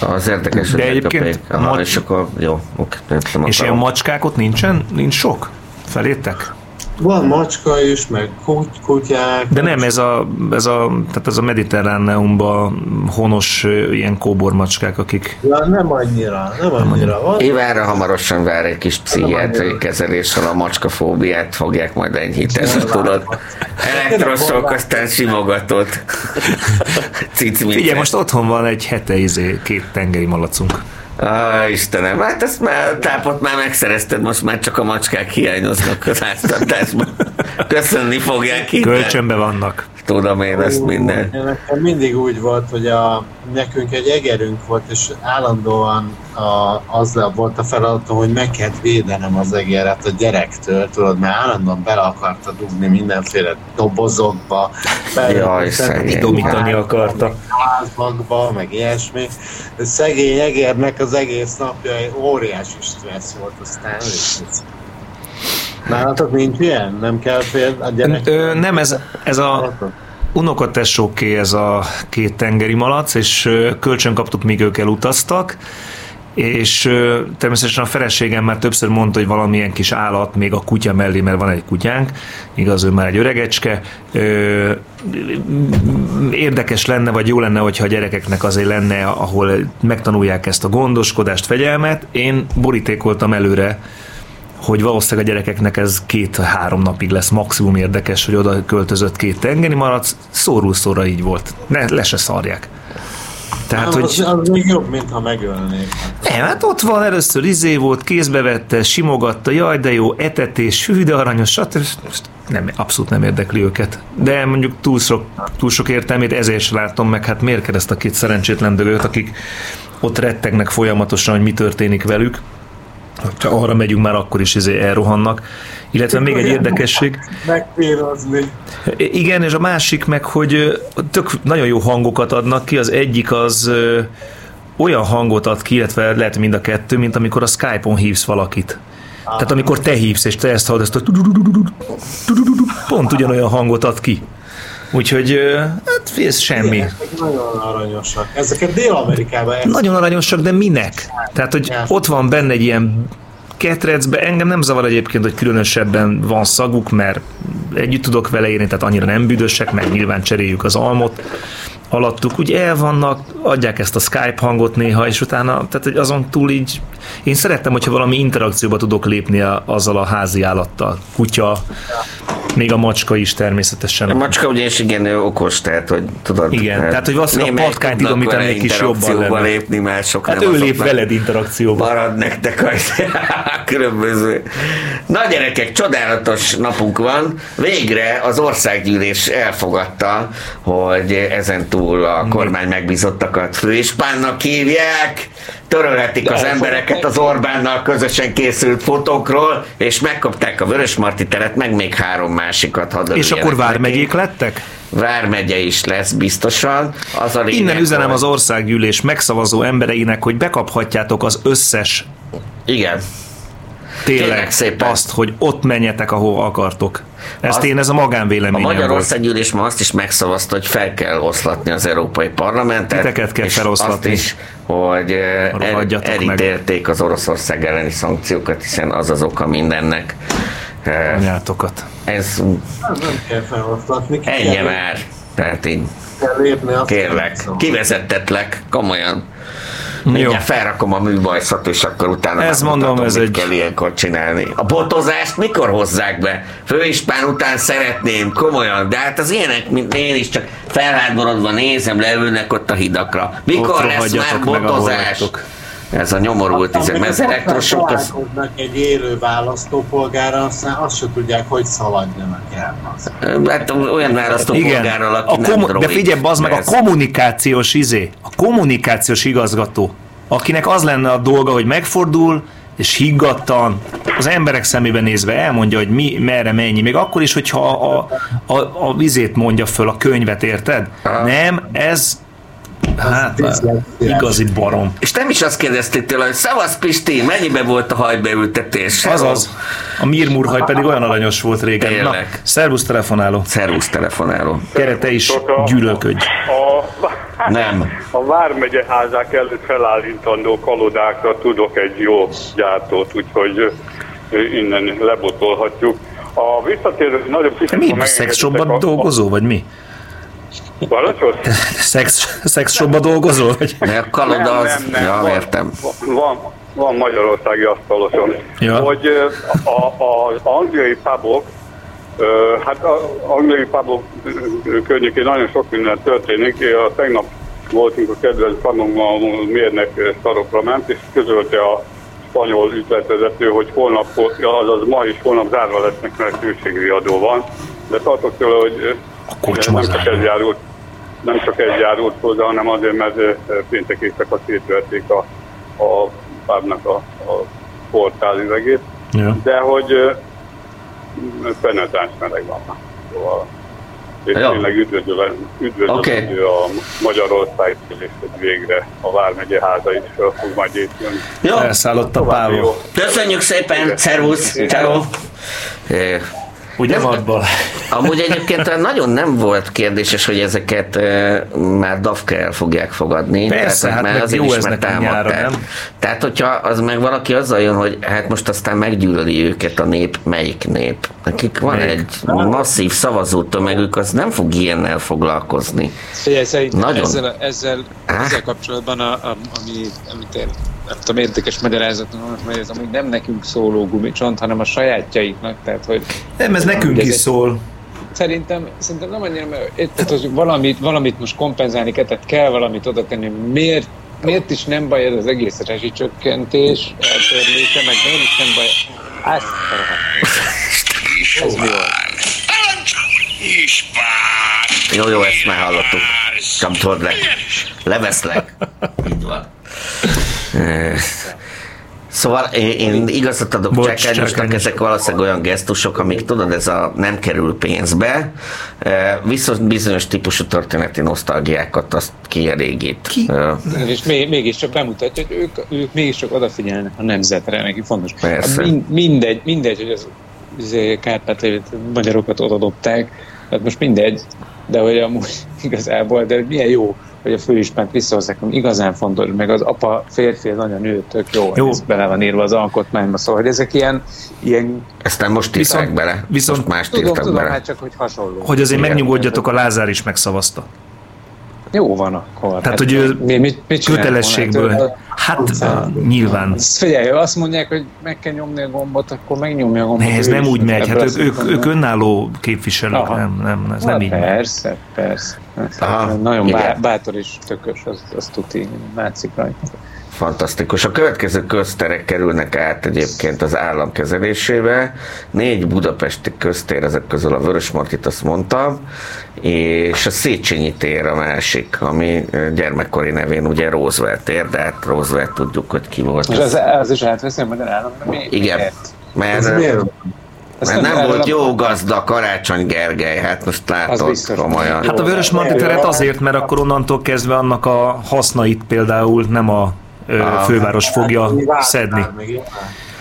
Az érdekes, hogy De egyébként. Aha, ma- és akkor jó, oké, És ilyen macskák ott nincsen? Nincs sok? Felétek? Van macska is, meg kuty, kutyák. De nem, ez a, ez a, tehát ez a mediterráneumban honos ilyen kóbormacskák, akik... Ja, nem annyira, nem annyira. Van, Évára hamarosan vár egy kis pszichiátriai kezeléssel a macskafóbiát fogják majd enyhíteni, tudod. Elektroszok, aztán simogatod. Cicmicet. Figyelj, most otthon van egy hete izé, két tengeri malacunk. Á, Istenem, hát ezt már tápot már megszerezted, most már csak a macskák hiányoznak az háztartásban. Köszönni fogják itt. Kölcsönbe vannak. Tudom én ezt minden. Nekem mindig úgy volt, hogy a, nekünk egy egerünk volt, és állandóan a, az volt a feladatom, hogy meg kellett védenem az egeret a gyerektől, tudod, mert állandóan bele akarta dugni mindenféle dobozokba, Jaj, szegény. Domítani akarta. házakba, meg ilyesmi. De szegény egérnek az egész napja egy óriási stressz volt, aztán is. Nálatok nincs ilyen? Nem kell fél a gyerek? Ö, nem, ez, ez a unokatesóké ez a két tengeri malac, és kölcsön kaptuk, míg ők elutaztak, és természetesen a feleségem már többször mondta, hogy valamilyen kis állat, még a kutya mellé, mert van egy kutyánk, igaz, ő már egy öregecske, érdekes lenne, vagy jó lenne, hogyha a gyerekeknek azért lenne, ahol megtanulják ezt a gondoskodást, fegyelmet. Én borítékoltam előre hogy valószínűleg a gyerekeknek ez két-három napig lesz maximum érdekes, hogy oda költözött két tengeri malac, szórul szóra így volt. Ne, le se szarják. Tehát, az, hogy az még jobb, mint ha megölnék. nem, hát ott van, először izé volt, kézbe vette, simogatta, jaj, de jó, etetés, hű, de aranyos, stb. Nem, abszolút nem érdekli őket. De mondjuk túl sok, túl sok értelmét ezért sem látom meg, hát miért kell ezt a két szerencsétlen dögöt, akik ott rettegnek folyamatosan, hogy mi történik velük. Ha arra megyünk, már akkor is izé elrohannak. Illetve még egy érdekesség, Megpírozni. igen, és a másik meg, hogy tök nagyon jó hangokat adnak ki, az egyik az olyan hangot ad ki, illetve lehet mind a kettő, mint amikor a Skype-on hívsz valakit. Tehát amikor te hívsz, és te ezt hallasz, pont ugyanolyan hangot ad ki. Úgyhogy, hát ez semmi. Ezek nagyon aranyosak. Ezeket Dél-Amerikában Nagyon aranyosak, de minek? Tehát, hogy ott van benne egy ilyen ketrecbe, engem nem zavar egyébként, hogy különösebben van szaguk, mert együtt tudok vele érni, tehát annyira nem büdösek, meg nyilván cseréljük az almot alattuk, úgy el vannak, adják ezt a Skype hangot néha, és utána, tehát hogy azon túl így, én szerettem, hogyha valami interakcióba tudok lépni a, azzal a házi állattal. Kutya, még a macska is természetesen. A macska ugyanis igen ő okos, tehát hogy tudod. Igen, hát tehát, hogy valószínűleg a patkányt egy kis jobban lenne. lépni, mások Hát nem ő lép veled interakcióba. Marad nektek a különböző. Na gyerekek, csodálatos napunk van. Végre az országgyűlés elfogadta, hogy ezen túl a kormány megbízottakat főispánnak hívják, törölhetik az embereket az Orbánnal közösen készült fotókról, és megkapták a Vörösmarty teret, meg még három másikat hadd És akkor vármegyék lettek? Vármegye is lesz biztosan. Az a lényeg, Innen üzenem az országgyűlés megszavazó embereinek, hogy bekaphatjátok az összes Igen. Tényleg szépen. azt, hogy ott menjetek, ahol akartok. Ezt Az- én, ez a A magánvéleményem volt. Magyarországgyűlés ma azt is megszavazta, hogy fel kell oszlatni az Európai Parlamentet. Titeket kell és feloszlatni. Azt is, hogy eh, el, Rohadjatok meg. elítélték az Oroszország elleni szankciókat, hiszen az az oka mindennek. Eh, Anyátokat. Ez Nem kell feloszlatni. ennyi már. Tehát így kell lépni azt kérlek, Szóval. kivezettetlek, komolyan. Jó. Mindjárt felrakom a műbajszat, és akkor utána Ez mondom, ez egy- kell ilyenkor csinálni. A botozást mikor hozzák be? Főispán után szeretném, komolyan, de hát az ilyenek, mint én is csak felhátborodva nézem, leülnek ott a hidakra. Mikor Ott lesz már meg, botozás? vagytok. Ez a nyomorult izé, mert az elektrosok az... Egy élő választópolgára, aztán azt se tudják, hogy szaladjanak el. Hát olyan választópolgárral, aki a nem komu- droid. de figyelj, az meg a kommunikációs izé, a kommunikációs igazgató, akinek az lenne a dolga, hogy megfordul, és higgadtan, az emberek szemébe nézve elmondja, hogy mi, merre, mennyi, még akkor is, hogyha a, a, a, a vizét mondja föl, a könyvet, érted? Nem, ez hát igazi barom. És nem is azt kérdezték tőle, hogy Szavasz Pisti, mennyibe volt a hajbeültetés? Azaz, a mirmurhaj pedig olyan aranyos volt régen. Na, szervusz telefonáló. Szervusz telefonáló. Te is gyűlölködj. A, Nem. a Vármegye házák előtt felállítandó kalodákra tudok egy jó gyártót, úgyhogy innen lebotolhatjuk. A visszatérő nagyon kicsit, mi, szexshopban a- dolgozó, vagy mi? Parancsos? Szex, szexshopban dolgozol? Vagy? Mert a kaloda az... Ja, van, értem. Van, van magyarországi asztaloson. Ja. Hogy a, a, az angliai pubok, hát az angliai pubok környékén nagyon sok minden történik. Én A tegnap voltunk a kedves panommal, a mérnek szarokra ment, és közölte a spanyol üzletvezető, hogy holnap, azaz ma és holnap zárva lesznek, mert hőségriadó van. De tartok tőle, hogy ö, kocsma nem csak ez járult nem csak egy járult hozzá, hanem azért, mert ö, péntek éjszaka szétverték a, a párnak a, a portálüvegét, Ja. de hogy ö, penetráns meleg van már. Szóval, és Ja. tényleg üdvözlő, üdvözlő Oké. a Magyarország, és hogy végre a Vármegye háza is fel fog majd épülni. Jó, Elszállott a jó. köszönjük szépen, szervusz, ciao. Eh, Ugye vadban? Amúgy egyébként nagyon nem volt kérdéses, hogy ezeket e, már DAFK el fogják fogadni. Persze, hát hogy meg jó is, ez mert nekünk nyára, támadták. nem? Tehát, hogyha az meg valaki azzal jön, hogy hát most aztán meggyűlöli őket a nép, melyik nép? Nekik van Melyik? egy masszív szavazótömegük, az nem fog ilyennel foglalkozni. Figyelj, szerintem Nagyon. ezzel, ezzel, ezzel kapcsolatban, a, a, ami, amit én nem tudom, érdekes magyarázaton van, hogy ez amúgy nem nekünk szóló gumicsont, hanem a sajátjaiknak, tehát hogy Nem, ez nekünk is szól. Szerintem, szerintem nem annyira, mert tehát, hogy valamit, valamit most kompenzálni kell, tehát kell valamit oda tenni. Miért, miért is nem baj ez az egész rezsicsökkentés, eltörlése, meg miért is nem baj... Azt Ez mi volt? Jó, jó, ezt már hallottuk. Csak tudod le. Leveszlek. Így van. Szóval én, én igazat adok Bocs, Csákányosnak, Csákányos. ezek valószínűleg olyan gesztusok, amik tudod, ez a nem kerül pénzbe, viszont bizonyos típusú történeti nosztalgiákat azt kielégít. Ki? És még, mégiscsak bemutatja, hogy ők, ők mégiscsak odafigyelnek a nemzetre, neki fontos. Persze. Mind, mindegy, mindegy, hogy az, az Kárpát magyarokat oda dobták, hát most mindegy, de hogy amúgy igazából, de milyen jó, hogy a főispánt visszahozzák, ami igazán fontos, meg az apa férfi, az anya nő, tök jó, Jó. ez bele van írva az alkotmányba, szóval hogy ezek ilyen, ilyen Ezt nem most írták Viszont- bele, viszont- most más tudom, írtak tudom, bele. hát csak hogy hasonló. Hogy azért Igen. megnyugodjatok, a Lázár is megszavazta. Jó van akkor. Tehát, hát hogy ő mi, mit, mit kötelességből. volna? Hát nyilván. Ezt Figyelj, azt mondják, hogy meg kell nyomni a gombot, akkor megnyomja a gombot. Ne, ez nem úgy megy, hát ők, ők, ők önálló képviselők, Aha. nem, nem, ez Na, nem így megy. Persze, persze. Aha, Nagyon igen. bá- bátor és tökös, az, az tuti, látszik rajta. Fantasztikus. A következő közterek kerülnek át egyébként az állam kezelésébe. Négy budapesti köztér, ezek közül a Vörösmartit azt mondtam, és a Széchenyi tér a másik, ami gyermekkori nevén ugye Roosevelt tér, de hát Roosevelt tudjuk, hogy ki volt. És az, az is átveszi a magyar állam, mi, Igen, miért? mert, Ez miért? Ezt mert nem erről volt jó gazda Karácsony Gergely, hát most látod komolyan. Hát a Vörös Marti teret azért, mert akkor onnantól kezdve annak a hasznait például nem a. főváros fogja szedni.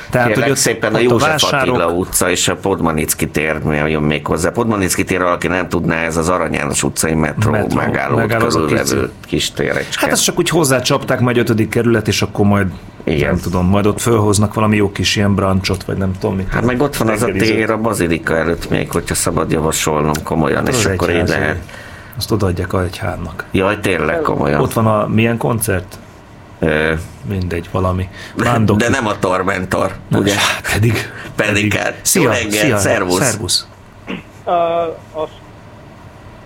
Tehát, Kérlek hogy ott, szépen a ott József vásárok- Attila utca és a Podmanicki tér jön még hozzá. Podmanicki tér, aki nem tudná, ez az Arany János utcai metró, Metró, megálló, a körülvevő kis térecske. Hát ezt csak úgy hozzácsapták majd ötödik kerület, és akkor majd Igen. nem tudom, majd ott fölhoznak valami jó kis ilyen brancsot, vagy nem tudom mit. Hát meg ott van az a tér a bazilika előtt még, hogyha szabad javasolnom komolyan, és Az akkor egyházi. lehet. Azt odaadják a egyháznak. Jaj, tényleg komolyan. Ott van a milyen koncert? Ö, Mindegy, valami. Bándoki. de nem a Tormentor, Na, ugye? hát pedig. Pedig hát. Szia, Jó reggelt, szia, szervusz. szervusz. Uh, azt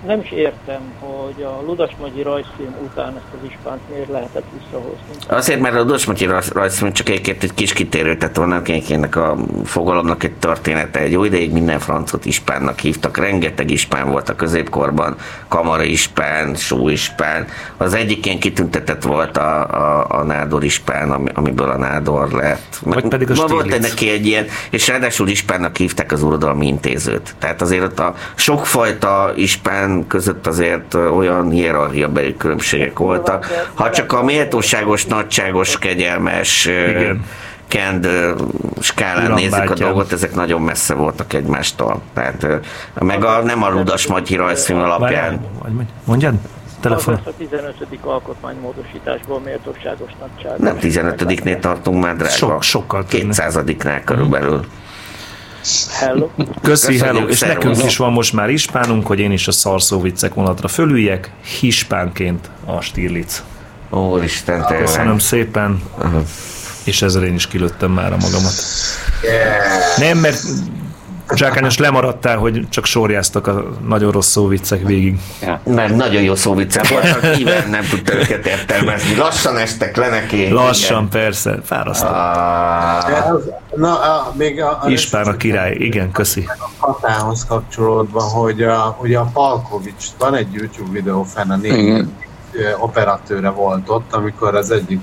nem is értem, hogy a Ludas Magyi rajzfilm után ezt az ispánt miért lehetett visszahozni. Azért, mert a Dosmotyi rajzfilm csak egyébként egy kis kitérő, tehát van ennek a fogalomnak egy története. Egy jó ideig minden francot ispánnak hívtak, rengeteg ispán volt a középkorban, kamara ispán, só ispán. Az egyik ilyen kitüntetett volt a, a, a nádor ispán, ami, amiből a nádor lett. Vagy pedig a Ma Volt neki egy ilyen, és ráadásul ispánnak hívták az uradalmi intézőt. Tehát azért ott a sokfajta ispán között azért olyan hierarchiabeli különbségek voltak. Ha csak a méltóságos, nagyságos, kegyelmes, Igen. kend skálán Uram nézzük a bátyám. dolgot, ezek nagyon messze voltak egymástól. Tehát, meg a, nem a Ludas Matyi rajzfilm alapján. Mondjad? Az Telefon. lesz a 15. alkotmánymódosításból méltóságos nagyság. Nem 15-nél tartunk már, drága. Sok- sokkal többnél. 200-nál körülbelül. Hello. Köszi, Köszönjük, hello. És szervusz. nekünk is van most már ispánunk, hogy én is a szarszó viccek vonatra fölüljek, hispánként a Stirlitz. Úristen, tényleg. Köszönöm szépen, és ezzel én is kilőttem már a magamat. Nem, mert Zsákányos lemaradtál, hogy csak sorjáztak a nagyon rossz szó viccek végig. Mert nagyon jó szóviccel voltak, Iven nem tudta őket értelmezni. Lassan estek le neki. Lassan, persze, fárasztó. Ah, Na, a, még a, a Ispán a király, igen, köszi. hatához kapcsolódva, hogy a, ugye a Palkovics, van egy YouTube videó fenn, a négy Igen. operatőre volt ott, amikor az egyik,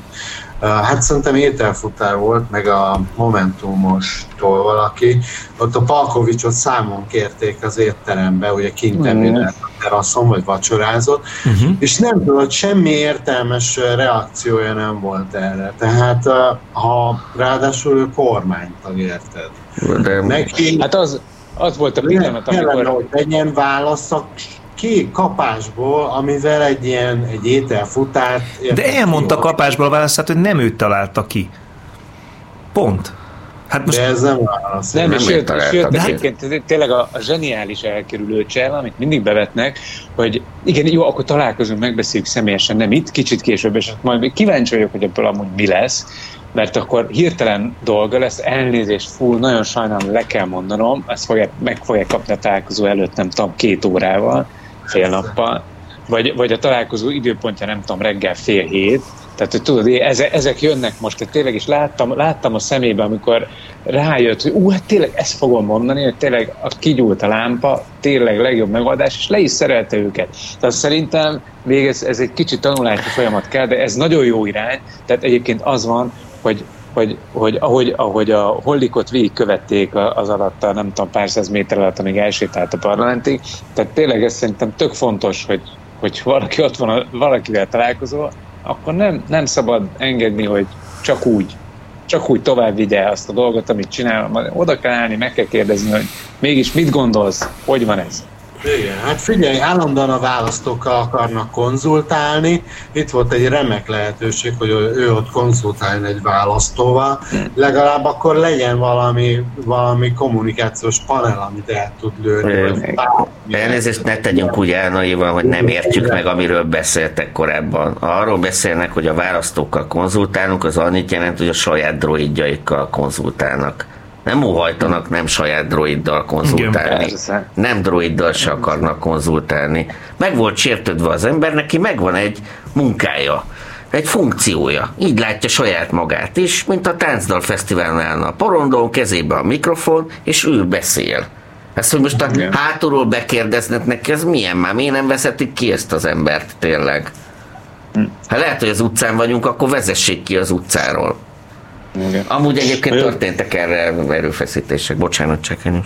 hát szerintem ételfutár volt, meg a Momentumostól valaki, ott a Palkovicsot számon kérték az étterembe, ugye kint ebédelt a teraszon, vagy vacsorázott, Uh-huh. és nem tudott, semmi értelmes reakciója nem volt erre. Tehát ha ráadásul ő kormánytag, érted? de Neki Hát az, az volt a pillanat, kellene, amikor... hogy legyen válasz a ki kapásból, amivel egy ilyen egy ételfutárt... De elmondta kapásból a választát, hogy nem őt találta ki. Pont. Hát most De ez nem válasz. Nem, Nem sőt, sőt ki. egyébként ez tényleg a, a zseniális elkerülő csel, amit mindig bevetnek, hogy igen, jó, akkor találkozunk, megbeszéljük személyesen, nem itt, kicsit később, és majd még kíváncsi vagyok, hogy ebből amúgy mi lesz, mert akkor hirtelen dolga lesz, elnézést, fú, nagyon sajnálom, le kell mondanom, ezt fogják, meg fogják kapni a találkozó előtt, nem tudom, két órával, fél nappal, vagy, vagy a találkozó időpontja, nem tudom, reggel fél hét, tehát, hogy tudod, ezek, jönnek most, tehát tényleg is láttam, láttam a szemébe, amikor rájött, hogy ú, hát tényleg ezt fogom mondani, hogy tényleg a kigyúlt a lámpa, tényleg legjobb megoldás, és le is szerelte őket. Tehát szerintem még ez, ez egy kicsit tanulási folyamat kell, de ez nagyon jó irány, tehát egyébként az van, hogy hogy, hogy ahogy, ahogy a Hollikot végigkövették az alatt a nem tudom pár száz méter alatt, amíg elsétált a parlamentig, tehát tényleg ez szerintem tök fontos, hogy, hogy valaki ott van, valakivel találkozol, akkor nem, nem szabad engedni, hogy csak úgy, csak úgy tovább vigye azt a dolgot, amit csinál. Oda kell állni, meg kell kérdezni, hogy mégis mit gondolsz, hogy van ez? Igen, hát figyelj, állandóan a választókkal akarnak konzultálni. Itt volt egy remek lehetőség, hogy ő ott konzultáljon egy választóval. Legalább akkor legyen valami, valami kommunikációs panel, amit el tud lőni. Elnézést, ne tegyünk úgy elnaivan, hogy nem értjük meg, amiről beszéltek korábban. Arról beszélnek, hogy a választókkal konzultálunk, az annyit jelent, hogy a saját droidjaikkal konzultálnak nem óhajtanak nem saját droiddal konzultálni. Igen, nem droiddal se akarnak konzultálni. Meg volt sértődve az ember, neki megvan egy munkája, egy funkciója. Így látja saját magát is, mint a Táncdal Fesztiválon állna a porondon, kezébe a mikrofon, és ő beszél. Ezt, hogy most a Igen. hátulról bekérdeznek neki, ez milyen már? Miért nem veszetik ki ezt az embert tényleg? Hm. Ha lehet, hogy az utcán vagyunk, akkor vezessék ki az utcáról. Igen. Amúgy egyébként történtek erre erőfeszítések, bocsánat, én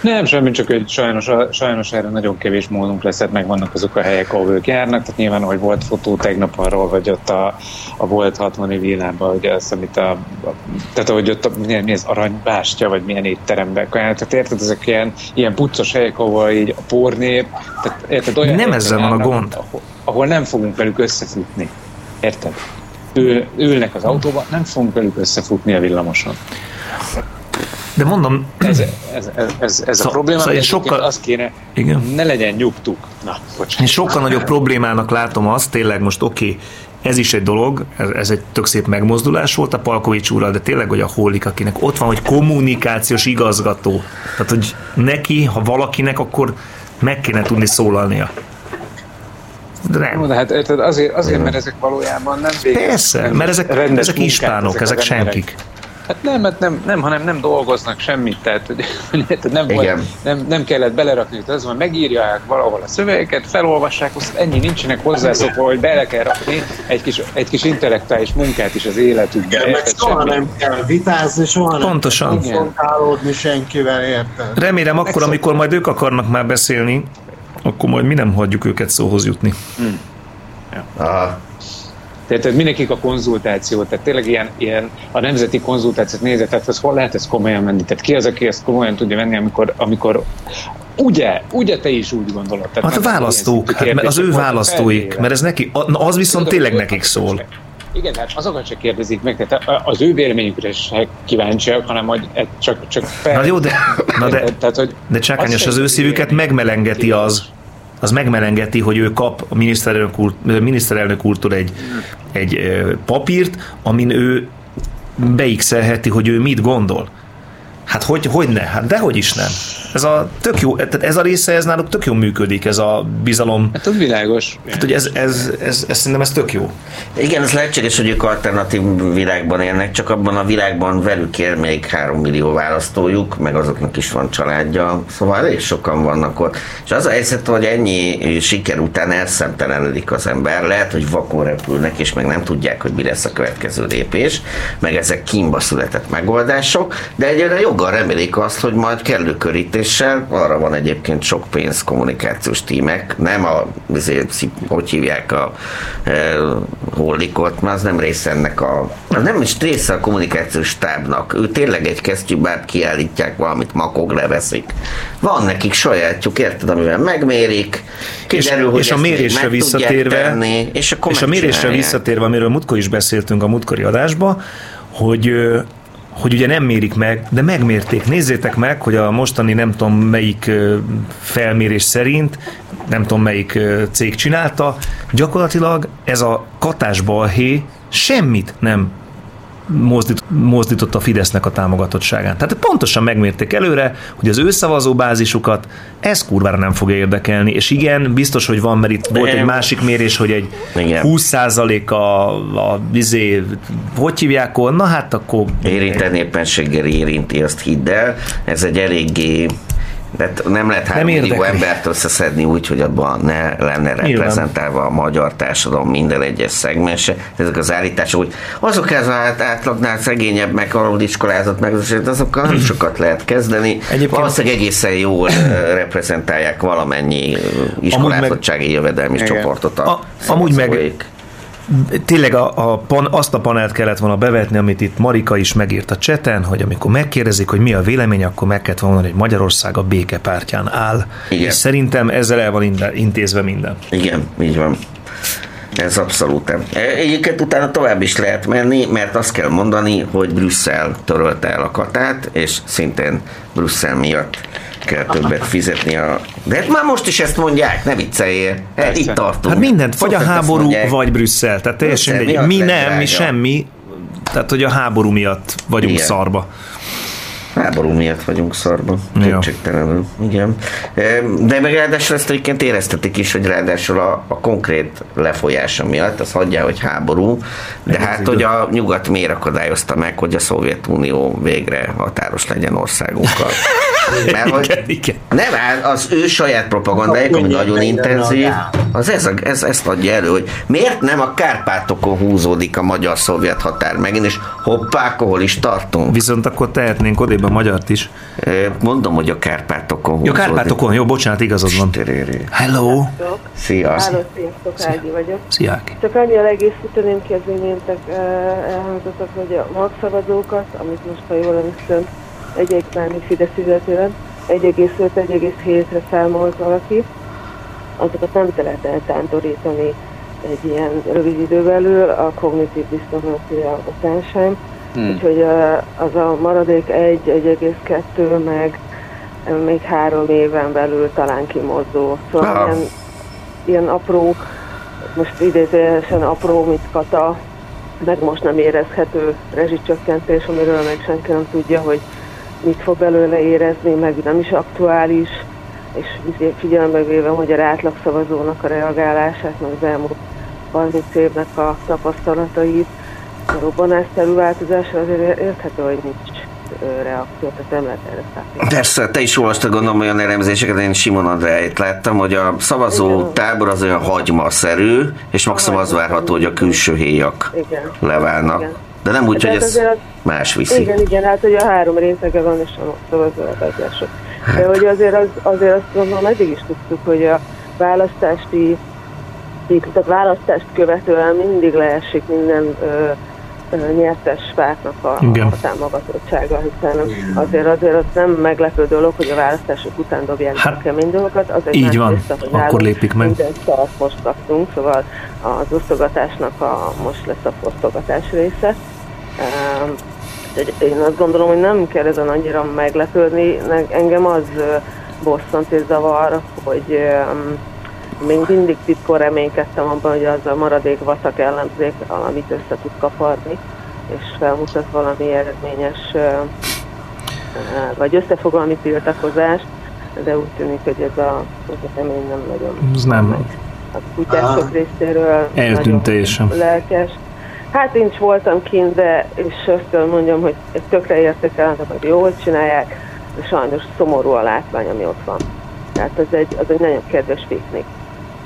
Nem, semmi, csak hogy sajnos, sajnos erre nagyon kevés módunk lesz, hát megvannak azok a helyek, ahol ők járnak, tehát nyilván, hogy volt fotó tegnap arról, hogy ott a, a volt 60 villában, hogy az, amit a, a tehát hogy ott a, milyen, mi az aranybástya, vagy milyen étteremben tehát érted, ezek ilyen, ilyen puccos helyek, ahol így a pornép, tehát érted, olyan Nem ezzel van a gond. Ahol, ahol nem fogunk velük összefutni. Érted? Ül, ülnek az autóba, nem fogunk velük összefutni a villamoson. De mondom... Ez, ez, ez, ez, ez szó, a probléma, szóval sokkal... az kéne, igen. ne legyen nyugtuk. Na, bocsánat. Én sokkal nagyobb problémának látom azt, tényleg most oké, okay, ez is egy dolog, ez, ez egy tök szép megmozdulás volt a Palkovics úrral, de tényleg, hogy a Hollik, akinek ott van, hogy kommunikációs igazgató. Tehát, hogy neki, ha valakinek, akkor meg kéne tudni szólalnia. Nem. De hát érted, azért, azért, mert ezek valójában nem végez. Persze, nem mert ezek, ezek ispánok, ezek, ezek senkik. Hát nem, hát nem, nem, hanem nem dolgoznak semmit, tehát hogy nem, volt, nem, nem kellett belerakni, hogy az van, megírják valahol a szövegeket, felolvassák, azt ennyi nincsenek hozzászokva, hogy bele kell rakni egy kis, egy kis intellektuális munkát is az életükbe. Igen, meg soha semmi. nem kell vitázni, soha Pontosan. nem kell senkivel, érted? Remélem akkor, amikor majd ők akarnak már beszélni, akkor majd mi nem hagyjuk őket szóhoz jutni. Hmm. Ja. Aha. Tehát mindenkik a konzultáció, tehát tényleg ilyen, ilyen a nemzeti konzultációt nézett, tehát az hol lehet ez komolyan menni? Tehát ki az, aki ezt komolyan tudja venni, amikor, amikor Ugye, ugye te is úgy gondolod. Tehát hát a választók, hát az ő választóik, mert ez neki, az viszont tényleg nekik szól. Igen, hát azokat se kérdezik meg, tehát az ő véleményükre se kíváncsiak, hanem hogy csak, csak fel... Na jó, de, na de, tehát, hogy de csákányos, az ő szívüket megmelengeti az, az megmelengeti, hogy ő kap a miniszterelnök, úr, miniszterelnök úrtól egy, egy papírt, amin ő beixelheti, hogy ő mit gondol. Hát hogy, hogy ne? Hát dehogy is nem. Ez a tök jó, tehát ez a része, ez náluk tök jó működik, ez a bizalom. Hát az világos. Hát, hogy ez, ez, ez, ez, szerintem ez tök jó. Igen, ez lehetséges, hogy ők alternatív világban élnek, csak abban a világban velük él még három millió választójuk, meg azoknak is van családja, szóval elég sokan vannak ott. És az a helyzet, hogy ennyi siker után elszemtelenedik az ember, lehet, hogy vakon repülnek, és meg nem tudják, hogy mi lesz a következő lépés, meg ezek kínba született megoldások, de egyre joggal remélik azt, hogy majd kellő körítés fejlesztéssel, arra van egyébként sok pénz kommunikációs tímek, nem a, azért, hogy hívják a e, hollikot, mert az nem része ennek a, az nem is része a kommunikációs stábnak, ő tényleg egy kesztyűbárt kiállítják, valamit makog leveszik. Van nekik sajátjuk, érted, amivel megmérik, kiderül, és, hogy és a mérésre visszatérve, tenni, és, akkor és a mérésre visszatérve, amiről múltkor is beszéltünk a múltkori adásba, hogy hogy ugye nem mérik meg, de megmérték. Nézzétek meg, hogy a mostani nem tudom melyik felmérés szerint, nem tudom melyik cég csinálta, gyakorlatilag ez a katásbalhé semmit nem mozdít, mozdított a Fidesznek a támogatottságán. Tehát pontosan megmérték előre, hogy az ő szavazóbázisukat ez kurvára nem fogja érdekelni, és igen, biztos, hogy van, mert itt volt egy másik mérés, hogy egy igen. 20% a, a bizé, hogy hívják, na hát akkor... Érinteni éppenséggel érinti, azt hidd el. Ez egy eléggé De hát nem lehet három Nem millió embert összeszedni úgy, hogy abban ne lenne reprezentálva a magyar társadalom minden egyes szegmense. Ezek az állítások, hogy azok ez az át- átlagnál szegényebb, meg aluliskolázott, meg azokkal nem sokat lehet kezdeni. Egyébként Valószínűleg egészen jól reprezentálják valamennyi iskolázottsági jövedelmi csoportot a, A- amúgy meg-. Tényleg a, a pan, azt a panelt kellett volna bevetni, amit itt Marika is megírt a cseten, hogy amikor megkérdezik, hogy mi a vélemény, akkor meg kellett volna hogy Magyarország a békepártján áll. Igen. És szerintem ezzel el van intézve minden. Igen, így van. Ez abszolút. E, Egyébként utána tovább is lehet menni, mert azt kell mondani, hogy Brüsszel törölte el a katát, és szintén Brüsszel miatt kell többet fizetni a... De hát már most is ezt mondják, ne vicceljél. Hát itt tartunk. Hát mindent, vagy a Szokták ezt háború, vagy Brüsszel. Tehát teljesen Brüsszel mindegy. Mi nem, mi semmi. Tehát, hogy a háború miatt vagyunk Igen. szarba. Háború miatt vagyunk szarban. Ja. Kétségtelenül. Igen. De meg ráadásul ezt egyébként éreztetik is, hogy ráadásul a, a konkrét lefolyása miatt, az hagyja, hogy háború, de Ez hát, igaz. hogy a nyugat miért akadályozta meg, hogy a Szovjetunió végre határos legyen országunkkal. Mert hogy igen. nem, hát az ő saját propagandájuk, ami nagyon intenzív, az ez, a- ez, ezt adja elő, hogy miért nem a Kárpátokon húzódik a magyar-szovjet határ megint, és hoppá, hol is tartunk. Viszont akkor tehetnénk odébb a magyart is. Mondom, hogy a Kárpátokon Jó, húzódik. Kárpátokon, jó, bocsánat, igazad van. Hello! Szia! Háló, sziasztok, Ági vagyok. Szia, Ági. Csak annyival egészíteném ki az iméntek elhangzottak, hogy a magszavazókat, amit most ha jól emlékszem, egy mármi Fidesz illetően 1,5-1,7-re számolt valaki, azokat nem lehet eltántorítani egy ilyen rövid idő belül a kognitív disztonancia után sem. Hmm. Úgyhogy az a maradék 1, 1,2 meg még három éven belül talán kimozdó. Szóval Ah. ilyen, ilyen apró, most idézőjelesen apró, mint kata, meg most nem érezhető rezsicsökkentés, amiről meg senki nem tudja, hogy mit fog belőle érezni, meg nem is aktuális, és figyelembe véve, hogy a átlagszavazónak a reagálását, meg az elmúlt 30 évnek a tapasztalatait, a robbanásszerű változásra azért érthető, hogy nincs reakció, tehát nem lehet erre számítani. Persze, te is olvastad gondolom olyan elemzéseket, én Simon Andráit láttam, hogy a szavazó tábor az olyan hagymaszerű, és maximum az várható, hogy a külső héjak Igen. leválnak. Igen. De nem úgy, hogy Tehát ez azért az- más viszi. Igen, igen, hát hogy a három rétege van, és a szavazólegatlások. De hogy azért, az, azért azt gondolom, eddig is tudtuk, hogy a választási tehát választást követően mindig leesik minden ö, ö, nyertes pártnak a, Igen. a támogatottsága, hiszen azért azért az nem meglepő dolog, hogy a választások után dobják hát, a kemény dolgokat. Az egy így van. része, hogy Akkor lépik meg. Minden szart most kaptunk, szóval az osztogatásnak a, most lesz a fosztogatás része. Én azt gondolom, hogy nem kell ezen annyira meglepődni. Engem az bosszant és zavar, hogy még mindig titkon reménykedtem abban, hogy az a maradék vaszak ellenzék, amit össze tud kaparni, és felmutat valami eredményes, vagy összefog valami tiltakozást, de úgy tűnik, hogy ez a, ez a remény nem nagyon Ez nem. a kutyások részéről Eltűnt nagyon teljesen. lelkes. Hát én is voltam kint, de és azt mondjam, hogy tökre értékelhetem, hogy jól csinálják, de sajnos szomorú a látvány, ami ott van. Tehát az egy, az egy nagyon kedves piknik.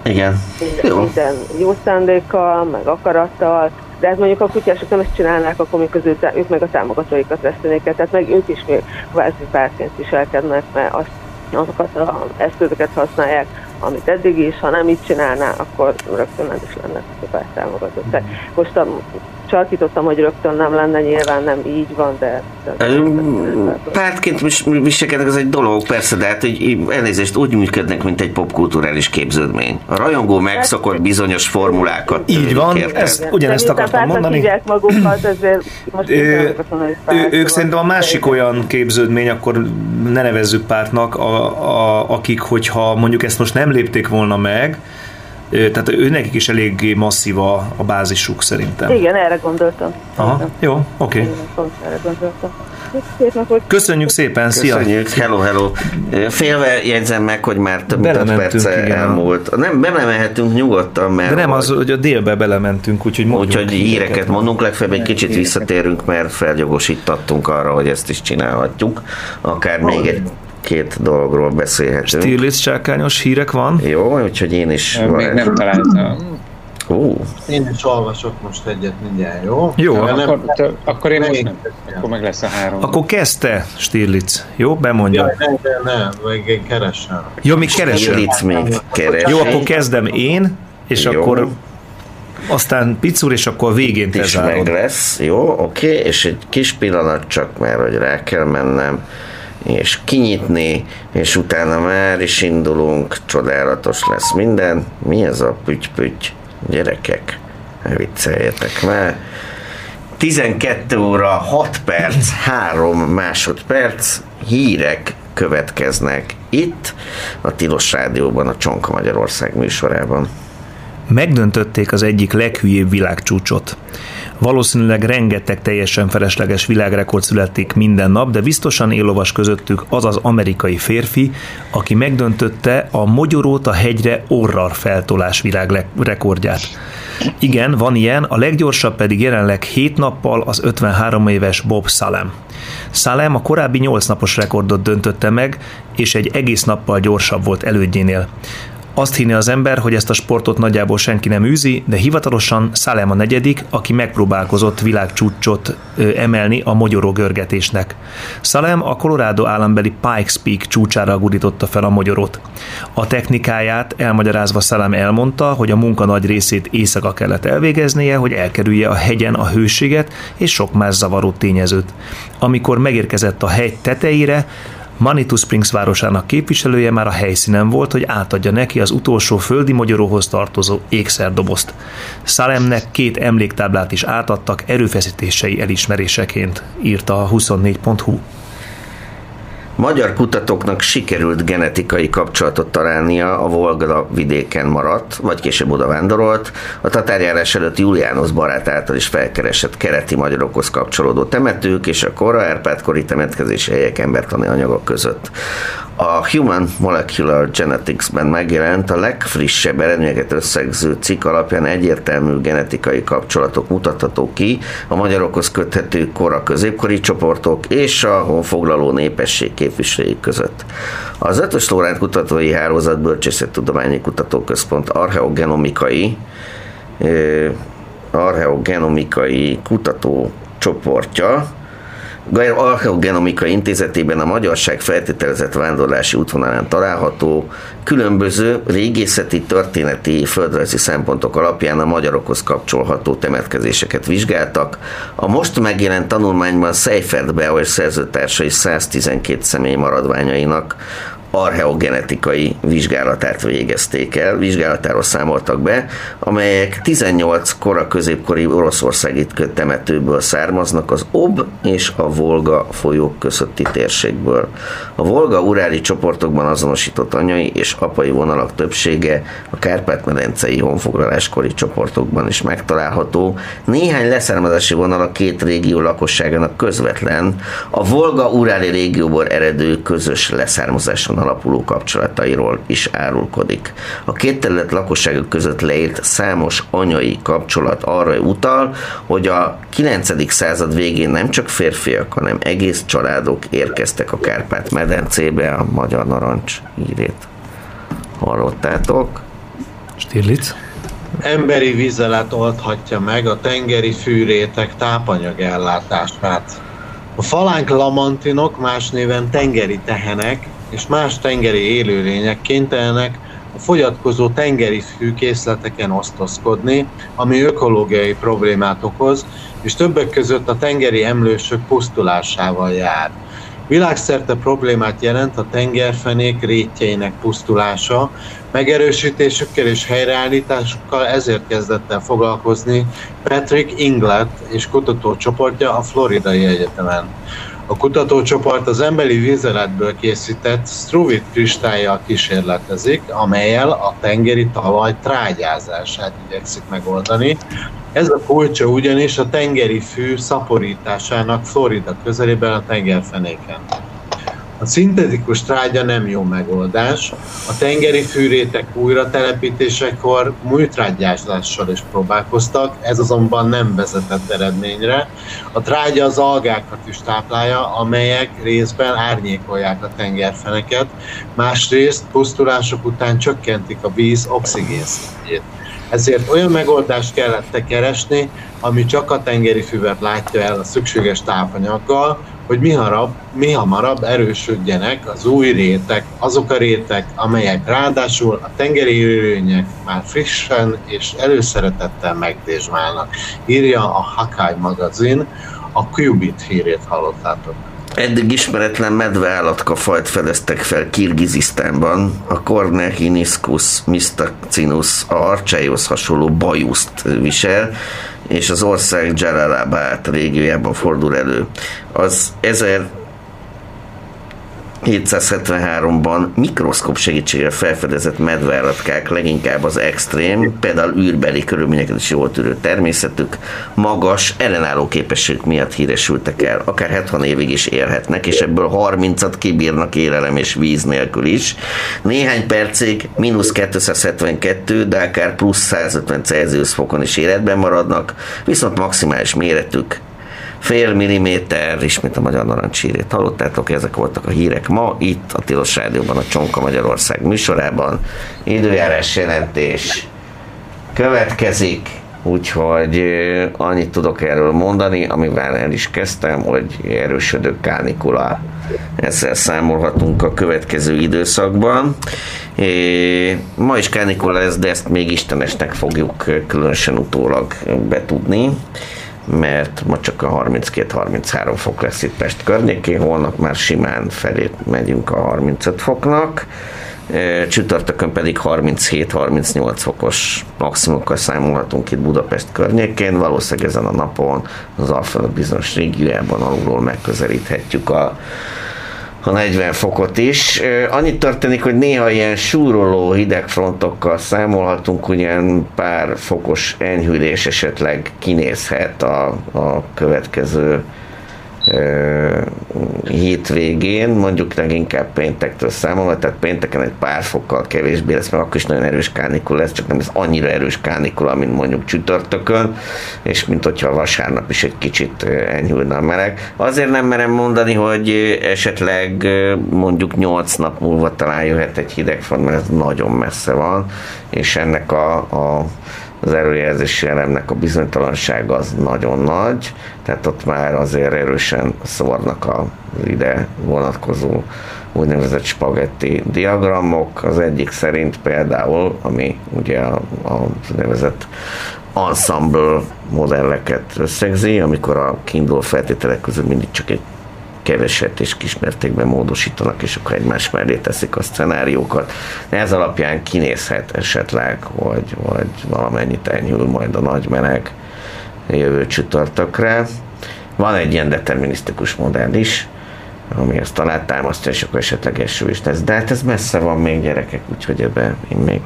Igen. Minden, Jó. minden jó szándékkal, meg akarattal, de hát mondjuk a kutyások nem ezt csinálnák, akkor mikor ők, ők meg a támogatóikat vesztenék el, tehát meg ők is még kvázi pártként viselkednek, mert azt, azokat az eszközöket használják, amit eddig is, ha nem így csinálná, akkor rögtön nem is lenne a párt támogatott. Tehát most a, sarkítottam, hogy rögtön nem lenne, nyilván nem így van, de... Pártként vis- viselkednek, az egy dolog, persze, de hát hogy elnézést úgy működnek, mint egy popkulturális képződmény. A rajongó megszokott bizonyos formulákat. Így van, érted? ezt- ugyanezt akartam mondani. magukat, ezért most Ő, ő, ők szerintem a másik olyan képződmény, akkor ne nevezzük pártnak, a, a, akik, hogyha mondjuk ezt most nem lépték volna meg, tehát ő nekik is eléggé masszív a, a bázisuk szerintem. Igen, erre gondoltam. Aha, jó, oké. Igen, pont erre gondoltam. Szép napot! Köszönjük szépen, szia! Köszönjük, hello, hello. Félve jegyzem meg, hogy már több mint öt Belementünk, perce igen. elmúlt. Nem, belemehetünk nyugodtan, mert... De nem az, hogy a délbe belementünk, úgyhogy mondjuk. Úgyhogy híreket mondunk, legfeljebb egy kicsit visszatérünk, mert felgyogosítattunk arra, hogy ezt is csinálhatjuk. Akár még egy két dologról beszélhetünk. Stirlitz csákányos hírek van? Jó, úgyhogy én is... Még nem találtam. Ó, Én is olvasok most egyet mindjárt, jó? Jó, De nem- Akkor, te- akkor én most nem. Akkor meg lesz a három. Akkor kezdte Stirlitz. Jó, bemondja. Jaj, ne, ne, ne, meg én keresem. Jó, még keresem. Stirlitz még keres. Jó, akkor kezdem én, és Jó. akkor aztán Picur, és akkor a végén te is meg zárod. lesz, jó, oké, és egy kis pillanat csak, mert hogy rá kell mennem, és kinyitni, és utána már is indulunk, csodálatos lesz minden. Mi ez a püty-püty? Gyerekek, ne vicceljetek már. 12 óra 6 perc, 3 másodperc, hírek következnek itt, a Tilos Rádióban, a Csonka Magyarország műsorában. Megdöntötték az egyik leghülyébb világcsúcsot. Valószínűleg rengeteg teljesen felesleges világrekord születik minden nap, de biztosan élovas közöttük az az amerikai férfi, aki megdöntötte a mogyorót a hegyre orrar feltolás világrekordját. Igen, van ilyen, a leggyorsabb pedig jelenleg 7 nappal az 53 éves Bob Salem. Salem a korábbi 8 napos rekordot döntötte meg, és egy egész nappal gyorsabb volt elődjénél. Azt hinni az ember, hogy ezt a sportot nagyjából senki nem űzi, de hivatalosan Salem a negyedik, aki megpróbálkozott világcsúcsot emelni a mogyoró görgetésnek. Salem a Colorado állambeli Pikes Peak csúcsára gurította fel a mogyorot. A technikáját elmagyarázva Salem elmondta, hogy a munka nagy részét éjszaka kellett elvégeznie, hogy elkerülje a hegyen a hőséget és sok más zavaró tényezőt. Amikor megérkezett a hegy tetejére, Manitou Springs városának képviselője már a helyszínen volt, hogy átadja neki az utolsó földi magyaróhoz tartozó ékszerdobozt. Salemnek két emléktáblát is átadtak erőfeszítései elismeréseként, írta a 24.hu. Magyar kutatóknak sikerült genetikai kapcsolatot találnia, a Volga vidéken maradt, vagy később oda vándorolt, a tatárjárás előtt Juliánus barát által is felkeresett kereti magyarokhoz kapcsolódó temetők és a kora Árpád-kori temetkezési helyek embertani anyagok között. A Human Molecular Genetics-ben megjelent a legfrissebb eredményeket összegző cikk alapján egyértelmű genetikai kapcsolatok mutathatók ki a magyarokhoz köthető kora középkori csoportok és a honfoglaló népesség képviselői között. Az Ötös Lóránt Kutatói Hálózat Bölcsészettudományi Kutatóközpont archeogenomikai archeogenomikai kutatócsoportja Archeogenomikai Intézetében a magyarság feltételezett vándorlási útvonalán található különböző régészeti, történeti, földrajzi szempontok alapján a magyarokhoz kapcsolható temetkezéseket vizsgáltak. A most megjelent tanulmányban Seifert Bauer szerzőtársai 112 személy maradványainak archeogenetikai vizsgálatát végezték el, vizsgálatáról számoltak be, amelyek 18 kora középkori Oroszországi temetőből származnak az Ob és a Volga folyók közötti térségből. A Volga-uráli csoportokban azonosított anyai és apai vonalak többsége a Kárpát-medencei honfoglaláskori csoportokban is megtalálható. Néhány leszármazási vonal a két régió lakosságának közvetlen, a Volga-uráli régióból eredő közös leszármazáson alapuló kapcsolatairól is árulkodik. A két terület lakosságok között leírt számos anyai kapcsolat arra utal, hogy a 9. század végén nem csak férfiak, hanem egész családok érkeztek a Kárpát-medencébe a Magyar Narancs hírét. Hallottátok? Stirlitz? Emberi vizelet oldhatja meg a tengeri fűrétek tápanyagellátását. A falánk lamantinok, más néven tengeri tehenek és más tengeri élőlények kénytelenek a fogyatkozó tengeri fűkészleteken osztozkodni, ami ökológiai problémát okoz, és többek között a tengeri emlősök pusztulásával jár. Világszerte problémát jelent a tengerfenék rétjeinek pusztulása, megerősítésükkel és helyreállításukkal ezért kezdett el foglalkozni Patrick Inglett és kutatócsoportja a Floridai Egyetemen. A kutatócsoport az emberi vízeletből készített Struvit kristályjal kísérletezik, amelyel a tengeri talaj trágyázását igyekszik megoldani. Ez a kulcsa ugyanis a tengeri fű szaporításának Florida közelében a tengerfenéken. A szintetikus trágya nem jó megoldás. A tengeri fűrétek újratelepítésekor műtrágyázással is próbálkoztak, ez azonban nem vezetett eredményre. A trágya az algákat is táplálja, amelyek részben árnyékolják a tengerfeneket, másrészt pusztulások után csökkentik a víz oxigénszintjét. Ezért olyan megoldást kellett keresni, ami csak a tengeri füvet látja el a szükséges tápanyaggal, hogy mi, harab, mi hamarabb erősödjenek az új rétek, azok a rétek, amelyek ráadásul a tengeri élőlények már frissen és előszeretettel megdésmálnak. Írja a Hakai magazin, a Qubit hírét hallottátok. Eddig ismeretlen medveállatka fajt fedeztek fel Kirgizisztánban. A Cornechiniscus mistacinus a arcsájhoz hasonló bajuszt visel, és az ország Jalalabad régiójában fordul elő. Az 1000 773-ban mikroszkóp segítségével felfedezett medveállatkák leginkább az extrém, például űrbeli körülményeket is jól tűrő természetük, magas, ellenálló képességük miatt híresültek el. Akár 70 évig is élhetnek, és ebből 30-at kibírnak élelem és víz nélkül is. Néhány percig mínusz 272, de akár plusz 150 Celsius fokon is életben maradnak, viszont maximális méretük fél milliméter, ismét a Magyar Narancsírét hallottátok, ezek voltak a hírek ma, itt a Tilos Rádióban, a Csonka Magyarország műsorában. Időjárás jelentés következik, úgyhogy annyit tudok erről mondani, amivel el is kezdtem, hogy erősödő kánikula ezzel számolhatunk a következő időszakban. É, ma is kánikula lesz, de ezt még istenesnek fogjuk különösen utólag betudni mert ma csak a 32-33 fok lesz itt Pest környékén, holnap már simán felé megyünk a 35 foknak, csütörtökön pedig 37-38 fokos maximumokkal számolhatunk itt Budapest környékén, valószínűleg ezen a napon az Alföld bizonyos régiójában alulról megközelíthetjük a a 40 fokot is. Annyit történik, hogy néha ilyen súroló hidegfrontokkal számolhatunk, ugyan pár fokos enyhülés esetleg kinézhet a, a következő hétvégén, mondjuk leginkább péntektől számolva, tehát pénteken egy pár fokkal kevésbé lesz, mert akkor is nagyon erős kánikula lesz, csak nem ez annyira erős kánikula, mint mondjuk csütörtökön, és mint hogyha vasárnap is egy kicsit enyhülne a meleg. Azért nem merem mondani, hogy esetleg mondjuk 8 nap múlva talán jöhet egy hidegfront, mert ez nagyon messze van, és ennek a, a az előjelzési elemnek a bizonytalansága az nagyon nagy, tehát ott már azért erősen szórnak az ide vonatkozó úgynevezett spagetti diagramok. Az egyik szerint például, ami ugye a, a úgynevezett ensemble modelleket összegzi, amikor a kiinduló feltételek közül mindig csak egy keveset és kismértékben módosítanak, és akkor egymás mellé teszik a szenáriókat. Ez alapján kinézhet esetleg, hogy, hogy valamennyit enyhül majd a nagy meleg jövő csütörtökre. Van egy ilyen determinisztikus modell is, ami ezt támasztja, és akkor esetleg eső is lesz. De hát ez messze van még gyerekek, úgyhogy ebbe én még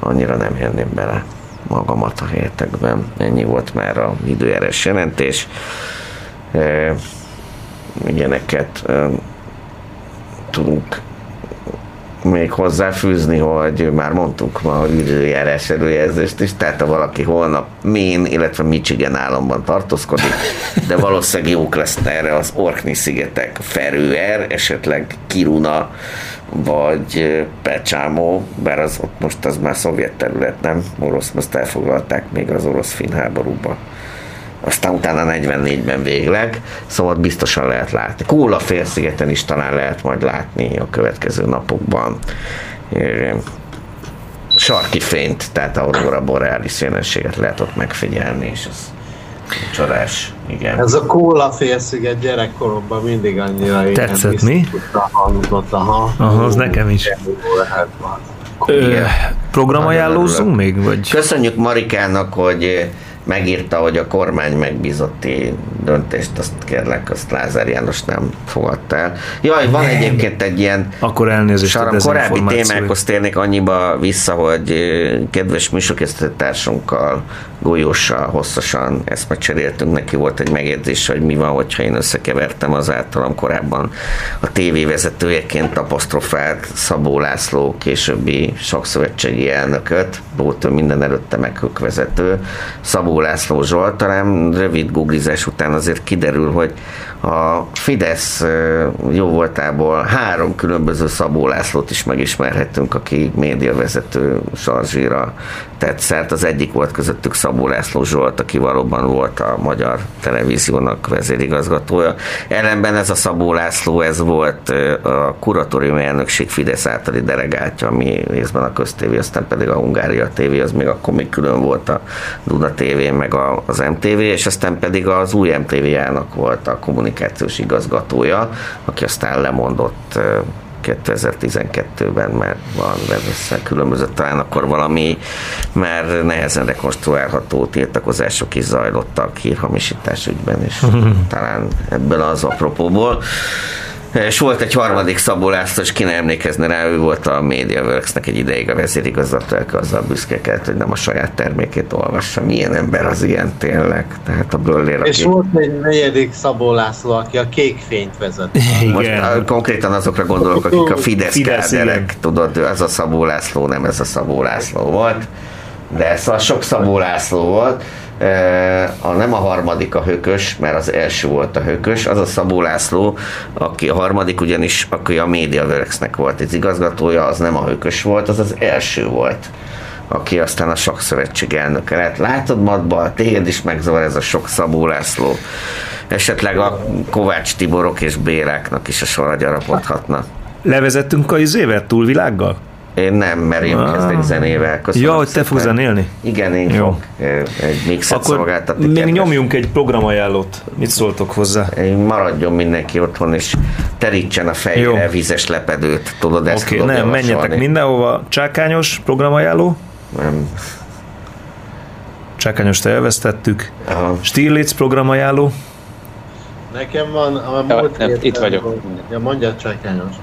annyira nem jenném bele magamat a helyetekben. Ennyi volt már a időjárás jelentés ilyeneket tudunk még hozzáfűzni, hogy már mondtunk ma a időjárás előjelzést is, tehát ha valaki holnap Maine, illetve Michigan államban tartózkodik, de valószínűleg jók lesznek erre az Orkney szigetek, Ferőer, esetleg Kiruna, vagy Pecsámó, bár az ott most az már szovjet terület, nem? Orosz, azt elfoglalták még az orosz-fin háborúba aztán utána 44-ben végleg, szóval biztosan lehet látni. Kóla félszigeten is talán lehet majd látni a következő napokban sarki fényt, tehát aurora borealis jelenséget lehet ott megfigyelni, és ez csodás, igen. Ez a kóla félsziget gyerekkoromban mindig annyira Tetszett mi? Hangzott, aha. Aha, az nekem is. Ö, programajánlózzunk még? Vagy? Köszönjük Marikának, hogy megírta, hogy a kormány megbízotti döntést, azt kérlek, azt Lázár János nem fogadta el. Jaj, van Nem. egyébként egy ilyen Akkor elnézést a Saram, korábbi témákhoz térnék annyiba vissza, hogy kedves műsorkészítőtársunkkal Golyóssal hosszasan eszmet cseréltünk. Neki volt egy megjegyzés, hogy mi van, hogyha én összekevertem az általam korábban a tévévezetőjeként apostrofált Szabó László későbbi sakszövetségi elnököt, volt ő minden előtte meghökvezető, Szabó László Zsolt, talán rövid googlizás után azért kiderül, hogy a Fidesz jó voltából három különböző Szabó Lászlót is megismerhettünk, aki médiavezető Sarzsira tett szert. Az egyik volt közöttük Szabó László Zsolt, aki valóban volt a magyar televíziónak vezérigazgatója. Ellenben ez a Szabó László, ez volt a kuratórium elnökség Fidesz általi delegáltja, ami részben a köztévé, aztán pedig a Hungária TV, az még akkor még külön volt a Duna TV, meg az MTV, és aztán pedig az új MTV-jának volt a kommunikációs igazgatója, aki aztán lemondott ö, 2012-ben, mert van össze különböző, talán akkor valami, mert nehezen rekonstruálható tiltakozások is zajlottak hírhamisítás ügyben, és talán ebből az apropóból. És volt egy harmadik Szabó László, és ki ne emlékezne rá, ő volt a MediaWorks-nek egy ideig a vezérigazgató, aki azzal büszkékedett, hogy nem a saját termékét olvassa. Milyen ember az ilyen tényleg? Tehát a böllér, És aki... volt egy negyedik Szabó László, aki a kék fényt vezet. Most á, konkrétan azokra gondolok, akik a Fidesz, Fidesz, káderek, tudod, ez a Szabó László, nem ez a Szabó László volt, de ez a sok Szabó László volt. A, nem a harmadik a hökös, mert az első volt a hökös, az a Szabó László, aki a harmadik ugyanis, aki a MediaWorks-nek volt az igazgatója, az nem a hökös volt, az az első volt aki aztán a sok szövetség elnöke lett. Látod, Matba, téged is megzavar ez a sok Szabó László. Esetleg a Kovács Tiborok és Béráknak is a sorra gyarapodhatna. Levezettünk a izével, túlvilággal? Én nem, mert én Ah. kezdek zenével. Köszönöm Ja, hogy te szépen. fogsz zenélni? Igen, én Jó. eh, egy mixet Akkor szolgáltatni. még kedves. nyomjunk egy programajánlót. Mit szóltok hozzá? Én maradjon mindenki otthon, és terítsen a fejére Jó. vízes lepedőt. Tudod, ezt Oké, tudod nem, javasolni? menjetek mindenhova. Csákányos programajánló? Nem. Csákányos te elvesztettük. Aha. Stirlitz programajánló? Nekem van a Ja, múlt nem, héten- itt vagyok. Ja, mondja Csákányos.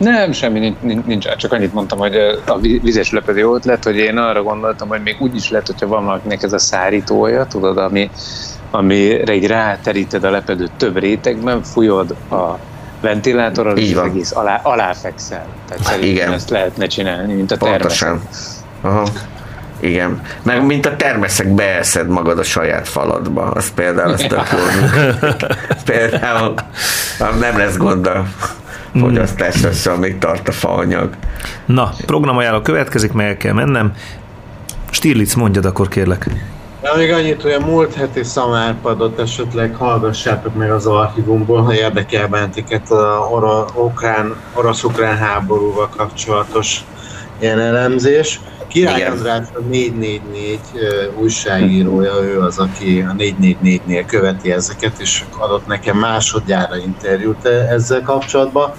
Nem, semmi nincs, csak annyit mondtam, hogy a vi- vizes lepedő ott lett, hogy én arra gondoltam, hogy még úgy is lehet, hogyha van valakinek ez a szárítója, tudod, ami, amire így ráteríted a lepedőt több rétegben, fújod a ventilátorral, és az egész alá, aláfekszel. Tehát szerintem Igen. ezt lehetne csinálni, mint a termeszek. Pontosan. Aha. Igen. Meg mint a termeszek beeszed magad a saját faladba. Az például az tök jó. például nem lesz gond a fogyasztásra, amíg tart a faanyag. Na, programajánló következik, meg el kell mennem. Stirlitz, mondjad akkor kérlek. De még annyit, hogy a múlt heti szamárpadot esetleg hallgassátok meg az archívumból, ha érdekel benneteket a oro- ukrán, orosz-ukrán háborúval kapcsolatos ilyen elemzés. Király Igen. András a 444 ö, újságírója, ő az, aki a 444-nél követi ezeket, és adott nekem másodjára interjút ezzel kapcsolatban.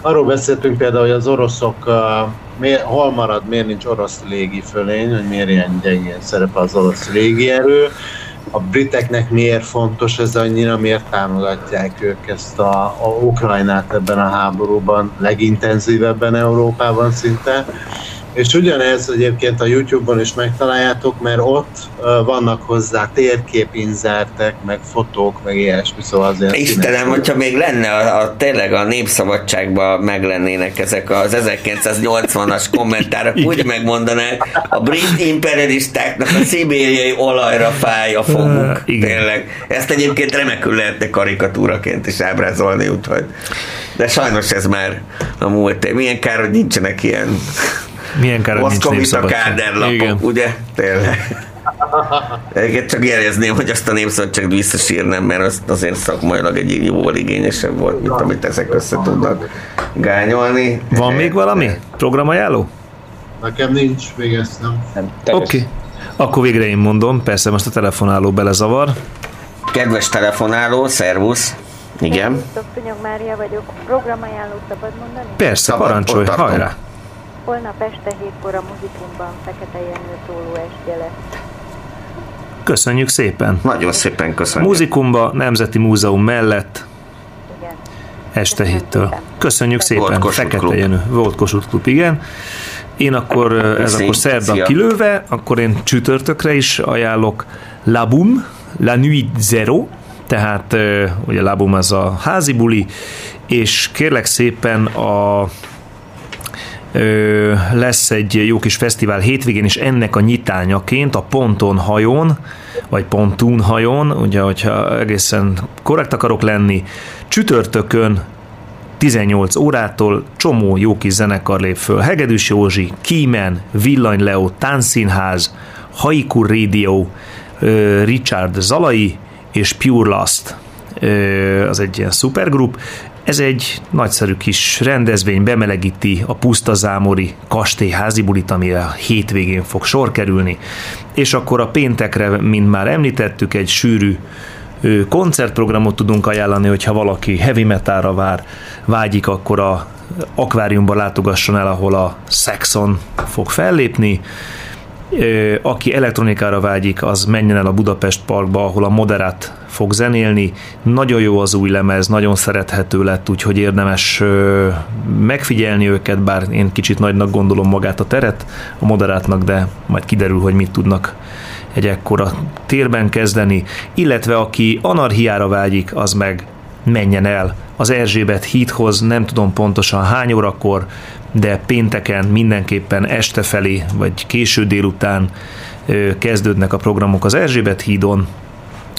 Arról beszéltünk például, hogy az oroszok, miért, hol marad, miért nincs orosz légifölény, hogy miért ilyen gyengén szerepel az orosz légierő, a briteknek miért fontos ez annyira, miért támogatják ők ezt a, a Ukrajnát ebben a háborúban legintenzívebben Európában szinte. És ugyanez egyébként a YouTube-on is megtaláljátok, mert ott uh, vannak hozzá térképinzertek, meg fotók, meg ilyesmi, szóval azért... Istenem, hogyha még lenne a, a, tényleg a népszabadságban meglennének ezek az 1980-as kommentárok, úgy megmondanák, a brit imperialistáknak a szibériai olajra fáj a foguk. Tényleg. Ezt egyébként remekül lehetne karikatúraként is ábrázolni, úgyhogy. De sajnos ez már a múlt. Milyen kár, hogy nincsenek ilyen Milyen kár, nincs népszabadság. káderlapok, Igen. ugye? Tényleg. Egyébként csak jelezném, hogy azt a népszabadságot visszasírnám, mert az azért szakmailag egy jóval igényesebb volt, mint amit ezek össze tudnak gányolni. Van még valami? Programajánló? Nekem nincs, még ezt nem. nem Oké. Okay. Akkor végre én mondom, persze most a telefonáló belezavar. Kedves telefonáló, szervusz. Igen. Tunyog Mária vagyok. Programajánlót szabad mondani? Persze, Szabad, parancsolj, hajrá! Holnap este hétkor a muzikumban Fekete Jenő szóló estje lesz. Köszönjük szépen. Nagyon szépen köszönjük. Muzikumba, Nemzeti Múzeum mellett este héttől. Köszönjük szépen, Volt Kossuth Fekete Klub. Jenő. Volt Kossuth Klub, igen. Én akkor, ez Köszi. akkor szerda Szia. kilőve, akkor én csütörtökre is ajánlok Labum, La Nuit Zero, tehát ö, ugye Labum az a házi buli, és kérlek szépen a lesz egy jó kis fesztivál hétvégén, és ennek a nyitányaként a Ponton hajón, vagy Pontún hajón, ugye, hogyha egészen korrekt akarok lenni, csütörtökön 18 órától csomó jó kis zenekar lép föl. Hegedűs Józsi, Kímen, Villany Leo, Tánszínház, Haiku Radio, Richard Zalai és Pure Lust. Ö, Az egy ilyen szupergrup. Ez egy nagyszerű kis rendezvény, bemelegíti a puszta zámori kastély házibulit, amire a hétvégén fog sor kerülni. És akkor a péntekre, mint már említettük, egy sűrű koncertprogramot tudunk ajánlani, hogyha valaki heavy metalra vár, vágyik, akkor a akváriumban látogasson el, ahol a Saxon fog fellépni. Aki elektronikára vágyik, az menjen el a Budapest Parkba, ahol a Moderát fog zenélni. Nagyon jó az új lemez, nagyon szerethető lett, úgyhogy érdemes megfigyelni őket, bár én kicsit nagynak gondolom magát a teret a Moderátnak, de majd kiderül, hogy mit tudnak egy ekkora térben kezdeni, illetve aki anarhiára vágyik, az meg menjen el az Erzsébet hídhoz, nem tudom pontosan hány órakor, de pénteken mindenképpen este felé, vagy késő délután kezdődnek a programok az Erzsébet hídon,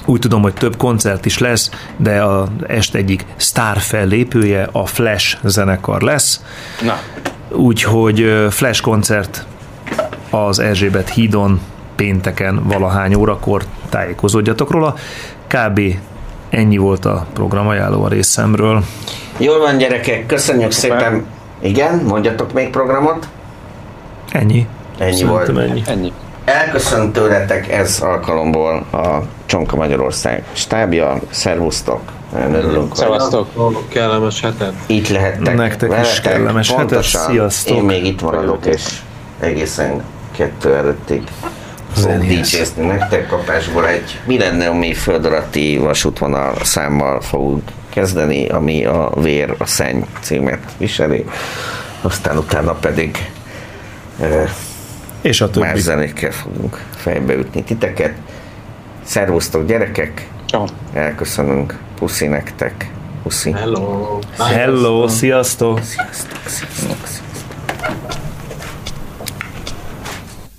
úgy tudom, hogy több koncert is lesz, de a este egyik sztár fellépője a Flash zenekar lesz. Na. Úgyhogy Flash koncert az Erzsébet hídon pénteken valahány órakor tájékozódjatok róla. Kb. ennyi volt a programajánló a részemről. Jól van gyerekek, köszönjük szépen. Igen, mondjatok még programot. Ennyi. Ennyi Szerintem volt. ennyi. Ennyi. Elköszönt tőletek ez alkalomból a Csonka Magyarország stábja. Szervusztok! Nagyon örülünk. Szevasztok! Kellemes hetet! Itt lehettek Nektek is veletek. kellemes hetet. Sziasztok. Én még itt maradok, és egészen kettő előttig fogok dicsézni nektek kapásból egy milleniumi föld alatti vasútvonal számmal fogunk kezdeni, ami a Vér a Szenny címet viseli. Aztán utána pedig eh, És a többi. más zenékkel fogunk fejbeütni titeket. Szervusztok gyerekek! Ciao. Elköszönünk. Puszi nektek. Puszi. Hello! Hello, sziasztok! Sziasztok, sziasztok, sziasztok.